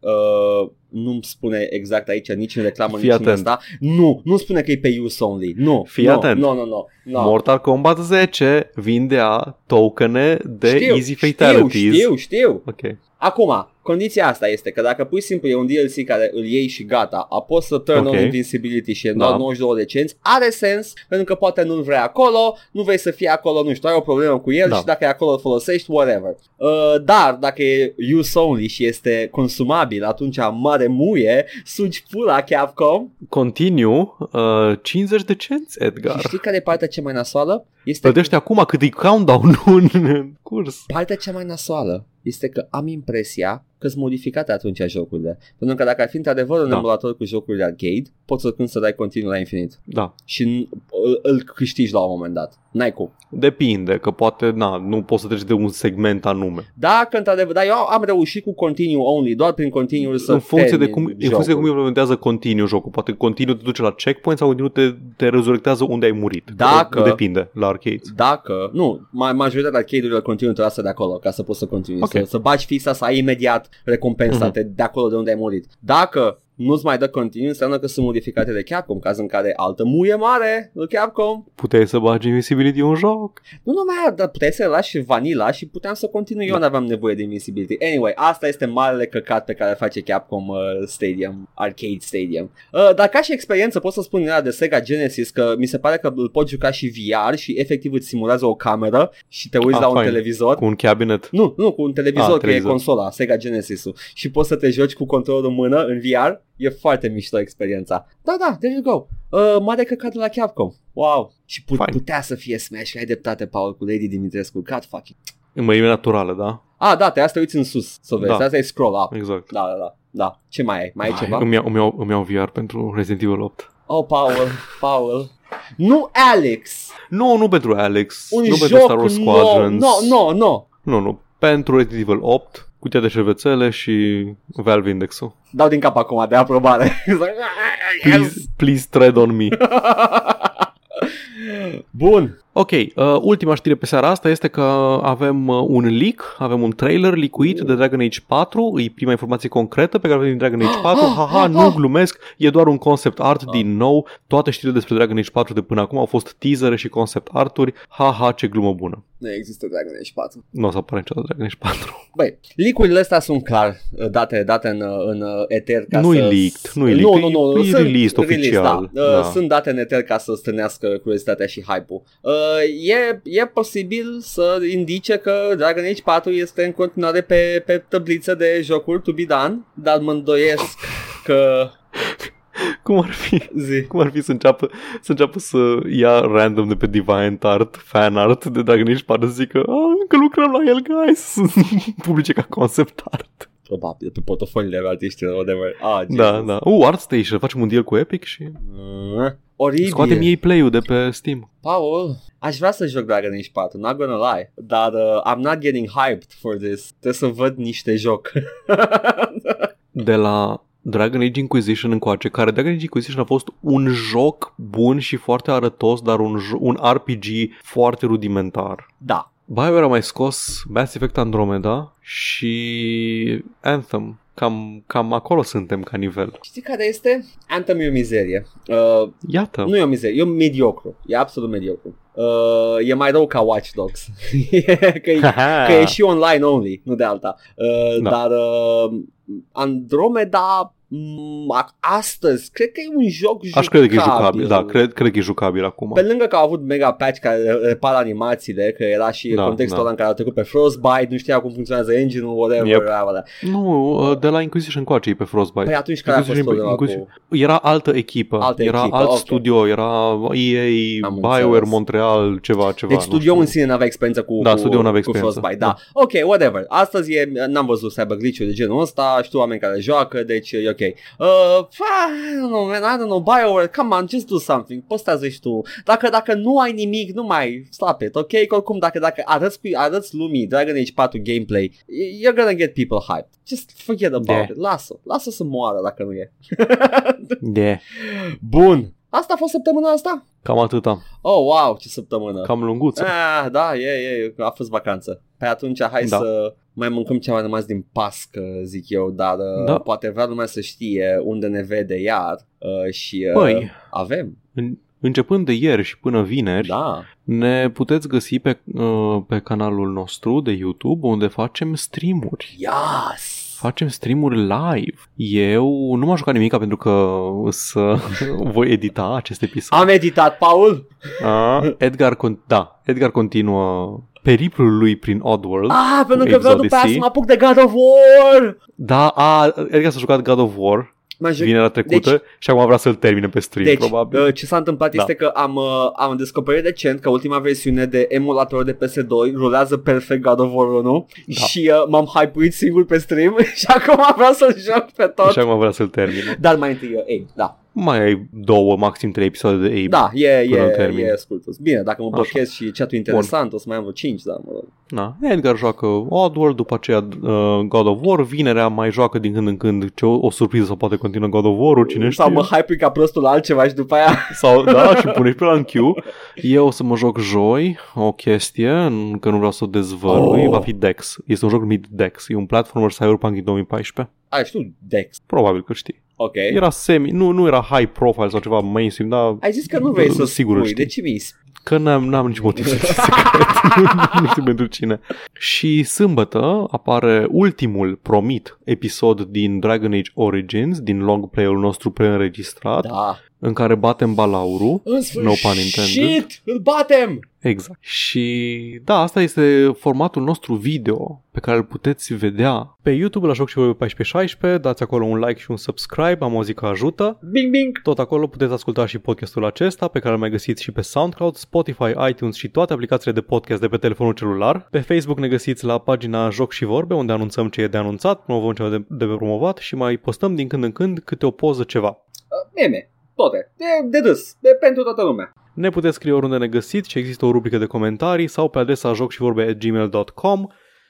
uh, nu-mi spune exact aici nici în reclamă, Fii nici în atent. asta. Nu, nu spune că e pe use only. Nu. Fii nu, atent. Nu, nu, nu. nu. Mortal Kombat 10 vindea tokene de știu, easy fatalities. Știu, știu, știu. Ok. Acum, condiția asta este că dacă pui simplu e un DLC care îl iei și gata, a poți să turn Ok. on invincibility și e Da. doar 92 de cenți, are sens pentru că poate nu-l vrei acolo, nu vrei să fie acolo, nu știu, ai o problemă cu el Da. și dacă e acolo îl folosești, whatever. Uh, dar dacă e use only și este consumabil, atunci mare muie, sugi pula Capcom Continue, uh, 50 de cenți, și Edgar. știi care e partea cea mai nasoală? Este Plătește acum cât e countdown-ul în curs. Partea cea mai nasoală este că am impresia că sunt modificate atunci jocurile. Pentru că dacă ar fi într-adevăr un Da. emulator cu jocuri de arcade, poți să când să dai continuu la infinit. Da. Și n- îl, îl câștigi la un moment dat. N-ai cum. Depinde, că poate, na, nu poți să treci de un segment anume. Dacă într-adevăr, dar eu am reușit cu continue only, doar prin continue să în funcție, de termin cum, în funcție de cum jocul. implementează continuu jocul. Poate continuu te duce la checkpoint sau continuu te, te rezurectează unde ai murit. Dacă- Depinde, la arcade. Dacă, nu, ma- majoritatea arcade-urilor continuu trebuie să de acolo ca să poți să continui, Ok. să, să bagi fixa, să ai imediat recompensa Mhm. de, de acolo de unde ai murit. Dacă nu-ți mai dă continuu, înseamnă că sunt modificate de Capcom, caz în care altă muie mare lui Capcom. Puteai să bagi Invincibility în joc. Nu numai, dar puteai să lași vanila și puteam să continui. Eu Da. nu aveam nevoie de Invincibility. Anyway, asta este marele căcat pe care face Capcom uh, Stadium, Arcade Stadium. Uh, dar ca și experiență pot să spun era de Sega Genesis că mi se pare că îl poți juca și VR și efectiv îți simulează o cameră și te uiți Ah, la un fine. televizor. Cu un cabinet. Nu, nu, cu un televizor, Ah, că televizor. e consola, Sega Genesis-ul. Și poți să te joci cu controlul în mână, în VR, E foarte mișto experiența. Da, da, there you go. Uh, mare căcat de la Capcom. Wow. Și put, Fine. putea să fie Smash, că ai dreptate, Paul, cu Lady Dimitrescu. God fucking. În mărime naturală, da? Ah, da, te să te uiți în sus să vezi. Da. Asta e scroll up. Exact. Da, da, da. Da. Ce mai ai? Mai ai ceva? Îmi iau, îmi, iau, îmi iau VR pentru Resident Evil 8. Oh, Paul, Paul. Nu Alex. Nu, nu pentru Alex, Un nu joc pentru Star Wars nou. Squadrons. No, no, no. Nu, nu. Pentru Resident Evil 8, cutia de șervețele și Valve Index-ul. Dau din cap acum de aprobare. Please, please tread on me. Bun. Ok, uh, ultima știre pe seara asta este că avem uh, un leak, avem un trailer licuit de Dragon Age 4, e prima informație concretă pe care o avem din Dragon Age 4, haha, nu glumesc, e doar un concept art din nou, toate știrile despre Dragon Age 4 de până acum au fost teasere și concept arturi, haha, ce glumă bună. Nu există Dragon Age 4. Nu o să apară niciodată Dragon Age 4. Băi, leak-urile astea sunt clar uh, date, date în, uh, în uh, eter ca Nu-i să... leaked, nu-i nu, leaked, nu, nu, e sunt released oficial, da. Uh, da. Sunt date în eter ca să strânească curiozitatea și hype-ul. Uh, e, e posibil să indice că Dragon Age 4 este în continuare pe, pe tabliță de jocuri to be done, dar mă îndoiesc că... Cum ar fi? Zi. Cum ar fi să înceapă, să înceapă să ia random de pe DeviantArt, fan art de Dragon Age 4 să zică "Ah, încă lucrăm la el, guys, să publice ca concept art. Probabil, pe portofoliile artiștilor, whatever. Ah, Da, Jesus. da. Uh, ArtStation, facem un deal cu Epic și Uh, oribil. scoatem ei play-ul de pe Steam. Paul, aș vrea să joc Dragon Age 4, not gonna lie, dar uh, I'm not getting hyped for this. Trebuie să văd niște joc. De la Dragon Age Inquisition încoace, care Dragon Age Inquisition a fost un joc bun și foarte arătos, dar un, jo- un RPG foarte rudimentar. da. BioWare a mai scos Mass Effect Andromeda și Anthem. Cam, cam acolo suntem ca nivel. Știi care este? Anthem e o mizerie. Uh, Iată. nu e o mizerie, e un mediocru. E absolut mediocru. Uh, e mai rău ca Watch Dogs. că, e, că e și online only, nu de alta. Uh, Da. Dar uh, Andromeda m, a- astăzi, cred că e un joc jucabil. Aș crede că e jucabil. Da, cred, cred că e jucabil acum. Pe lângă că au avut mega patch care repara animațiile, că era și Da, contextul da. ăla în care au trecut pe Frostbite, nu știa cum funcționează engine-ul, whatever. Yep. bla, bla, bla. Nu, uh, de la Inquisition încoace e pe Frostbite. Păi atunci care a fost Inquisition- problema Inquisition- cu... Era altă echipă, Altă era echipă, alt ok. studio, era EA, Am BioWare, înțeles. Montreal, ceva, ceva. Deci nu studio știu. în sine n-avea experiență cu, Da, cu, studioul n-avea cu experiență. Frostbite, da. Ok, whatever. Astăzi e, n-am văzut cyber glitch de genul ăsta, știu oameni care joacă, deci e ok. Uh, I don't know, man, I don't know, BioWare, come on, just do something, postează și tu. Dacă, dacă nu ai nimic, nu mai stop it, ok? Că oricum, dacă, dacă arăți, cu- arăți lumii Dragon Age 4 gameplay, you're gonna get people hyped. Just forget about Yeah. it, lasă, lasă să moară dacă nu e. Yeah. Bun. Asta a fost săptămâna asta? Cam atâta. Oh, wow, ce săptămână. Cam lunguță. Ah, da, e, e, a fost vacanță. Pe atunci hai Da. să mai mâncăm ce a mai rămas din pască, zic eu, dar Da. da. poate vrea lumea să știe unde ne vede iar uh, și uh, Păi, avem, în- începând de ieri și până vineri, da. ne puteți găsi pe, uh, pe canalul nostru de YouTube unde facem streamuri. Yes! Facem streamuri live. Eu nu m-am jucat nimica pentru că să voi edita acest episod. Am editat, Paul! A, Edgar, con- da, Edgar continuă periplul lui prin Oddworld. Ah, pentru că Apes vreau după aia Odyssey. să mă apuc de God of War! Da, a, Edgar s-a jucat God of War M-am jucat- vinerea trecută Deci- și acum vrea să-l termine pe stream, Deci, probabil. uh, ce s-a întâmplat Da. este că am, uh, am descoperit recent că ultima versiune de emulator de PS2 rulează perfect God of War 1 Da. și uh, m-am hypuit singur pe stream și acum vreau să joc pe tot. Și acum vrea să-l termine. Dar mai întâi, uh, ei, da. Mai ai două, maxim trei episoade de Abe. Da, e, Până îl e, termin. e scurt. Bine, dacă mă Așa. blochez și chat interesant, o să mai am vreo 5, da, mă rog. Na, Edgar joacă Oddworld, după aceea uh, God of War, vinerea mai joacă din când în când ce o, o surpriză sau poate continuă God of War-ul, cine știe. Sau mă hype ca prostul la altceva și după aia... Sau, da, și pune și pe la în queue. Eu o să mă joc joi, o chestie, n- că nu vreau să o dezvălui, Oh. va fi Dex. Este un joc numit Dex, e un platformer Cyberpunk din 2014. Ai, știu, Dex. Probabil că știi. Ok. Era semi, nu, nu era high profile sau ceva mainstream, dar Ai zis că nu vrei să Sigur spui, știi. de ce mi că n-am, n-am nici motiv să fie secret. nu știu pentru cine. Și sâmbătă apare ultimul promit episod din Dragon Age Origins, din long play-ul nostru preînregistrat, Da. în care batem balaurul. În No pun intended. sfârșit, îl batem! Exact. Și da, asta este formatul nostru video pe care îl puteți vedea pe YouTube la Joc și Vorbe 1416. Dați acolo un like și un subscribe, am auzit că ajută. Bing, bing! Tot acolo puteți asculta și podcastul acesta pe care îl mai găsiți și pe SoundCloud, Spotify, iTunes și toate aplicațiile de podcast de pe telefonul celular. Pe Facebook ne găsiți la pagina Joc și Vorbe unde anunțăm ce e de anunțat, promovăm ce de, de promovat și mai postăm din când în când câte o poză ceva. Uh, meme, toate, de, de râs, de pentru toată lumea. Ne puteți scrie oriunde ne găsiți și există o rubrică de comentarii sau pe adresa jocșivorbe.gmail.com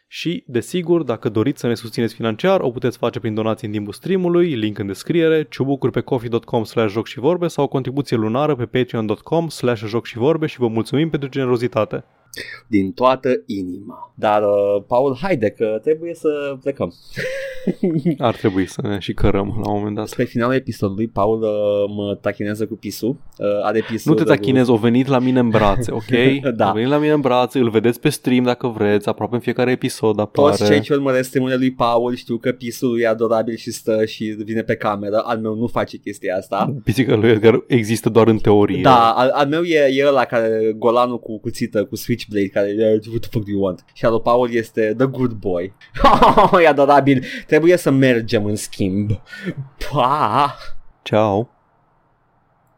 și, desigur, dacă doriți să ne susțineți financiar, o puteți face prin donații în timpul streamului, link în descriere, ciubucuri pe coffee.com slash joc și vorbe sau o contribuție lunară pe patreon.com slash joc și vorbe și vă mulțumim pentru generozitate din toată inima. Dar, uh, Paul, haide că trebuie să plecăm. Ar trebui să ne și cărăm la un moment dat. Spre finalul episodului, Paul uh, mă tachinează cu pisul. Uh, are pisul nu te tachinezi, o venit la mine în brațe, ok? da. O venit la mine în brațe, îl vedeți pe stream dacă vreți, aproape în fiecare episod apare. Toți cei ce urmăresc streamurile lui Paul știu că pisul e adorabil și stă și vine pe cameră. Al meu nu face chestia asta. Pisica lui Edgar există doar în teorie. Da, al, al meu e, e ăla care golanul cu cuțită, cu Switchblade, care e what the fuck do you want? Și al Paul este the good boy. e adorabil. Trebuie să mergem în schimb. Pa! Ciao!